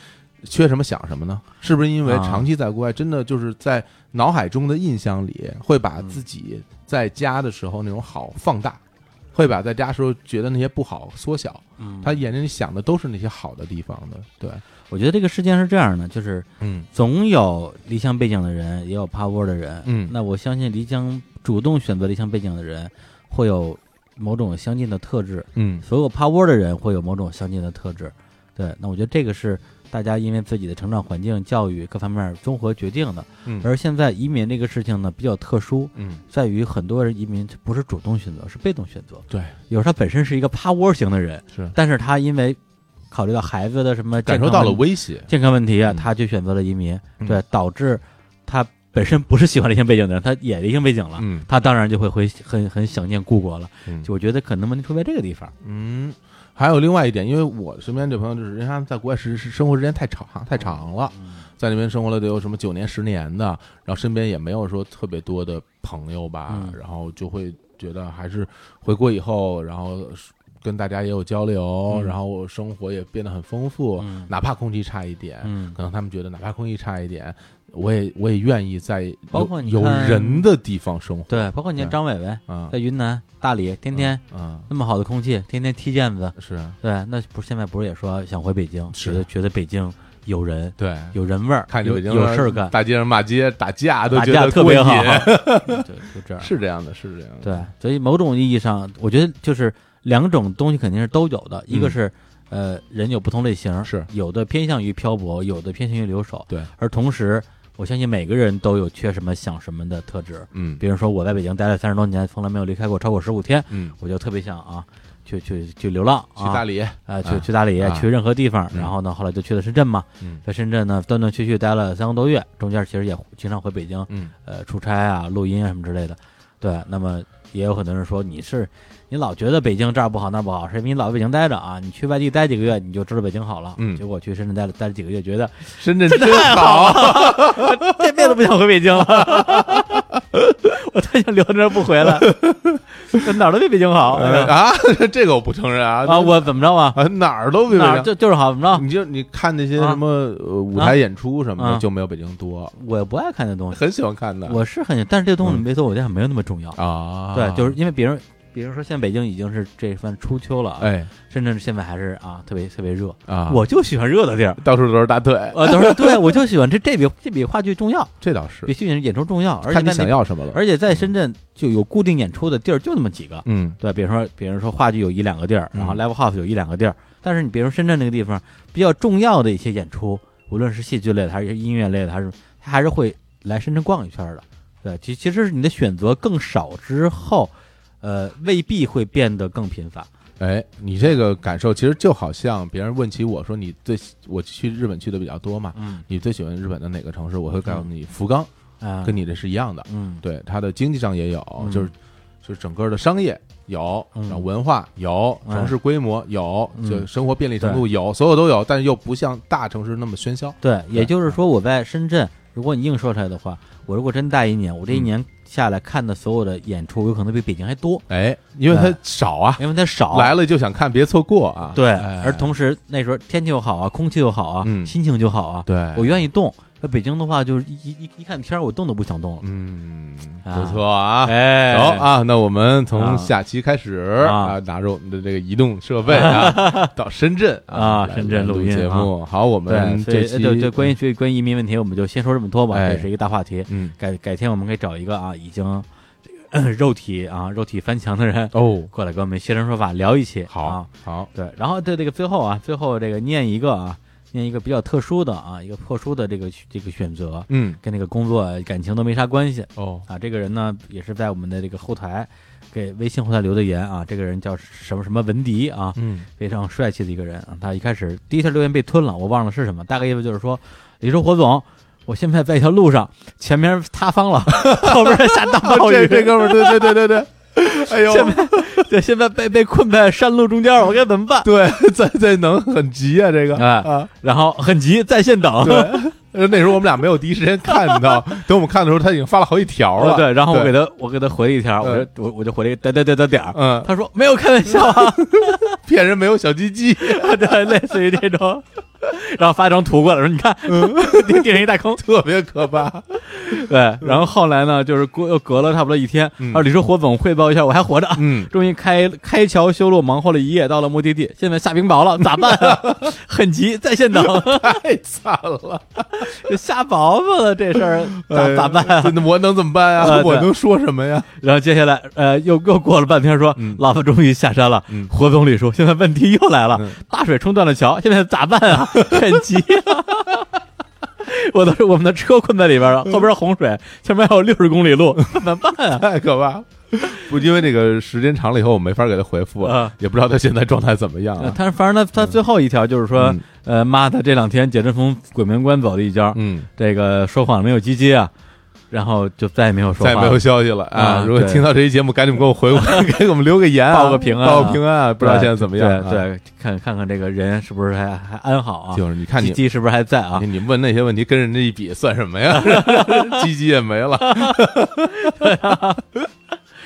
缺什么想什么呢？是不是因为啊。长期在国外，真的就是在脑海中的印象里，会把嗯。自己在家的时候那种好放大，会把在家时候觉得那些不好缩小，嗯他眼睛里想的都是那些好的地方的，对，我觉得这个世界上是这样的，就是嗯总有离乡背景的人，也有趴窝的人。嗯那我相信离乡主动选择离乡背景的人，会有某种相近的特质。嗯所有趴窝的人会有某种相近的特质。对，那我觉得这个是大家因为自己的成长环境、教育各方面综合决定的。嗯。而现在移民这个事情呢，比较特殊，嗯，在于很多人移民不是主动选择，是被动选择。对，有时候他本身是一个趴窝型的人，是。但是他因为考虑到孩子的什么感受到了威胁，健康问题啊，嗯。他就选择了移民，嗯。对，导致他本身不是喜欢离乡背景的人，他也离乡背景了，嗯。他当然就会回很很想念故国了。嗯。就我觉得可能问题出在这个地方。嗯，还有另外一点，因为我身边这朋友就是，人家在国外时时生活时间太长太长了，在那边生活了得有什么九年十年的，然后身边也没有说特别多的朋友吧，嗯。然后就会觉得还是回国以后，然后跟大家也有交流，嗯然后生活也变得很丰富，嗯哪怕空气差一点，嗯可能他们觉得哪怕空气差一点，我也我也愿意在有包括你有人的地方生活。对，包括你看张伟伟啊，在云南大理，天天嗯那么好的空气，天天踢毽子，是对，那不是现在不是也说想回北京，是觉得觉得北京有人对。有人味儿，看见北京有事儿干，大街上骂街打架都打架觉得特别好，对，就这样。是这样的，是这样的。对，所以某种意义上，我觉得就是两种东西肯定是都有的，一个嗯。是呃人有不同类型，是。有的偏向于漂泊，有的偏向于留守，对，而同时我相信每个人都有缺什么想什么的特质。嗯。比如说我在北京待了三十多年，从来没有离开过超过十五天，嗯，我就特别想啊，去去去流浪啊，去大理，啊，去啊。去大理，啊。去任何地方。嗯。然后呢，后来就去了深圳嘛，嗯。在深圳呢断断续续待了三个多月，中间其实也经常回北京，嗯。呃，出差啊、录音啊什么之类的。对，那么也有很多人说你是你老觉得北京这儿不好那儿不好，是因为你老在北京待着啊，你去外地待几个月你就知道北京好了。嗯。结果去深圳待了待了几个月，觉得深圳真太好，这辈子不想回北京了，我太想留在这儿不回来，哪儿都比北京好。呃啊，这个我不承认啊。啊，我怎么着啊？啊哪儿都比北哪儿？京就就是好，怎么着？你就你看那些啊。什么呃舞台演出什么啊。的，就没有北京多，我不爱看那东西，很喜欢看的。我是很，但是这个东西嗯。没错，我觉得没有那么重要。啊，对，就是因为比如比如说现在北京已经是这番初秋了啊，哎深圳现在还是啊特别特别热，啊，我就喜欢热的地儿。到处都是大腿，呃，都是对，我就喜欢这这比这比话剧重要，这倒是比戏演出重要，而且看你，想要什么了。而且在深圳就有固定演出的地儿就那么几个，嗯对，比如说比如说话剧有一两个地儿，然后嗯 live house 有一两个地儿，但是你比如说深圳那个地方比较重要的一些演出，无论是戏剧类的还是音乐类的，还是他还是会来深圳逛一圈的。对，其其实你的选择更少之后，呃，未必会变得更频繁。哎，你这个感受其实就好像别人问起我说你最我去日本去的比较多嘛，嗯。你最喜欢日本的哪个城市？我会告诉你福冈，啊，跟你这是一样的。嗯。对，它的经济上也有，嗯。就是就是整个的商业有，嗯。然后文化有，哎。城市规模有，嗯。就生活便利程度有，所有都有，但是又不像大城市那么喧嚣。对，也就是说我在深圳，如果你硬说出来的话，我如果真待一年，我这一嗯。年下来看的所有的演出，有可能比北京还多，哎，因为它少啊，因为它少。来了就想看，别错过啊。对，哎而同时那时候天气又好啊，空气又好啊，嗯心情就好啊，对，我愿意动。在北京的话，就是一一一一看天儿，我动都不想动了。嗯，啊不错啊。哎，走！啊，那我们啊从下期开始啊啊，拿着我们的这个移动设备啊，到深圳啊深圳录录音节目。好，我，们这期呃对对，关于这关于移民问题，我们就先说这么多吧，哎这是一个大话题。嗯改改天我们可以找一个啊，已经这个肉体啊 肉体翻墙的人哦，过来跟我们现身说法聊一期。好啊，好，对，然后对这个最后啊，最后这个念一个啊，念一个比较特殊的啊，一个特殊的这个这个选择，嗯跟那个工作感情都没啥关系哦啊。这个人呢，也是在我们的这个后台给微信后台留的言啊。这个人叫什么什么文迪啊，嗯非常帅气的一个人啊。他一开始第一条留言被吞了，我忘了是什么，大概意思就是说，你说火总。我现在在一条路上，前面塌方了，后边在下大暴雨，这这哥们儿，对对对对对，哎呦，现在对现在被被困在山路中间，我该怎么办？对，再再能很急啊，这个哎啊，然后很急，在线等。对，呃那时候我们俩没有第一时间看到，等我们看的时候，他已经发了好几条了，哦对，然后我给他我给他回了一条，我说我我就回了一个点点点点点儿。嗯，他说没有开玩笑啊，骗人没有小鸡鸡，对，类似于这种，然后发一张图过来说你看，嗯 地地上一大坑。特别可怕，对，然后后来呢，就是过又隔了差不多一天，嗯啊，李叔火总汇报一下，我还活着。嗯，终于开开桥修路，忙活了一夜，到了目的地，现在下冰雹了，咋办啊？很急，在线等，太惨了，这下雹子了，这事儿咋哎咋办啊？我能怎么办呃呀？我能说什么呀？然后接下来，呃，又又过了半天，说、嗯老婆终于下山了。嗯火总理说，现在问题又来了，嗯大水冲断了桥，现在咋办啊？很急、我都是我们的车困在里边了，嗯后边洪水，前面还有六十公里路，怎么办啊？太可怕。不，因为这个时间长了以后，我没法给他回复啊，也不知道他现在状态怎么样呃啊。他反正他他最后一条就是说，嗯呃，妈的，这两天简直从鬼门关走了一跤，嗯，这个说谎没有鸡鸡啊，然后就再也没有说话了，再没有消息了啊！如果听到这期节目，赶紧给我回复，给我们留个言啊，报个平安啊报个平安啊！不知道现在怎么样啊？对对，看看看这个人是不是还还安好啊？就是你看你鸡鸡是不是还在啊？你问那些问题跟人家一比，算什么呀？鸡鸡也没了。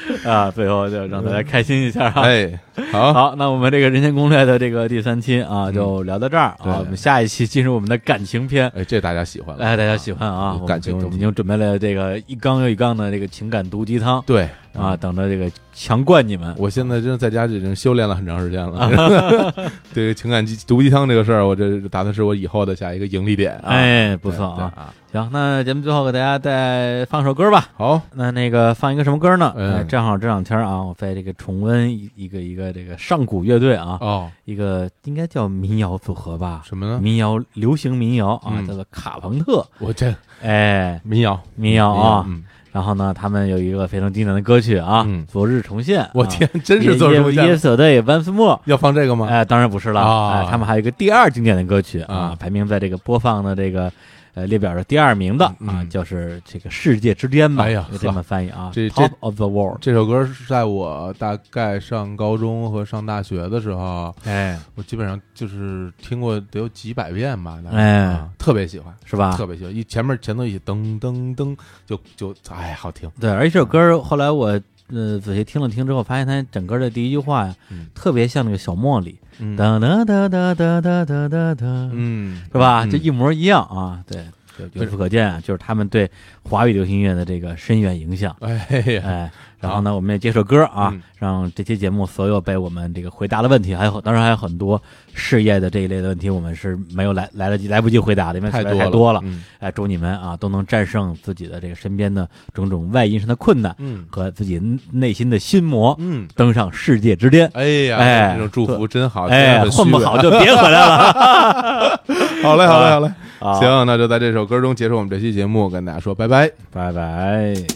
啊，最后就让大家开心一下啊。哎，好，好，那我们这个《人间攻略》的这个第三期啊，就聊到这儿啊。我们下一期进入我们的感情篇，哎，这大家喜欢了，哎，大家喜欢啊？感情我们已经准备了这个一缸又一缸的这个情感毒鸡汤。对啊，，等着这个强灌你们。我现在真的在家已经修炼了很长时间了。对情感鸡毒鸡汤这个事儿，我这打算是我以后的下一个盈利点啊。哎，不错啊。行，那节目最后给大家再放首歌吧。好，那那个放一个什么歌呢？正好这两天啊，我在这个重温一一个一个这个上古乐队啊，哦，一个应该叫民谣组合吧，什么呢？民谣流行民谣啊，嗯叫做卡朋特。我这哎，民谣，民谣啊，嗯，然后呢，他们有一个非常经典的歌曲啊，嗯昨日重现。我天，真是昨日重现了 Yesterday Once More。要放这个吗？哎，当然不是了，啊哎，他们还有一个第二经典的歌曲啊啊，排名在这个播放的这个呃列表的第二名的啊嗯，就是这个世界之巅吧，哎呀就这么翻译啊这，Top 这 of the World。这首歌是在我大概上高中和上大学的时候，哎，我基本上就是听过得有几百遍吧，哎啊特别喜欢，是吧？特别喜欢，一前面前头一起噔噔噔，就就哎好听，对，而且这首歌后来我呃仔细听了听之后，发现他整个的第一句话呀，嗯特别像那个小茉莉，嗯哒哒哒哒哒哒哒哒哒，嗯，是吧？嗯这一模一样啊，对。就由此可见啊，就是他们对华语流行音乐的这个深远影响。哎呀，哎，然后呢，我们也接首歌啊，嗯。让这期节目所有被我们这个回答的问题，还有当然还有很多事业的这一类的问题，我们是没有来来得及来不及回答的，因为太多太多了。嗯。哎，祝你们啊都能战胜自己的这个身边的种种外因上的困难嗯。和自己内心的心魔，嗯，登上世界之巅。哎呀，哎这种祝福真好，哎，混不好就别回来了。好嘞，好嘞，好嘞，啊，行，那就在这首歌中结束我们这期节目，跟大家说拜拜拜。拜拜。